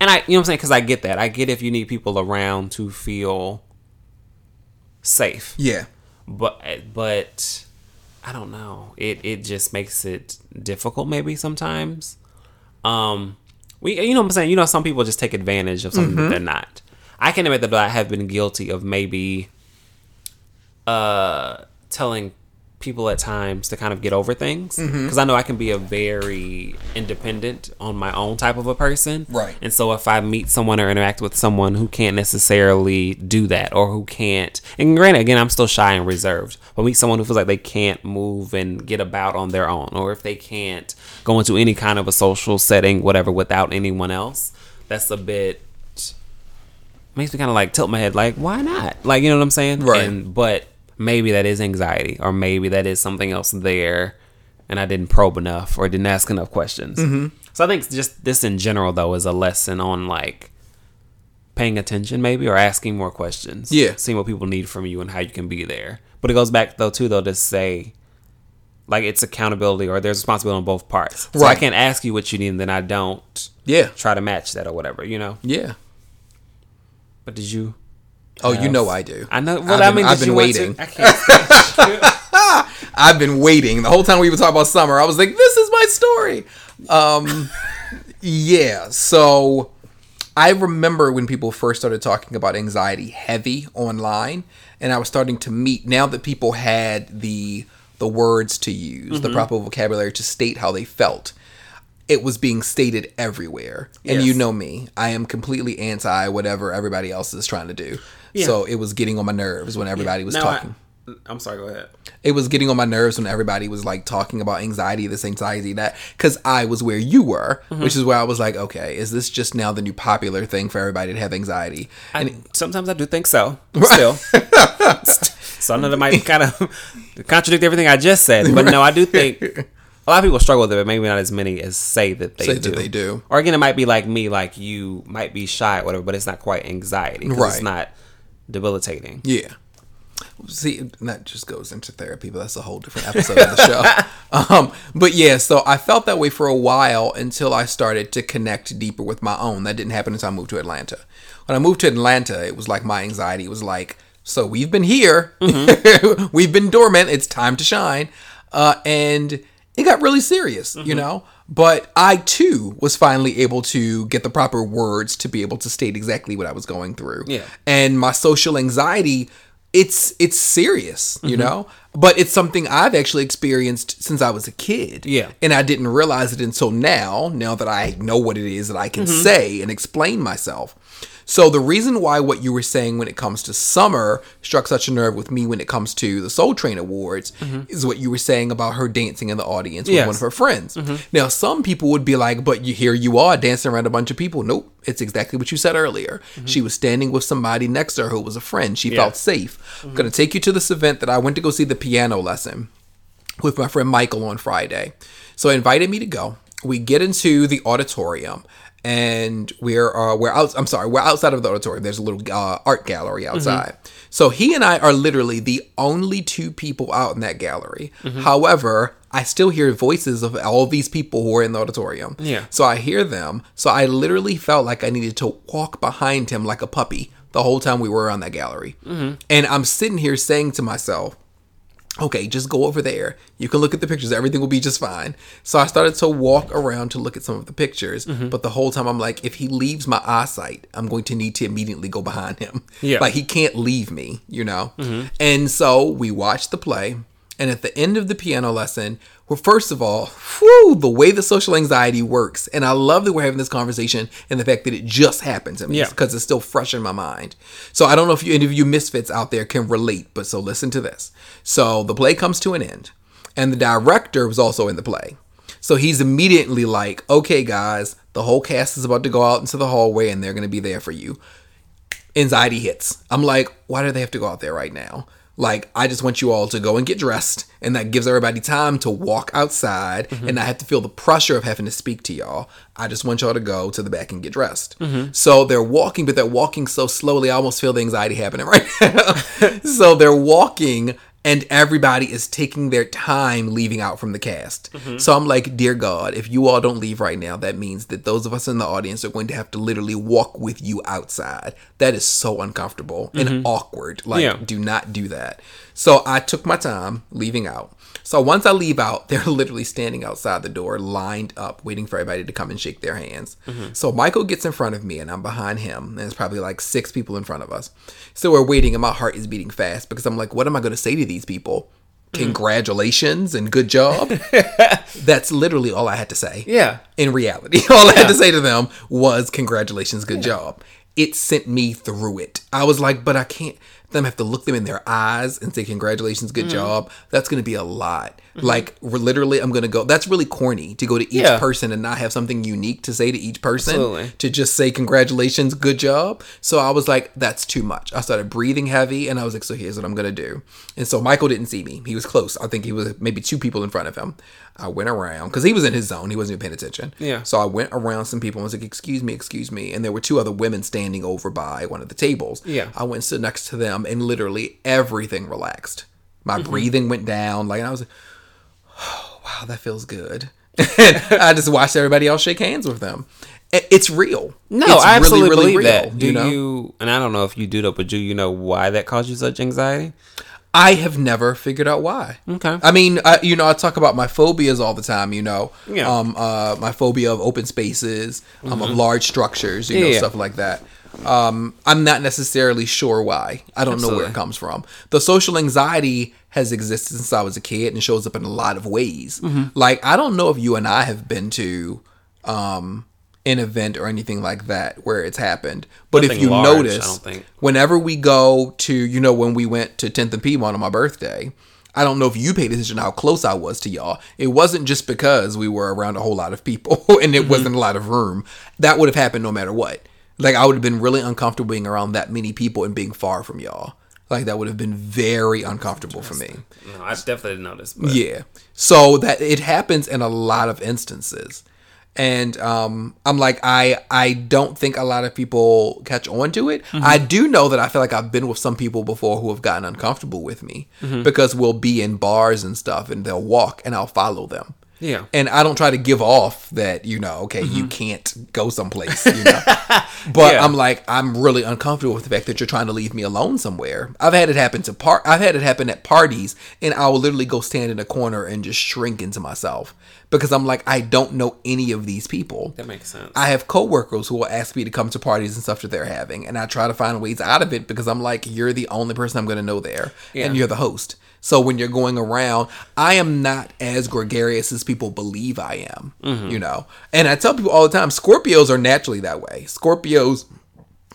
and I, you know what I'm saying? Because I get that. I get if you need people around to feel safe Yeah. but but I don't know. It it just makes it difficult maybe sometimes. Um we you know what I'm saying, you know some people just take advantage of something that they're not. I can admit that I have been guilty of maybe uh telling people at times to kind of get over things because I know I can be a very independent on my own type of a person. Right. And so if I meet someone or interact with someone who can't necessarily do that or who can't, and granted, again, I'm still shy and reserved, but meet someone who feels like they can't move and get about on their own, or if they can't go into any kind of a social setting, whatever, without anyone else, that's a bit makes me kind of like tilt my head, like, why not? Like, you know what I'm saying? Right. And but maybe that is anxiety, or maybe that is something else there, and I didn't probe enough or didn't ask enough questions. Mm-hmm. So I think just this in general though is a lesson on like paying attention maybe or asking more questions. Yeah. Seeing what people need from you and how you can be there. But it goes back though too though to say like it's accountability or there's responsibility on both parts. So I can't ask you what you need and then I don't Yeah. try to match that or whatever, you know? Yeah. But did you Oh, you know I do. I know well I've I mean, I've been to- waiting. I can't I've been waiting the whole time we were talking about summer. I was like, this is my story. Um, yeah. So I remember when people first started talking about anxiety heavy online, and I was starting to meet now that people had the the words to use, the proper vocabulary to state how they felt. It was being stated everywhere. And you know me, I am completely anti whatever everybody else is trying to do. Yeah. So it was getting on my nerves when everybody was Now talking I, I'm sorry, go ahead. it was getting on my nerves when everybody was like talking about anxiety, this anxiety, that because I was where you were, Mm-hmm. which is where I was like, okay, is this just now the new popular thing for everybody to have anxiety? I, sometimes I do think so. Still, some of them might kind of contradict everything I just said, but no, I do think a lot of people struggle with it, but maybe not as many as say that they Say do. that they do. Or again, it might be like me, like you might be shy, or whatever, but it's not quite anxiety. Right. It's not debilitating. Yeah. See, that just goes into therapy, but that's a whole different episode of the show. Um, but yeah, so I felt that way for a while until I started to connect deeper with my own. That didn't happen until I moved to Atlanta. When I moved to Atlanta, it was like my anxiety was like, so we've been here, we've been dormant, it's time to shine. Uh, and it got really serious, you mm-hmm. know? But I too was finally able to get the proper words to be able to state exactly what I was going through. Yeah. and my social anxiety it's it's serious you mm-hmm. know? But it's something i've actually experienced since i was a kid. Yeah. and i didn't realize it until now now that i know what it is that i can mm-hmm. say and explain myself so the reason why what you were saying when it comes to summer struck such a nerve with me when it comes to the soul train awards mm-hmm. is what you were saying about her dancing in the audience with Yes. one of her friends. Mm-hmm. Now some people would be like but you here you are dancing around a bunch of people. Nope it's exactly what you said earlier. Mm-hmm. She was standing with somebody next to her who was a friend. She felt safe. I'm going to take you to this event that i went to go see the piano lesson with my friend Michael on Friday. So he invited me to go. We get into the auditorium and we're uh, we're out I'm sorry, we're outside of the auditorium. There's a little uh, art gallery outside. So he and I are literally the only two people out in that gallery. However, I still hear voices of all these people who are in the auditorium. Yeah. So I hear them. So I literally felt like I needed to walk behind him like a puppy the whole time we were around that gallery. And I'm sitting here saying to myself, okay, just go over there. You can look at the pictures. Everything will be just fine. So I started to walk around to look at some of the pictures. Mm-hmm. But the whole time I'm like, if he leaves my eyesight, I'm going to need to immediately go behind him. Yeah. Mm-hmm. Like he can't leave me, you know? And so we watched the play. And at the end of the piano lesson, well, first of all, whew, the way the social anxiety works, and I love that we're having this conversation and the fact that it just happened to me Yeah. because it's still fresh in my mind. So I don't know if you, any of you misfits out there can relate, but so listen to this. So the play comes to an end, and the director was also in the play. So he's immediately like, okay, guys, the whole cast is about to go out into the hallway and they're going to be there for you anxiety hits. I'm like, why do they have to go out there right now? Like, I just want you all to go and get dressed, and that gives everybody time to walk outside mm-hmm. and I have to feel the pressure of having to speak to y'all. I just want y'all to go to the back and get dressed. Mm-hmm. So they're walking, but they're walking so slowly, I almost feel the anxiety happening right now. so they're walking, and everybody is taking their time leaving out from the cast. Mm-hmm. So I'm like, dear God, if you all don't leave right now, that means that those of us in the audience are going to have to literally walk with you outside. That is so uncomfortable and mm-hmm. awkward. Like, Yeah. do not do that. So I took my time leaving out. So once I leave out, they're literally standing outside the door, lined up, waiting for everybody to come and shake their hands. Mm-hmm. So Michael gets in front of me, and I'm behind him. And there's probably like six people in front of us. So we're waiting, and my heart is beating fast because I'm like, what am I going to say to these people? Mm-hmm. Congratulations and good job. That's literally all I had to say Yeah. in reality. All I had to say to them was congratulations, good job. It sent me through it. I was like, but I can't them have to look them in their eyes and say congratulations, good mm. job. That's going to be a lot. Like we're literally I'm to go that's really corny to go to each Yeah. person and not have something unique to say to each person Absolutely. to just say congratulations, good job. So I was like that's too much. I started breathing heavy and I was like so here's what I'm to do. And so Michael didn't see me. He was close. I think he was maybe two people in front of him. I went around cuz he was in his zone. He wasn't even paying attention. Yeah. So I went around some people and was like, excuse me, excuse me. And there were two other women standing over by one of the tables. Yeah. I went and stood next to them and literally everything relaxed. My Mm-hmm. breathing went down. Like, and I was like, oh, wow, that feels good. I just watched everybody else shake hands with them. It's real. No, It's I absolutely really, really believe real, that. Do you you, know? And I don't know if you do that, but do you know why that caused you such anxiety? I have never figured out why. Okay. I mean, I, you know, I talk about my phobias all the time. You know, Yeah. um, uh, my phobia of open spaces, um, of large structures, you know, Mm-hmm. Yeah. stuff like that. Um, I'm not necessarily sure why. I don't know where it comes from. The social anxiety has existed since I was a kid and shows up in a lot of ways. Mm-hmm. Like, I don't know if you and I have been to um, an event or anything like that where it's happened. But if you large, notice, whenever we go to, you know, when we went to 10th and Piedmont on my birthday, I don't know if you paid attention to how close I was to y'all. It wasn't just because we were around a whole lot of people and it wasn't a lot of room. That would have happened no matter what. Like I would have been really uncomfortable being around that many people and being far from y'all. Like that would have been very uncomfortable for me. No, I definitely didn't notice. But Yeah. So that it happens in a lot of instances. And um, I'm like, I I don't think a lot of people catch on to it. I do know that I feel like I've been with some people before who have gotten uncomfortable with me because we'll be in bars and stuff and they'll walk and I'll follow them. Yeah. And I don't try to give off that, you know, okay, you mm-hmm. can't go someplace, you know. but Yeah. I'm like, I'm really uncomfortable with the fact that you're trying to leave me alone somewhere. I've had it happen to part I've had it happen at parties and I will literally go stand in a corner and just shrink into myself. Because I'm like, I don't know any of these people. That makes sense. I have coworkers who will ask me to come to parties and stuff that they're having, and I try to find ways out of it because I'm like, you're the only person I'm going to know there, Yeah. and you're the host. So when you're going around, I am not as gregarious as people believe I am, Mm-hmm. you know. And I tell people all the time, Scorpios are naturally that way. Scorpios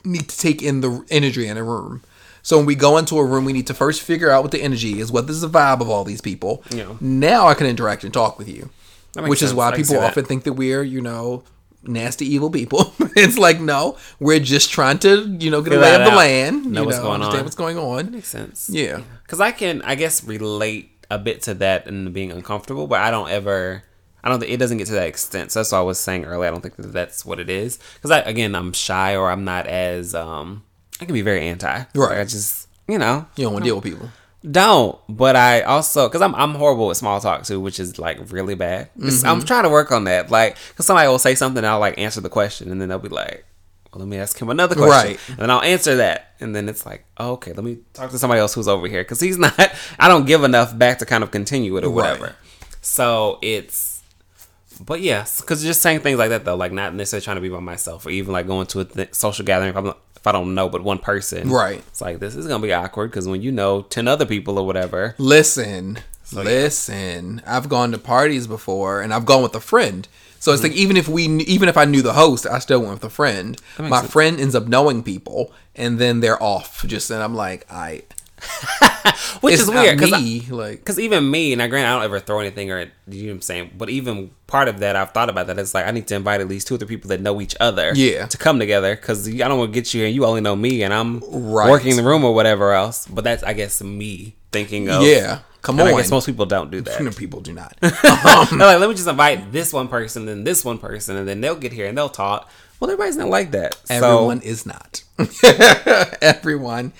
need to take in the energy in a room. So when we go into a room, we need to first figure out what the energy is, what is the vibe of all these people. Yeah. Now I can interact and talk with you, which is why I people often think that we're, you know, nasty evil people. it's like no, we're just trying to, you know, get a lay of the out. land, Know you what's know, going understand on. what's going on. makes sense. Yeah. Because I can, I guess, relate a bit to that and being uncomfortable, but I don't ever. I don't. think It doesn't get to that extent. So that's what I was saying earlier. I don't think that that's what it is. Because I, again, I'm shy or I'm not as. um I can be very anti. Right. Like, I just, you know, You don't want to deal with people. Don't. But I also because I'm I'm horrible with small talk too, which is like really bad. It's- I'm mm-hmm. trying to work on that. Like, because somebody will say something, and I'll like answer the question, and then they'll be like, well, let me ask him another question, Right. and then I'll answer that, and then it's like, oh, okay, let me talk to somebody else who's over here because he's not. I don't give enough back to kind of continue it or whatever. Right. So it's, but yes, because just saying things like that though, like not necessarily trying to be by myself or even like going to a th- social gathering I'm if I don't know but one person, Right. It's like this is gonna be awkward because when you know ten other people or whatever, Listen, listen. I've gone to parties before, and I've gone with a friend. So it's like even if we, even if I knew the host, I still went with a friend. My sense. friend ends up knowing people, and then they're off. Just and I'm like, I. which It's is weird because like, Because even me, now granted, I don't ever throw anything or you know what I'm saying, but even part of that, I've thought about that. It's like I need to invite at least two or three people that know each other, Yeah. to come together. Because I don't want to get you and you only know me, and I'm Right. working the room or whatever else. But that's I guess me thinking of yeah, come And on. I guess most people don't do that. People do not. They're um, like, let me just invite this one person, then this one person, and then they'll get here and they'll talk. Well, everybody's not like that. Everyone So, is not. Everyone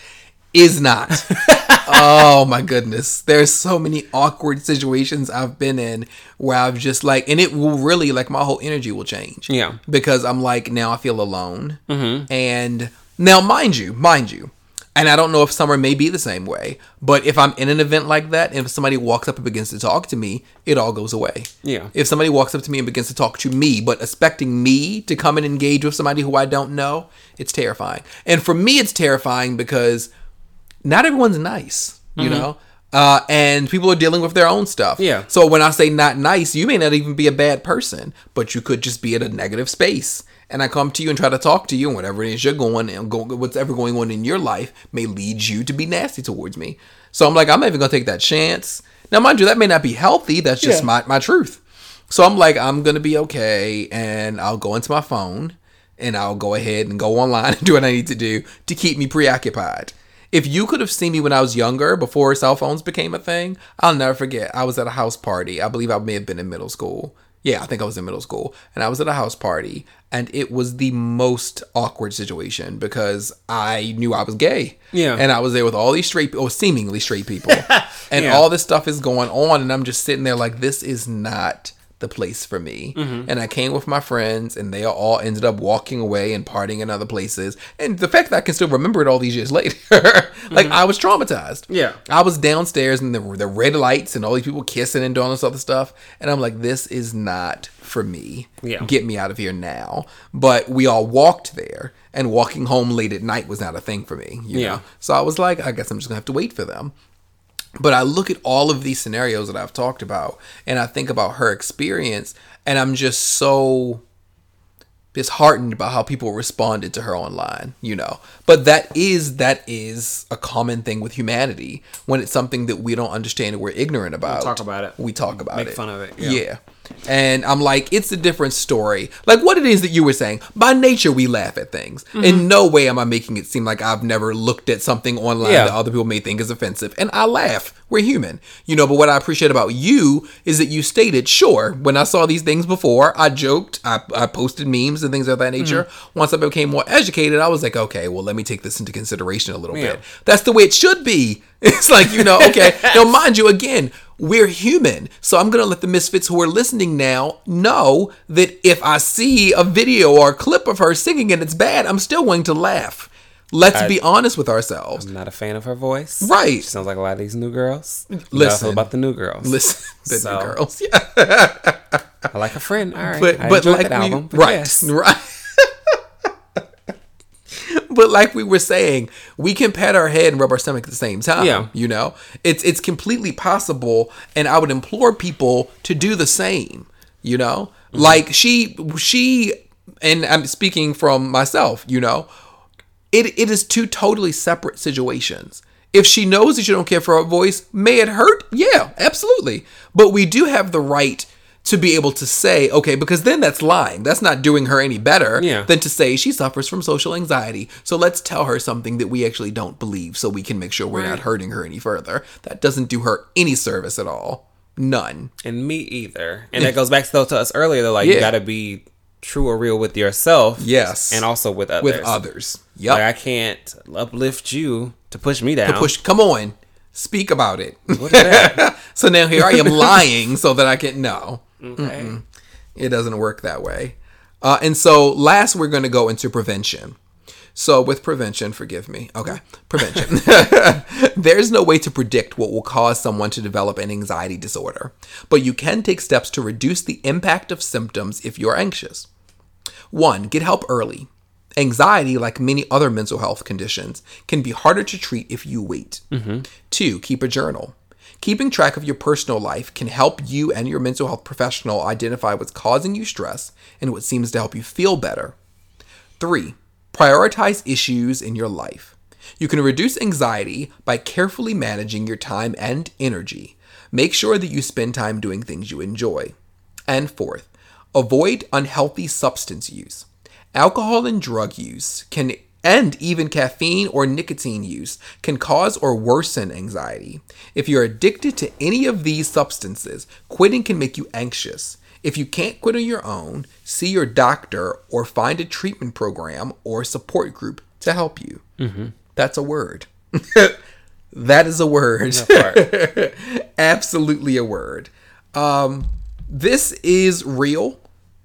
is not. oh my goodness. There's so many awkward situations I've been in where I've just like, and it will really, like, my whole energy will change. Yeah. Because I'm like, now I feel alone. Mm-hmm. And now, mind you, mind you, and I don't know if summer may be the same way, but if I'm in an event like that and if somebody walks up and begins to talk to me, it all goes away. Yeah. If somebody walks up to me and begins to talk to me, but expecting me to come and engage with somebody who I don't know, it's terrifying. And for me, it's terrifying because not everyone's nice, you know? Uh, and people are dealing with their own stuff. Yeah. So when I say not nice, you may not even be a bad person, but you could just be at a negative space. And I come to you and try to talk to you, and whatever it is you're going and go, whatever going on in your life may lead you to be nasty towards me. So I'm like, I'm not even gonna take that chance. Now, mind you, that may not be healthy. That's just Yeah. my my truth. So I'm like, I'm gonna be okay, and I'll go into my phone and I'll go ahead and go online and do what I need to do to keep me preoccupied. If you could have seen me when I was younger, before cell phones became a thing, I'll never forget. I was at a house party. I believe I may have been in middle school. Yeah, I think I was in middle school. And I was at a house party, and it was the most awkward situation because I knew I was gay. Yeah. And I was there with all these straight, or seemingly straight people. and Yeah. all this stuff is going on, and I'm just sitting there like, this is not the place for me. Mm-hmm. And I came with my friends, and they all ended up walking away and partying in other places. And the fact that I can still remember it all these years later, like mm-hmm. I was traumatized. Yeah. I was downstairs and the the red lights and all these people kissing and doing all this other stuff, and I'm like, this is not for me. Yeah. Get me out of here now. But we all walked there, and walking home late at night was not a thing for me. You Yeah. Know? So I was like, I guess I'm just gonna have to wait for them. But I look at all of these scenarios that I've talked about, and I think about her experience, and I'm just so disheartened by how people responded to her online, you know. But that is that is a common thing with humanity. When it's something that we don't understand and we're ignorant about. We talk about it. We talk about Make it. Make fun of it, Yeah. yeah. And I'm like, it's a different story. Like what it is that you were saying. By nature, we laugh at things. Mm-hmm. In no way am I making it seem like I've never looked at something online Yeah. that other people may think is offensive. And I laugh. We're human. You know, but what I appreciate about you is that you stated, sure, when I saw these things before, I joked, I, I posted memes and things of that nature. Mm-hmm. Once I became more educated, I was like, okay, well, let me take this into consideration a little Yeah. bit. That's the way it should be. It's like, you know, okay. now, mind you, again, we're human. So I'm going to let the misfits who are listening now know that if I see a video or a clip of her singing and it's bad, I'm still going to laugh. Let's I- be honest with ourselves. I'm not a fan of her voice. Right. She sounds like a lot of these new girls. Listen. about the new girls. Listen, the So- new girls. Yeah. I like a friend. All right. But, but like that album. but right, yes. right. but like we were saying, we can pat our head and rub our stomach at the same time. Yeah. You know, it's it's completely possible, and I would implore people to do the same. You know, Mm-hmm. like she she, and I'm speaking from myself. You know, it it is two totally separate situations. If she knows that you don't care for her voice, may it hurt? Yeah, absolutely. But we do have the right to be able to say, okay, because then that's lying. That's not doing her any better Yeah. than to say she suffers from social anxiety. So let's tell her something that we actually don't believe so we can make sure we're not hurting her any further. That doesn't do her any service at all. None. And me either. And that goes back to, to us earlier. Though, like Yeah. you got to be true or real with yourself. Yes. And also with others. With others. Yep. Like I can't uplift you to push me down. To Push come on. Speak about it. What is that? so now here I am lying so that I can no. Okay. It doesn't work that way. Uh, and so, last, we're going to go into prevention. So, with prevention, forgive me. Okay, prevention. There's no way to predict what will cause someone to develop an anxiety disorder, but you can take steps to reduce the impact of symptoms if you're anxious. One, get help early. Anxiety, like many other mental health conditions, can be harder to treat if you wait. Two, keep a journal. Keeping track of your personal life can help you and your mental health professional identify what's causing you stress and what seems to help you feel better. Three, prioritize issues in your life. You can reduce anxiety by carefully managing your time and energy. Make sure that you spend time doing things you enjoy. And fourth, avoid unhealthy substance use. Alcohol and drug use can and even caffeine or nicotine use can cause or worsen anxiety. If you're addicted to any of these substances, quitting can make you anxious. If you can't quit on your own, see your doctor or find a treatment program or support group to help you. That's a word. that is a word. Absolutely a word. Um, this is real.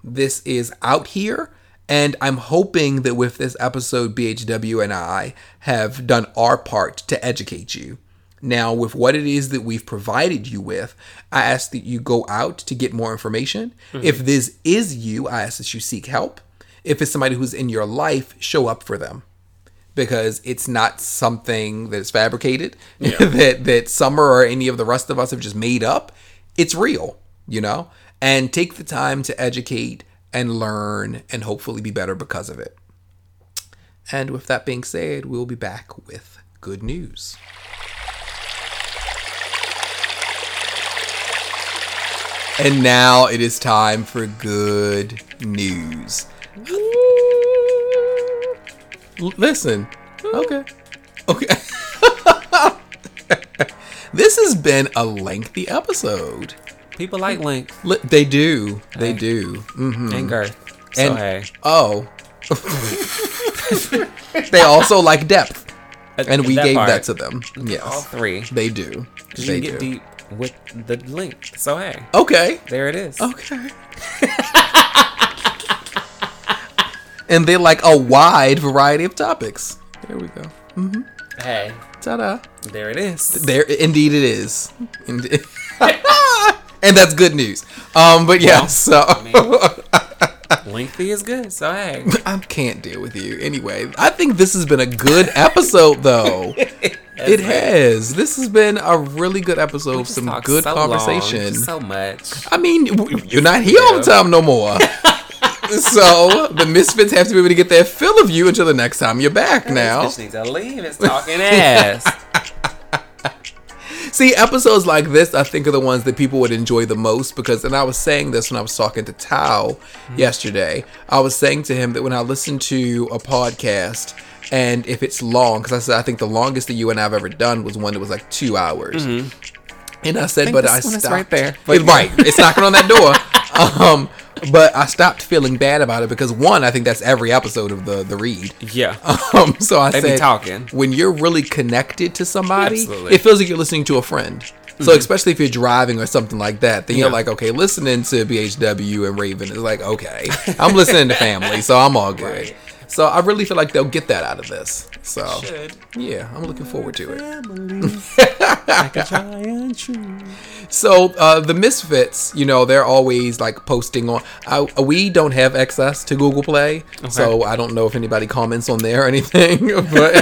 This is out here. And I'm hoping that with this episode, BHW and I have done our part to educate you. Now, with what it is that we've provided you with, I ask that you go out to get more information. Mm-hmm. If this is you, I ask that you seek help. If it's somebody who's in your life, show up for them because it's not something that's fabricated that that Summer or any of the rest of us have just made up. It's real, you know? And take the time to educate and learn and hopefully be better because of it. And with that being said, we'll be back with good news. And now it is time for good news. Listen. Okay. Okay. this has been a lengthy episode. People like Link Li- They do. They do. hmm and Girth. So And hey, oh, they also like depth, and we That gave part. that to them. Yes. all three. they do. Because They you get do. deep with the link. So hey, Okay. there it is. Okay. and they like a wide variety of topics. There we go. Hey, Ta-da. there it is. There, indeed, it is. Inde- and that's good news. Um, but yeah, Well, so Lengthy is good. So hey, I can't deal with you. Anyway, I think this has been a good episode, though. it has. This has been a really good episode. Some good so conversation. so much. I mean, you're not here all the time no more. so the misfits have to be able to get their fill of you until the next time you're back. Now, This bitch needs to leave. It's talking ass. See, episodes like this, I think, are the ones that people would enjoy the most because, and I was saying this when I was talking to Tao mm-hmm. yesterday. I was saying to him that when I listen to a podcast, and if it's long, because I said I think the longest that you and I've ever done was one that was like two hours. Mm-hmm. And I said, think but I stopped. right there. But right, it's knocking on that door. Um, but I stopped feeling bad about it because one, I think that's every episode of the the read. Yeah. Um, so I They said, talking. when you're really connected to somebody, Absolutely. it feels like you're listening to a friend. So especially if you're driving or something like that, then you're Yeah. like, okay, listening to BHW and Raven is like, okay, I'm listening to family, so I'm all good. Right. So I really feel like they'll get that out of this. So Should. yeah, I'm looking forward to it. like a giant tree. So uh, the Misfits, you know, they're always like posting on. Uh, we don't have access to Google Play, so I don't know if anybody comments on there or anything. But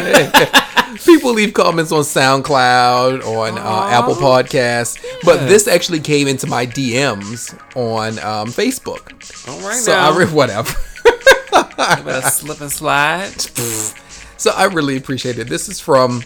people leave comments on SoundCloud, on uh, Apple Podcasts. But this actually came into my DMs on um, Facebook. All right So now. I re- whatever. slip and slide. So I really appreciate it. This is from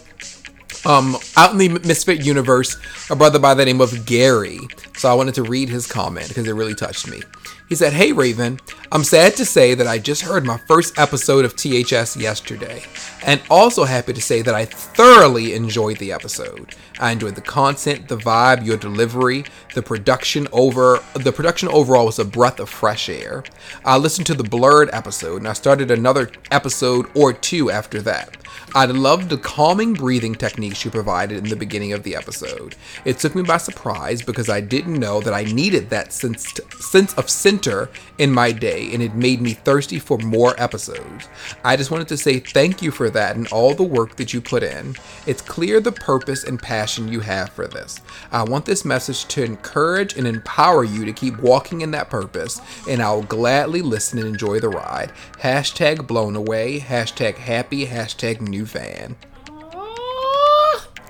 um out in the Misfit universe, a brother by the name of Gary. So I wanted to read his comment because it really touched me. He said, Hey Raven, I'm sad to say that I just heard my first episode of THS yesterday, and also happy to say that I thoroughly enjoyed the episode. I enjoyed the content, the vibe, your delivery, the production over the production overall was a breath of fresh air. I listened to the blurred episode and I started another episode or two after that. I loved the calming breathing techniques you provided in the beginning of the episode. It took me by surprise because I didn't know that I needed that sense sense of center center in my day and it made me thirsty for more episodes. I just wanted to say thank you for that and all the work that you put in. It's clear the purpose and passion you have for this. I want this message to encourage and empower you to keep walking in that purpose, and I'll gladly listen and enjoy the ride. Hashtag blown away, hashtag happy, hashtag new fan.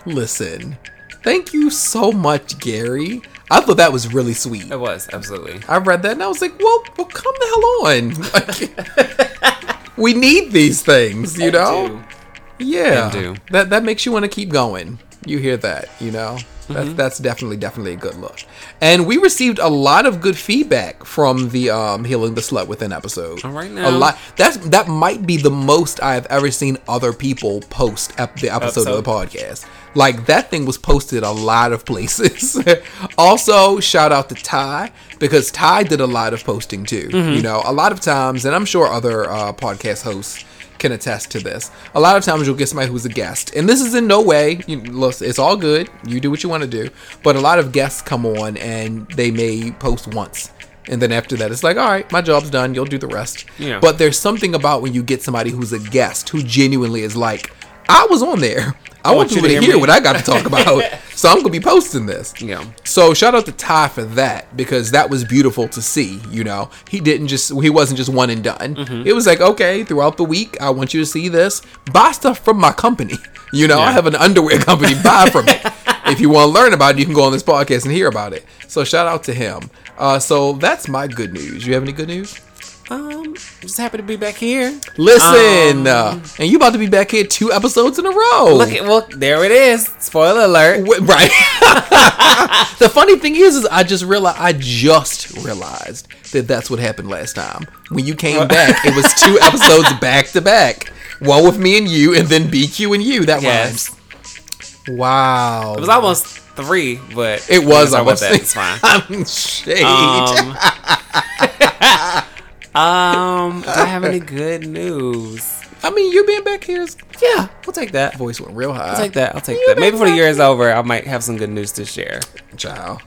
Listen, thank you so much, Gary. I thought that was really sweet. It was absolutely. I read that and I was like, well, well come the hell on. Like, we need these things, you know? do. Yeah. Do. That that makes you want to keep going. You hear that, you know? Mm-hmm. That's that's definitely definitely a good look. And we received a lot of good feedback from the um healing the slut within episode. All right now. A lot. That's that might be the most I've ever seen other people post ep- the episode, of the podcast. Like that thing was posted a lot of places. also, shout out to Ty because Ty did a lot of posting too. Mm-hmm. You know, a lot of times, and I'm sure other uh, podcast hosts can attest to this. A lot of times you'll get somebody who's a guest, and this is in no way. You, it's all good. You do what you want to do. But a lot of guests come on and they may post once. And then after that, it's like, all right, my job's done. You'll do the rest. Yeah. But there's something about when you get somebody who's a guest who genuinely is like, I was on there. I, want want you people to hear hear what I got to talk about. so I'm gonna be posting this. Yeah. So shout out to Ty for that because that was beautiful to see. You know, he didn't just he wasn't just one and done. Mm-hmm. It was like okay, throughout the week, I want you to see this. Buy stuff from my company. You know, I have an underwear company. Buy from it. if you want to learn about it, you can go on this podcast and hear about it. So shout out to him. Uh, so that's my good news. You have any good news? Um, just happy to be back here. Listen, Um, uh, and you about to be back here two episodes in a row. Look at well, there it is. Spoiler alert. Wh- Right. the funny thing is, is I just realized I just realized that that's what happened last time. When you came back, it was two episodes back to back. One with me and you, and then BQ and you. That Yes. rhymes. Wow. It was almost three, but It was almost. that. It's fine. I'm shade. Um, um, do I have any good news? I mean, you being back here is Yeah, we'll take that. voice went real high. I'll take that. I'll take You that. Maybe been before the year is over, I might have some good news to share. Child.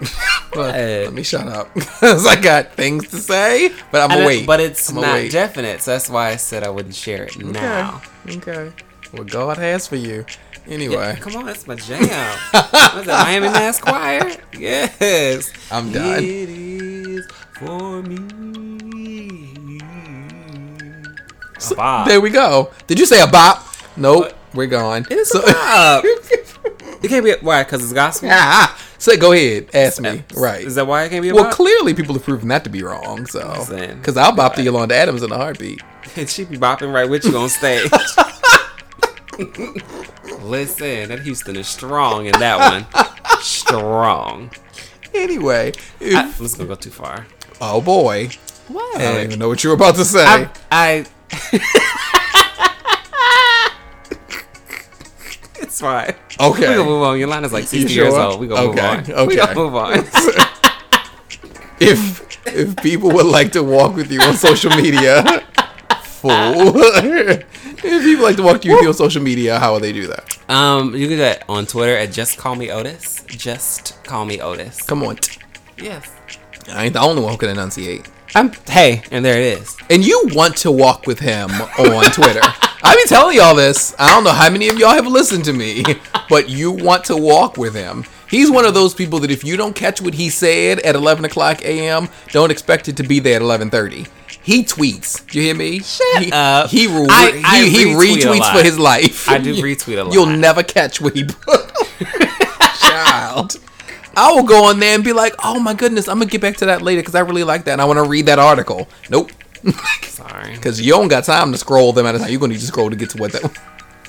Well, let me shut up because I got things to say, but I'm And it- but it's I'm not wait. definite, so that's why I said I wouldn't share it now. Okay. Okay. What God has for you. Anyway, Come on, that's my jam. What's that, Miami Mass Choir? Yes. I'm done. It is for me. A bop. there we go. Did you say a bop? Nope. What? We're gone. It is So- a bop. It can't be why? Because it's gospel. Ah, so go ahead. Ask me. Right. Is that why it can't be a well, bop? clearly people have proven that to be wrong. So, because I'll bop to Yolanda Adams in a heartbeat. And she be bopping right with you on stage. Listen, that Houston is strong in that one. Strong. Anyway, if- I, let's gonna go too far. Oh boy, What? I don't even know what you were about to say. I, I it's fine. Okay. we gonna move on. Yolanda's like sixty sure? years old. We gonna move on. okay. We gonna move on. if if people would like to walk with you on social media, fool. if people like to walk with you on social media, how will they do that? um, you can do that on Twitter at just call me Otis. Just call me Otis. Come on. Yes. I ain't the only one who can enunciate. I'm. Hey, and there it is. And you want to walk with him on Twitter. I've been telling y'all this. I don't know how many of y'all have listened to me, but you want to walk with him. He's one of those people that if you don't catch what he said at 11 o'clock a.m., don't expect it to be there at 11:30. He tweets. You hear me? Shut he, up. He re- I- I he, he retweet retweets for his life. I do retweet a lot. You'll never catch what he put. Child. I will go on there and be like, "Oh my goodness, I'm gonna get back to that later because I really like that and I want to read that article." Nope. Sorry. Because you don't got time to scroll them at a time. You're going to need to scroll to get to what that.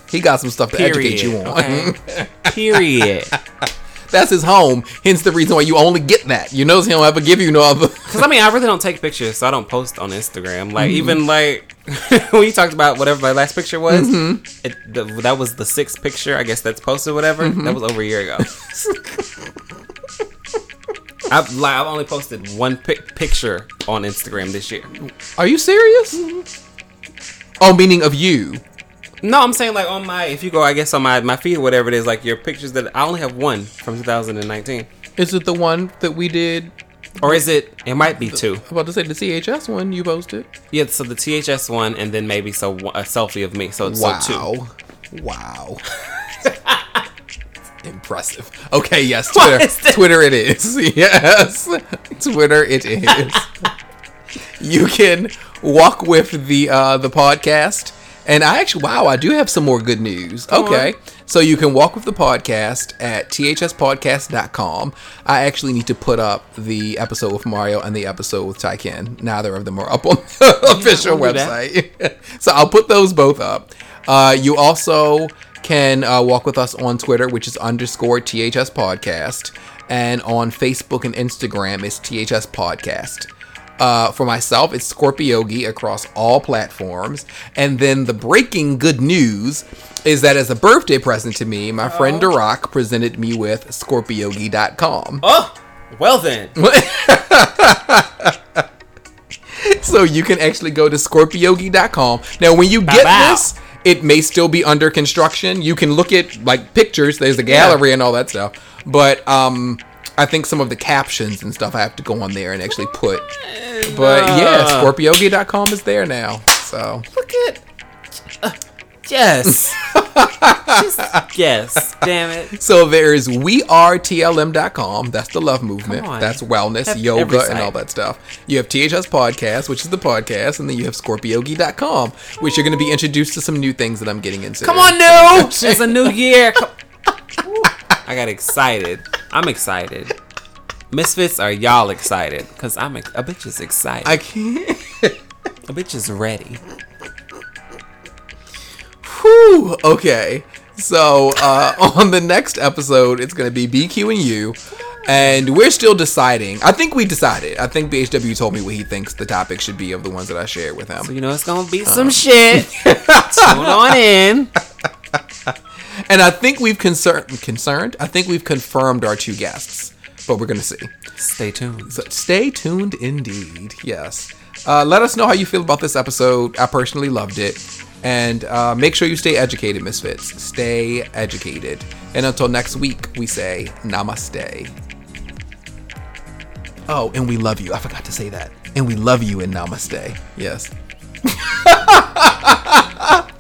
He got some stuff to educate you on. okay? Period. That's his home. Hence the reason why you only get that. You notice he don't ever give you no other. Because I mean, I really don't take pictures, so I don't post on Instagram. Like Mm-hmm. even like when you talked about whatever my last picture was, Mm-hmm. it, the, that was the sixth picture. I guess that's posted. Whatever Mm-hmm. that was over a year ago. I've like, I've only posted one pic- picture on Instagram this year. Are you serious? Mm-hmm. Oh, meaning of you. No, I'm saying like on my if you go, I guess on my my feed or whatever it is, like your pictures that I only have one from 2019. Is it the one that we did Or is it? It might be two. I'm about to say the THS one you posted. Yeah. So the THS one, and then maybe so a selfie of me. So Wow. so two. Wow. Impressive. Okay, yes, Twitter. Twitter it is. Yes. Twitter it is. you can walk with the uh the podcast. And I actually wow, I do have some more good news. okay. So you can walk with the podcast at thspodcast.com. I actually need to put up the episode with Mario and the episode with Taiken. Neither of them are up on the official website. so I'll put those both up. Uh, you also can uh, walk with us on Twitter, which is underscore THS Podcast, and on Facebook and Instagram is THS Podcast. Uh, for myself, it's Scorpiogi across all platforms. And then the breaking good news is that as a birthday present to me, my friend Darak presented me with Scorpiogi.com. Oh, well then. So you can actually go to scorpiogi.com. Now, when you get this, it may still be under construction. You can look at like pictures. There's a gallery and all that stuff. But um, I think some of the captions and stuff I have to go on there and actually put. But yeah, scorpiogi.com is there now. So Look at. Uh, yes. Just yes. Damn it. so there's wearetlm.com. That's the love movement. That's wellness, Have yoga, and all that stuff. You have THS podcast, which is the podcast, and then you have scorpiogi.com, which you're going to be introduced to some new things that I'm getting into. Come on, new. It's a new year. I got excited. I'm excited. Misfits are y'all excited? Cause I'm ex- a bitch is excited. I can't. a bitch is ready. Whew, okay. So uh, on the next episode, it's gonna be BQ and you, and we're still deciding. I think we decided. I think BHW told me what he thinks the topic should be of the ones that I shared with him. So you know it's gonna be some shit. Tune on in. And I think we've concerned concerned. I think we've confirmed our two guests, but we're gonna see. Stay tuned. So stay tuned, indeed. Yes. Uh, let us know how you feel about this episode. I personally loved it. And uh, make sure you stay educated, Misfits. Stay educated. And until next week, we say namaste. Oh, and we love you. I forgot to say that. And we love you in namaste. Yes.